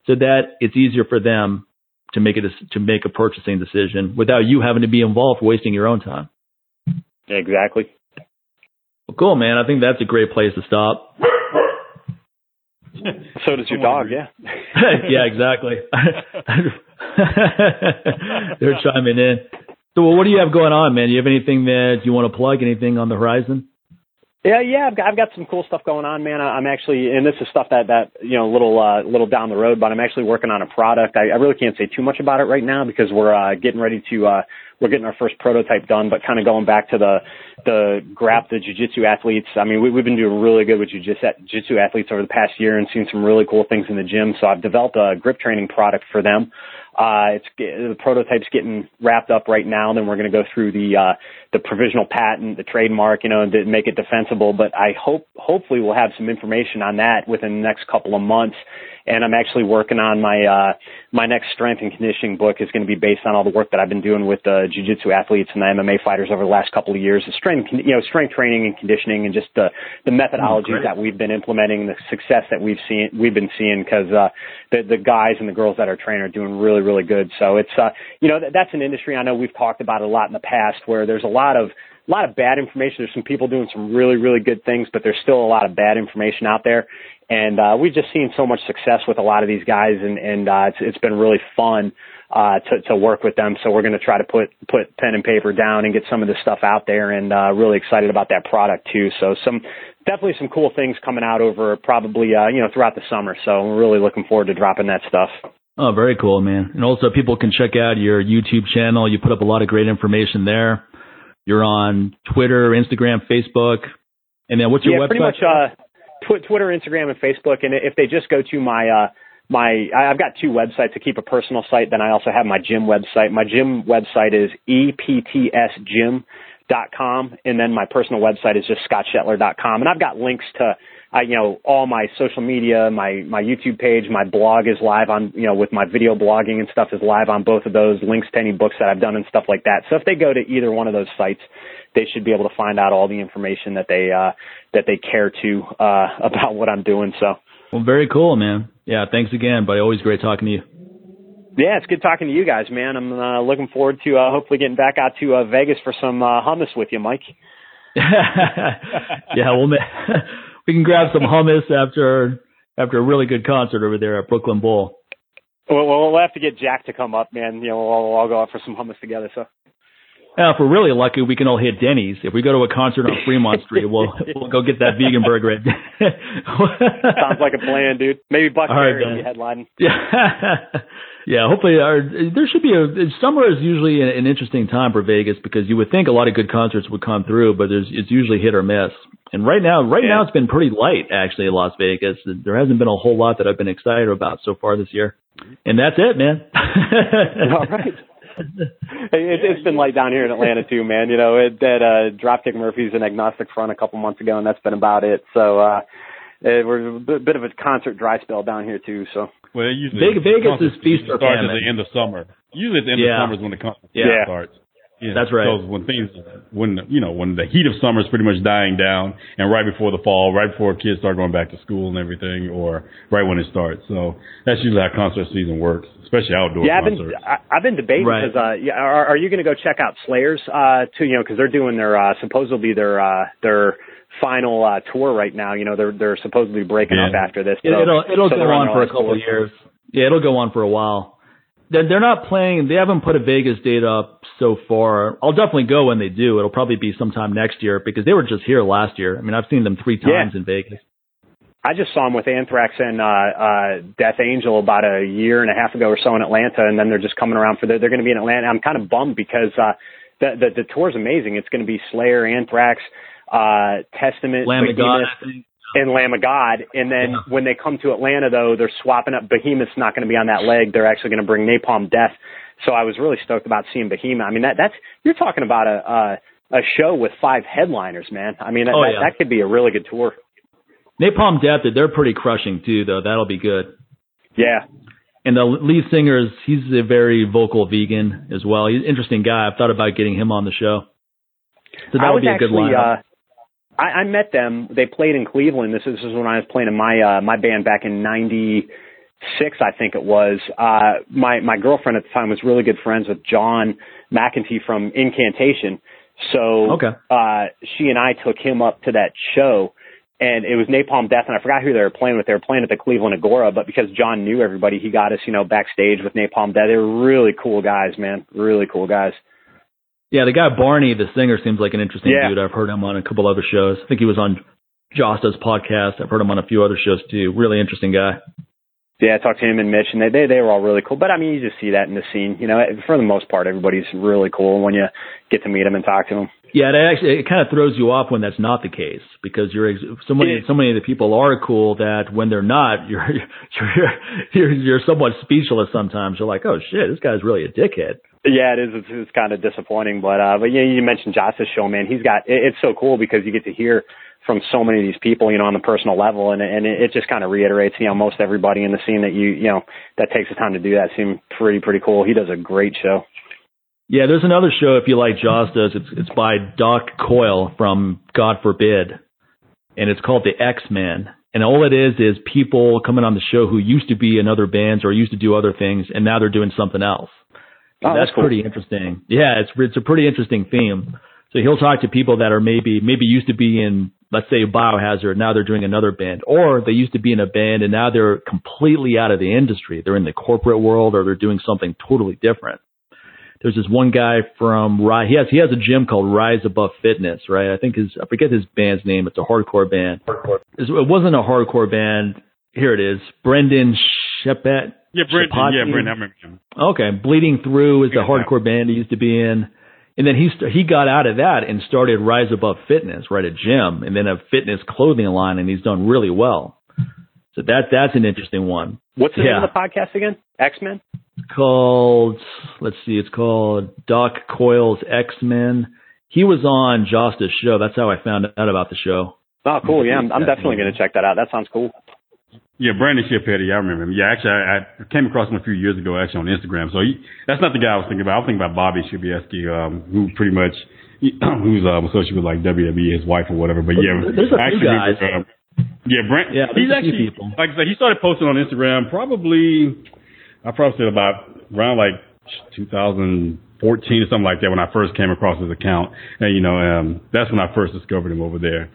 so that it's easier for them to make a, to make a purchasing decision without you having to be involved wasting your own time. Exactly. Well, cool, man. I think that's a great place to stop. so does your dog, yeah. yeah, exactly. They're chiming in. So, well, what do you have going on, man? Do you have anything that you want to plug? Anything on the horizon? Yeah, yeah, I've got I've got some cool stuff going on, man. I'm actually, and this is stuff that that you know, a little uh, little down the road, but I'm actually working on a product. I, I really can't say too much about it right now because we're uh, getting ready to uh, we're getting our first prototype done. But kind of going back to the the grab the jujitsu athletes. I mean, we, we've been doing really good with jujitsu athletes over the past year and seen some really cool things in the gym. So I've developed a grip training product for them. Uh, it's the prototype's getting wrapped up right now. Then we're going to go through the uh, the provisional patent, the trademark, you know, to make it defensible. But I hope hopefully we'll have some information on that within the next couple of months and I'm actually working on my uh, my next strength and conditioning book is going to be based on all the work that I've been doing with the jiu-jitsu athletes and the MMA fighters over the last couple of years. The strength, you know, strength training and conditioning, and just the the methodologies oh, that we've been implementing, the success that we've seen, we've been seeing, because uh, the the guys and the girls that are trained are doing really really good. So it's uh, you know, that, that's an industry I know we've talked about a lot in the past where there's a lot of a lot of bad information. There's some people doing some really, really good things, but there's still a lot of bad information out there. And uh, we've just seen so much success with a lot of these guys, and and uh, it's it's been really fun uh, to to work with them. So we're going to try to put put pen and paper down and get some of this stuff out there, and uh, really excited about that product too. So some definitely some cool things coming out over probably uh, you know throughout the summer. So we're really looking forward to dropping that stuff. Oh, very cool, man. And also people can check out your YouTube channel. You put up a lot of great information there. You're on Twitter, Instagram, Facebook. And then what's your website? yeah, website? pretty much uh, tw- Twitter, Instagram, and Facebook. And if they just go to my uh, my, I've got two websites. to keep a personal site. Then I also have my gym website. My gym website is eptsgym.com, and then my personal website is just scottshetler.com. And I've got links to I, you know, all my social media, my, my YouTube page, my blog is live on, you know, with my video blogging and stuff is live on both of those, links to any books that I've done and stuff like that. So if they go to either one of those sites, they should be able to find out all the information that they, uh, that they care to, uh, about what I'm doing. So. Well, very cool, man. Yeah. Thanks again, buddy. Always great talking to you. Yeah, it's good talking to you guys, man. I'm uh, looking forward to uh, hopefully getting back out to uh, Vegas for some uh, hummus with you, Mike. yeah, well, we can grab some hummus after after a really good concert over there at Brooklyn Bowl. Well, we'll have to get Jack to come up, man. You know, we'll all, all go out for some hummus together. So. Now, if we're really lucky, we can all hit Denny's. If we go to a concert on Fremont Street, we'll we'll go get that vegan burger. Sounds like a plan, dude. Maybe Buck all right, will be headlining. Yeah, yeah. Hopefully, our, there should be a summer is usually an, an interesting time for Vegas because you would think a lot of good concerts would come through, but there's it's usually hit or miss. And right now, right Yeah. now, it's been pretty light actually in Las Vegas. There hasn't been a whole lot that I've been excited about so far this year. And that's it, man. All right. it, it's been light down here in Atlanta too, man. You know, it, that uh, Dropkick Murphys and Agnostic Front a couple months ago, and that's been about it. So uh, it, we're a bit, bit of a concert dry spell down here too. So Well, usually Vegas- Vegas is feast or starts at the end of summer. Usually at the end Yeah. of summer is when the concert Yeah. starts. Yeah, That's right. Because when things, when you know, when the heat of summer is pretty much dying down, and right before the fall, right before kids start going back to school and everything, or right when it starts. So that's usually how concert season works, especially outdoor yeah, I've been concerts. I, I've been debating Right. because uh, yeah, are, are you going to go check out Slayers uh, too? You know, because they're doing their uh, supposedly their uh, their final uh, tour right now. You know, they're they're supposedly breaking Yeah. up after this. It, so- it'll it'll so go they're on for a couple of years. Yeah, it'll go on for a while. They're, they're not playing. They haven't put a Vegas date up so far. I'll definitely go when they do. It'll probably be sometime next year because they were just here last year. I mean, I've seen them three Yeah. times in Vegas. I just saw them with Anthrax and uh, uh, Death Angel about a year and a half ago or so in Atlanta, and then they're just coming around for the, they're going to be in Atlanta. I'm kind of bummed because uh, the, the the tour's amazing. It's going to be Slayer, Anthrax, uh, Testament, Lamb God, Behemoth, think. and Lamb of God. And then Yeah. when they come to Atlanta, though, they're swapping up. Behemoth's not going to be on that leg. They're actually going to bring Napalm Death. So I was really stoked about seeing Behemoth. I mean, that that's you're talking about a a, a show with five headliners, man. I mean, that, Oh, yeah. that could be a really good tour. Napalm Death, they're pretty crushing too, though. That'll be good. Yeah. And the lead singer is he's a very vocal vegan as well. He's an interesting guy. I've thought about getting him on the show. So that'll was be a good actually, lineup. uh, I, I met them. They played in Cleveland. This is, this is when I was playing in my uh, my band back in '96, I think it was. Uh, my my girlfriend at the time was really good friends with John McEntee from Incantation. So Okay. uh, she and I took him up to that show. And it was Napalm Death, and I forgot who they were playing with. They were playing at the Cleveland Agora, but because John knew everybody, he got us, you know, backstage with Napalm Death. They were really cool guys, man. Really cool guys. Yeah, the guy Barney, the singer, seems like an interesting Yeah. dude. I've heard him on a couple other shows. I think he was on Jasta's podcast. I've heard him on a few other shows too. Really interesting guy. Yeah, I talked to him and Mitch, and they, they they were all really cool. But I mean, you just see that in the scene. You know, for the most part, everybody's really cool when you get to meet them and talk to them. Yeah, it actually it kind of throws you off when that's not the case because you're ex- so many so many of the people are cool that when they're not, you're you're you're, you're somewhat speechless. Sometimes you're like, oh shit, this guy's really a dickhead. Yeah, it is. It's, it's kind of disappointing, but uh, but yeah, you mentioned Josh's show, man. He's got it, it's so cool because you get to hear from so many of these people, you know, on the personal level, and and it, it just kind of reiterates, you know, most everybody in the scene that you you know that takes the time to do that seem pretty pretty cool. He does a great show. Yeah, there's another show if you like Jasta's. It's it's by Doc Coyle from God Forbid, and it's called The Ex Men. And all it is is people coming on the show who used to be in other bands or used to do other things, and now they're doing something else. Oh, that's that's cool. pretty interesting. Yeah, it's it's a pretty interesting theme. So he'll talk to people that are maybe maybe used to be in let's say Biohazard, now they're doing another band, or they used to be in a band and now they're completely out of the industry. They're in the corporate world or they're doing something totally different. There's this one guy from. He has he has a gym called Rise Above Fitness, right? I think his I forget his band's name. It's a hardcore band. It's- It wasn't a hardcore band. Here it is. Brandan Schieppati. Yeah, Brent. Yeah, Brent. I remember him. Okay, Bleeding Through is the hardcore band he used to be in. And then he st- he got out of that and started Rise Above Fitness, right, a gym, and then a fitness clothing line, and he's done really well. So that that's an interesting one. What's the yeah. name of the podcast again? Ex Men. Called let's see, it's called Doc Coyle's Ex Men. He was on Jasta's show. That's how I found out about the show. Oh, cool. Yeah, I'm, I'm definitely going to check that out. That sounds cool. Yeah, Brandan Schieppati, I remember him. Yeah, actually, I, I came across him a few years ago, actually on Instagram. So he, that's not the guy I was thinking about. I was thinking about Bobby Chybieski, um, who pretty much who's um, associated with like WWE, his wife or whatever. But yeah, there's a few guys. Um, yeah, Brent. Yeah, he's actually like I said, he started posting on Instagram probably. I probably said about around like 2014 or something like that when I first came across his account, and you know, um, that's when I first discovered him over there.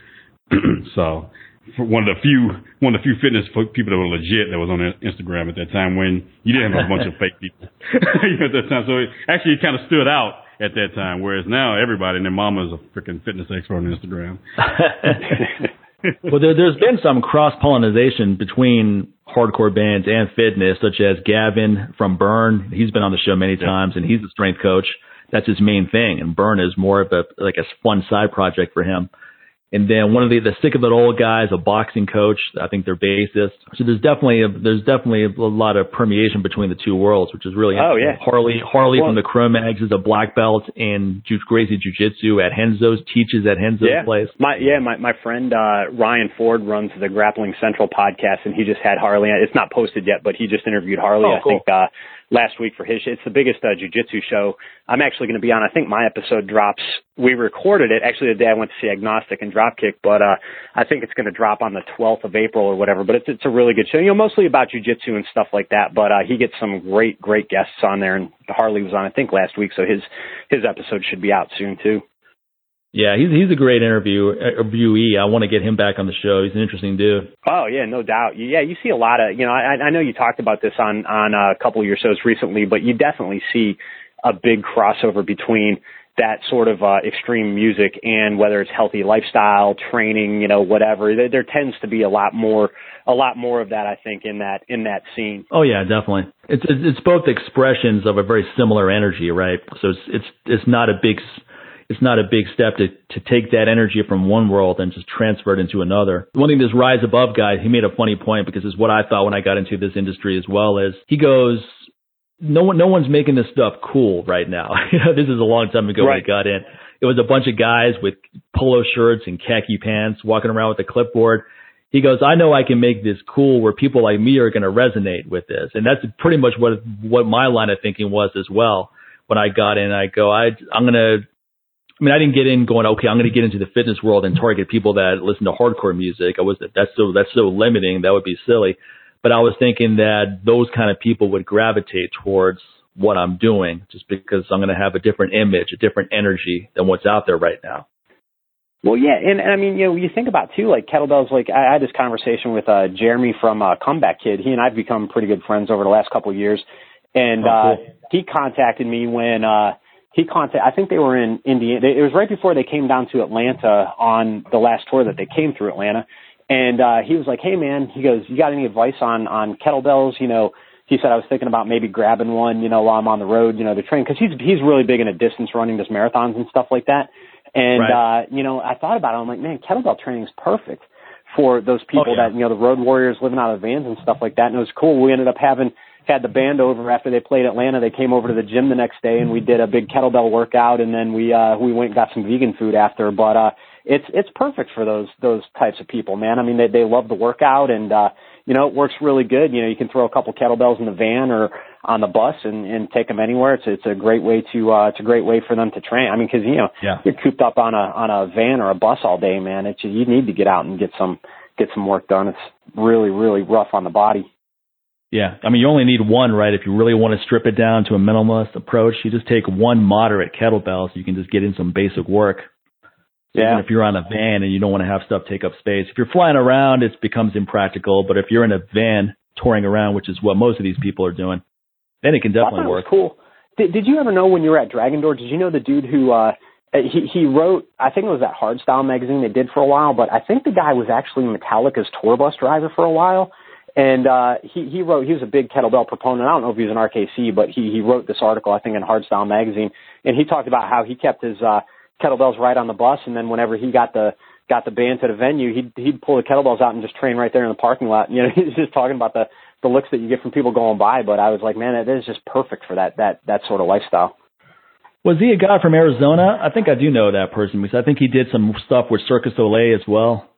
so one of the few one of the few fitness people that were legit that was on Instagram at that time when you didn't have a bunch of fake people at that time. So it actually kind of stood out at that time, whereas now everybody and their mama is a freaking fitness expert on Instagram. well, there, there's been some cross pollination between hardcore bands and fitness, such as Gavin from Burn. He's been on the show many times, and he's a strength coach. That's his main thing, and Burn is more of a like a fun side project for him. And then one of the, the Sick of It All guys, a boxing coach. I think they're bassist. So there's definitely a, there's definitely a lot of permeation between the two worlds, which is really oh yeah. Harley Harley well, from the Cro-Mags is a black belt in Gracie Jiu Jitsu at Renzo's, teaches at Renzo's yeah. place. My yeah, my my friend uh, Ryan Ford runs the Grappling Central podcast, and he just had Harley. It's not posted yet, but he just interviewed Harley. Oh, cool. I think uh, last week for his. It's the biggest uh, jujitsu show. I'm actually going to be on. I think my episode drops. We recorded it actually the day I went to see Agnostic and Dropkick, but uh, I think it's going to drop on the 12th of April or whatever. But it's it's a really good show. You know, mostly about jujitsu and stuff like that. But uh, he gets some great great guests on there, and Harley was on I think last week, so his his episode should be out soon too. Yeah, he's he's a great interview interviewee. I want to get him back on the show. He's an interesting dude. Oh yeah, no doubt. Yeah, you see a lot of you know. I, I know you talked about this on on a couple of your shows recently, but you definitely see a big crossover between that sort of uh, extreme music and whether it's healthy lifestyle, training, you know, whatever. There, there tends to be a lot more a lot more of that, I think, in that in that scene. Oh yeah, definitely. It's it's both expressions of a very similar energy, right? So it's it's it's not a big it's not a big step to, to take that energy from one world and just transfer it into another. One thing this rise above guy, he made a funny point because it's what I thought when I got into this industry as well is he goes, no one, no one's making this stuff cool right now. You know, this is a long time ago right. when I got in. It was a bunch of guys with polo shirts and khaki pants walking around with a clipboard. He goes, I know I can make this cool where people like me are going to resonate with this. And that's pretty much what, what my line of thinking was as well. When I got in, I go, I, I'm going to I mean, I didn't get in going, okay, I'm going to get into the fitness world and target people that listen to hardcore music. I was, that's so, that's so limiting. That would be silly. But I was thinking that those kind of people would gravitate towards what I'm doing just because I'm going to have a different image, a different energy than what's out there right now. Well, yeah, and, and I mean, you know, you think about too, like kettlebells. Like I had this conversation with uh, Jeremy from uh, Comeback Kid. He and I've become pretty good friends over the last couple of years, and oh, cool. uh, he contacted me when uh, he contacted. I think they were in Indiana. It was right before they came down to Atlanta on the last tour that they came through Atlanta, and uh, he was like, "Hey man," he goes, "You got any advice on on kettlebells?" You know, he said I was thinking about maybe grabbing one, you know, while I'm on the road, you know, to train because he's he's really big into distance running, does marathons and stuff like that. And right. uh, you know, I thought about it. I'm like, man, kettlebell training is perfect for those people oh, yeah. that you know the road warriors living out of vans and stuff like that. And it was cool. We ended up having had the band over after they played Atlanta. They came over to the gym the next day and we did a big kettlebell workout and then we uh we went and got some vegan food after. But uh it's it's perfect for those those types of people, man. I mean they they love the workout and uh you know, it works really good. You know, you can throw a couple kettlebells in the van or on the bus and, and take them anywhere. It's it's a great way to uh it's a great way for them to train. I mean, because you know yeah. you're cooped up on a on a van or a bus all day, man. It's you need to get out and get some get some work done. It's really really rough on the body. Yeah, I mean, you only need one, right? If you really want to strip it down to a minimalist approach, you just take one moderate kettlebell, so you can just get in some basic work. Yeah. Even if you're on a van and you don't want to have stuff take up space, if you're flying around, it becomes impractical. But if you're in a van touring around, which is what most of these people are doing, then it can definitely work. cool. Did, did you ever know when you were at Dragon Door? Did you know the dude who uh he he wrote? I think it was that Hardstyle magazine they did for a while, but I think the guy was actually Metallica's tour bus driver for a while and uh, he he wrote he was a big kettlebell proponent. I don't know if he was an RKC, but he he wrote this article I think in Hardstyle magazine, and he talked about how he kept his uh, kettlebells right on the bus, and then whenever he got the got the band to the venue, he'd he'd pull the kettlebells out and just train right there in the parking lot. And, You know, he's just talking about the the looks that you get from people going by. But I was like, man, that is just perfect for that that that sort of lifestyle. Was he a guy from Arizona? I think I do know that person because I think he did some stuff with Circus Olay as well.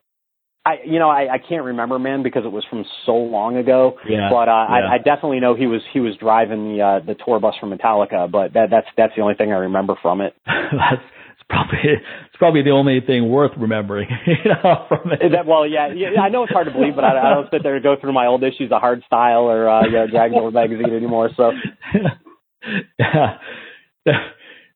I you know I, I can't remember man because it was from so long ago. Yeah, but uh, yeah. I, I definitely know he was he was driving the uh, the tour bus for Metallica. But that that's that's the only thing I remember from it. that's it's probably it's probably the only thing worth remembering. you know, from it. That, well, yeah, yeah, I know it's hard to believe, but I, I don't sit there and go through my old issues of Hard Style or uh, you know, Dragon Ball magazine anymore. So yeah.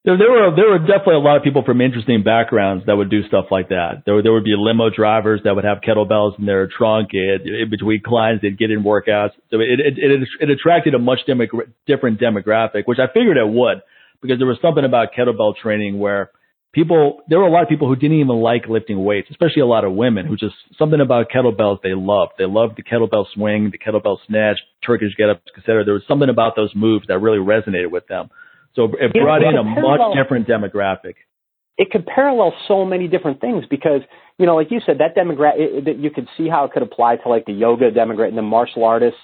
There, there were there were definitely a lot of people from interesting backgrounds that would do stuff like that. There there would be limo drivers that would have kettlebells in their trunk. It, in between clients, they'd get in workouts. So it it it, it attracted a much demo, different demographic, which I figured it would, because there was something about kettlebell training where people there were a lot of people who didn't even like lifting weights, especially a lot of women who just something about kettlebells they loved. They loved the kettlebell swing, the kettlebell snatch, Turkish get ups, etc. There was something about those moves that really resonated with them. So it brought it in a much different demographic. it could parallel so many different things because you know, like you said, that demographic that you could see how it could apply to like the yoga demographic, the martial artists,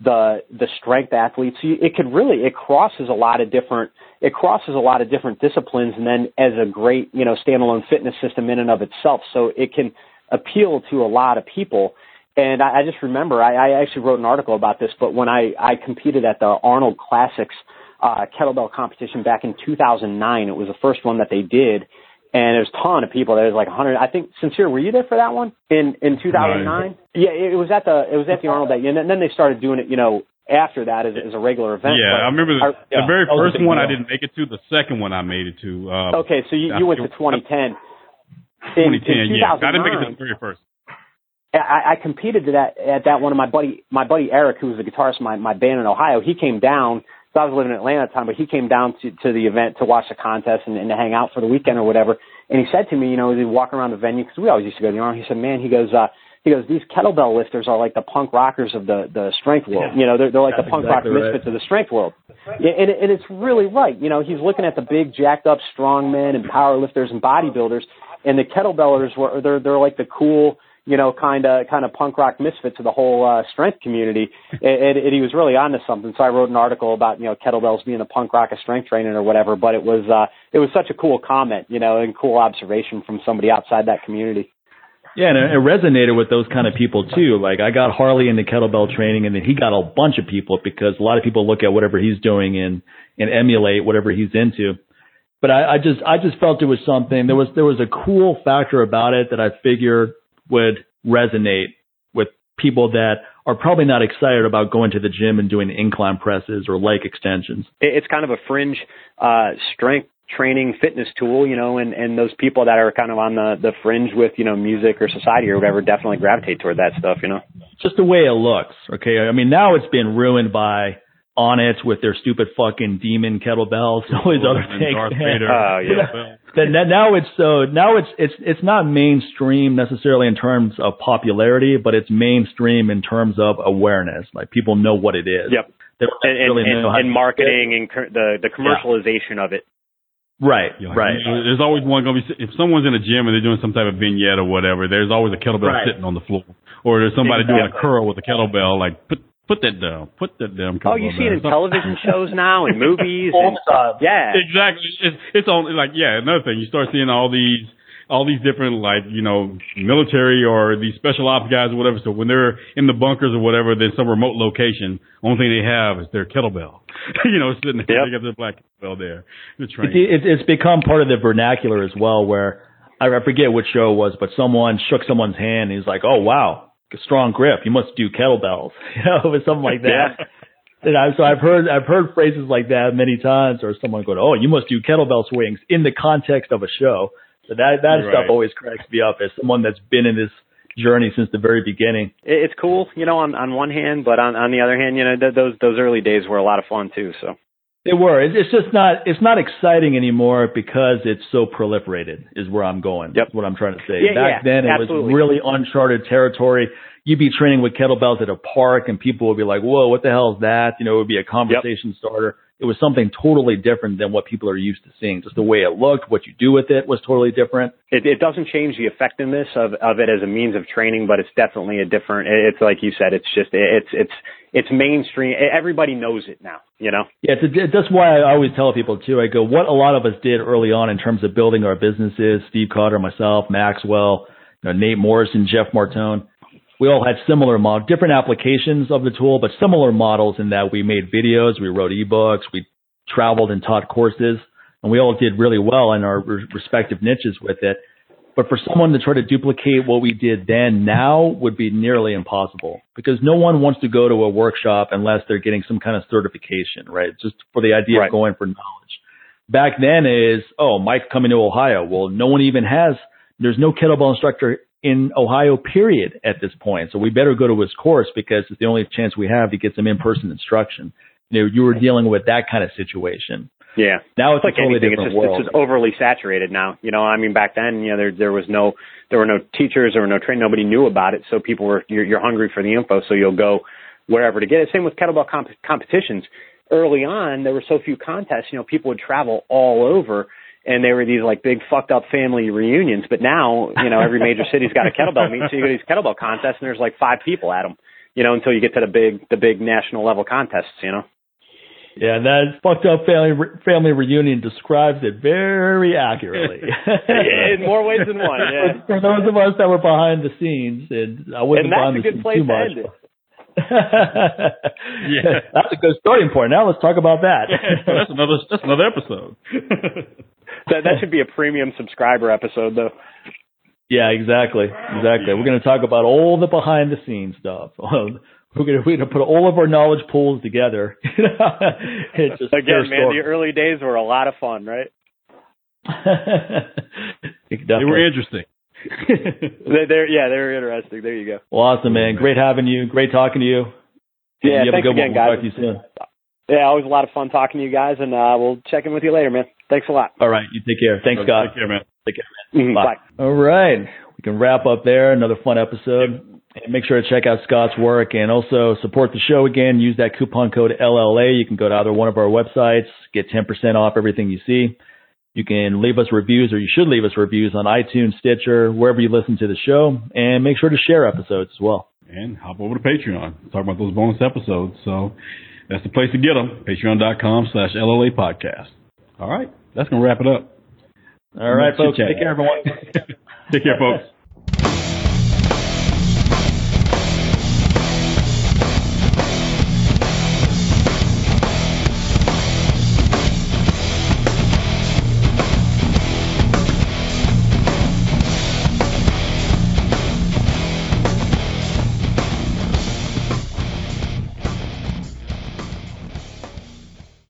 the the strength athletes. It could really it crosses a lot of different it crosses a lot of different disciplines, and then as a great you know standalone fitness system in and of itself. So it can appeal to a lot of people. And I, I just remember I, I actually wrote an article about this, but when I I competed at the Arnold Classics uh, kettlebell competition back in 2009. It was the first one that they did, and there was a ton of people. There was like 100. I think sincere, were you there for that one in in 2009? Yeah, it was at the it was at the Arnold that, and then they started doing it. You know, after that as, as a regular event. Yeah, But I remember the, our- the yeah, very that was a first one I didn't make it to. The second one I made it to. Uh, okay, so you, you went to 2010. In, 2010. in yeah, I didn't make it to the very first. I, I competed to that at that one of my buddy my buddy Eric, who was the guitarist in my my band in Ohio. He came down. So I was living in Atlanta at the time, but he came down to to the event to watch the contest and, and to hang out for the weekend or whatever. And he said to me, you know, as he walk around the venue because we always used to go to the Arnold. He said, "Man, he goes, uh, he goes, these kettlebell lifters are like the punk rockers of the the strength world. Yeah. You know, they're they're like the punk exactly rock right. misfits of the strength world. Yeah, and, and it's really right. You know, he's looking at the big jacked up strong men and power lifters and bodybuilders, and the kettlebellers were they're they're like the cool, you know, kind of kind of punk rock misfit to the whole uh, strength community. And, and, and he was really onto something. So I wrote an article about you know kettlebells being the punk rock of strength training or whatever. But it was uh, it was such a cool comment, you know, and cool observation from somebody outside that community. Yeah, and it, it resonated with those kind of people too. Like I got Harley into kettlebell training, and then he got a bunch of people because a lot of people look at whatever he's doing and and emulate whatever he's into. But I, I just I just felt it was something there was there was a cool factor about it that I figured would resonate with people that are probably not excited about going to the gym and doing incline presses or leg extensions. it's kind of a fringe uh strength training fitness tool you know and and those people that are kind of on the the fringe with you know music or society or whatever definitely gravitate toward that stuff you know just the way it looks. Okay. I mean, now it's been ruined by Onnit with their stupid fucking demon kettlebells and all these other things. Darth Vader. Oh, yeah. Then now it's so now it's it's it's not mainstream necessarily in terms of popularity, but it's mainstream in terms of awareness. Like people know what it is. Yep. They don't and and, and, know how and marketing and cur- the the commercialization of it Right. Yeah, right. you know, There's always one going to be, if someone's in a gym and they're doing some type of vignette or whatever, there's always a kettlebell Right. sitting on the floor. Or there's somebody doing a curl with a kettlebell, like, put, put that down, put that down. oh you see it in television shows now and movies and yeah Exactly. It's, it's on, like, yeah, another thing, you start seeing all these, all these different, like, you know, military or these special ops guys or whatever. So when they're in the bunkers or whatever, then some remote location, only thing they have is their kettlebell. you know, sitting there, Yep. they got their black kettlebell there. The It's, train. it's it's become part of the vernacular as well, where I I forget what show it was, but someone shook someone's hand. And he's like, "Oh wow, strong grip. You must do kettlebells." You know, or something like that. Yeah. And I, so I've heard I've heard phrases like that many times, or someone going, "Oh, you must do kettlebell swings" in the context of a show. So that that Right. stuff always cracks me up as someone that's been in this journey since the very beginning. it, it's cool you know on on one hand but on on the other hand you know th- those those early days were a lot of fun too so They were. It's it's just not. It's not exciting anymore because it's so proliferated. Is where I'm going. Yep. That's what I'm trying to say. Yeah, Back yeah, then, it absolutely. was really uncharted territory. you'd be training with kettlebells at a park and people would be like, whoa, what the hell is that? You know, it would be a conversation yep. starter. It was something totally different than what people are used to seeing. Just the way it looked, what you do with it was totally different. It, it doesn't change the effectiveness of, of it as a means of training, but it's definitely a different, it's like you said, it's just, it's, it's, it's mainstream. Everybody knows it now, you know? Yeah, it's that's why I always tell people too. I go, what a lot of us did early on in terms of building our businesses, Steve Cotter, myself, Maxwell, you know, Nate Morrison, Jeff Martone, we all had similar mod, different applications of the tool, but similar models in that we made videos, we wrote ebooks, we traveled and taught courses, and we all did really well in our respective niches with it. But for someone to try to duplicate what we did then now would be nearly impossible because no one wants to go to a workshop unless they're getting some kind of certification, right? Just for the idea right. of going for knowledge. Back then is, oh, Mike coming to Ohio. Well, no one even has, there's no kettlebell instructor in Ohio, period, at this point. So we better go to his course because it's the only chance we have to get some in-person instruction. You know, you were dealing with that kind of situation. Yeah. Now it's, it's like a totally anything. different it's just, world. It's just overly saturated now. You know, I mean, back then, you know, there there was no there were no teachers, there were no train, nobody knew about it. So people were you're, you're hungry for the info, so you'll go wherever to get it. Same with kettlebell comp- competitions. Early on, there were so few contests. You know, people would travel all over and they were these like big fucked up family reunions. But now, you know, every major city's got a kettlebell meet, so you go to these kettlebell contests, and there's like five people at them. You know, until you get to the big the big national level contests. You know. Yeah, that fucked up family family reunion describes it very accurately. in more ways than one. Yeah. For those of us that were behind the scenes, and I wasn't and that's behind a the good scenes place too to much. end it. yeah, that's a good starting point. Now let's talk about that. that's another that's another episode. that that should be a premium subscriber episode, though. Yeah, exactly, exactly. We're going to talk about all the behind the scenes stuff. We're going to we're going to put all of our knowledge pools together. it's just Again, man, the early days were a lot of fun, right? they were interesting. they're, yeah, they're interesting. There you go. Well, awesome, man. Great having you. Great talking to you. Yeah, you thanks again, one. guys. We'll talk to you soon. Yeah, always a lot of fun talking to you guys, and uh, we'll check in with you later, man. Thanks a lot. All right, you take care. Thanks, Scott. Take care, man. Take care, man. Mm-hmm, bye. bye. All right, we can wrap up there. Another fun episode. And make sure to check out Scott's work and also support the show again. Use that coupon code LLA. You can go to either one of our websites, get 10% off everything you see. You can leave us reviews, or you should leave us reviews on iTunes, Stitcher, wherever you listen to the show, and make sure to share episodes as well. And hop over to Patreon. Talk about those bonus episodes. So that's the place to get them. Patreon.com slash LLA podcast. All right. That's going to wrap it up. All right, folks. Take care, everyone. Take care, folks.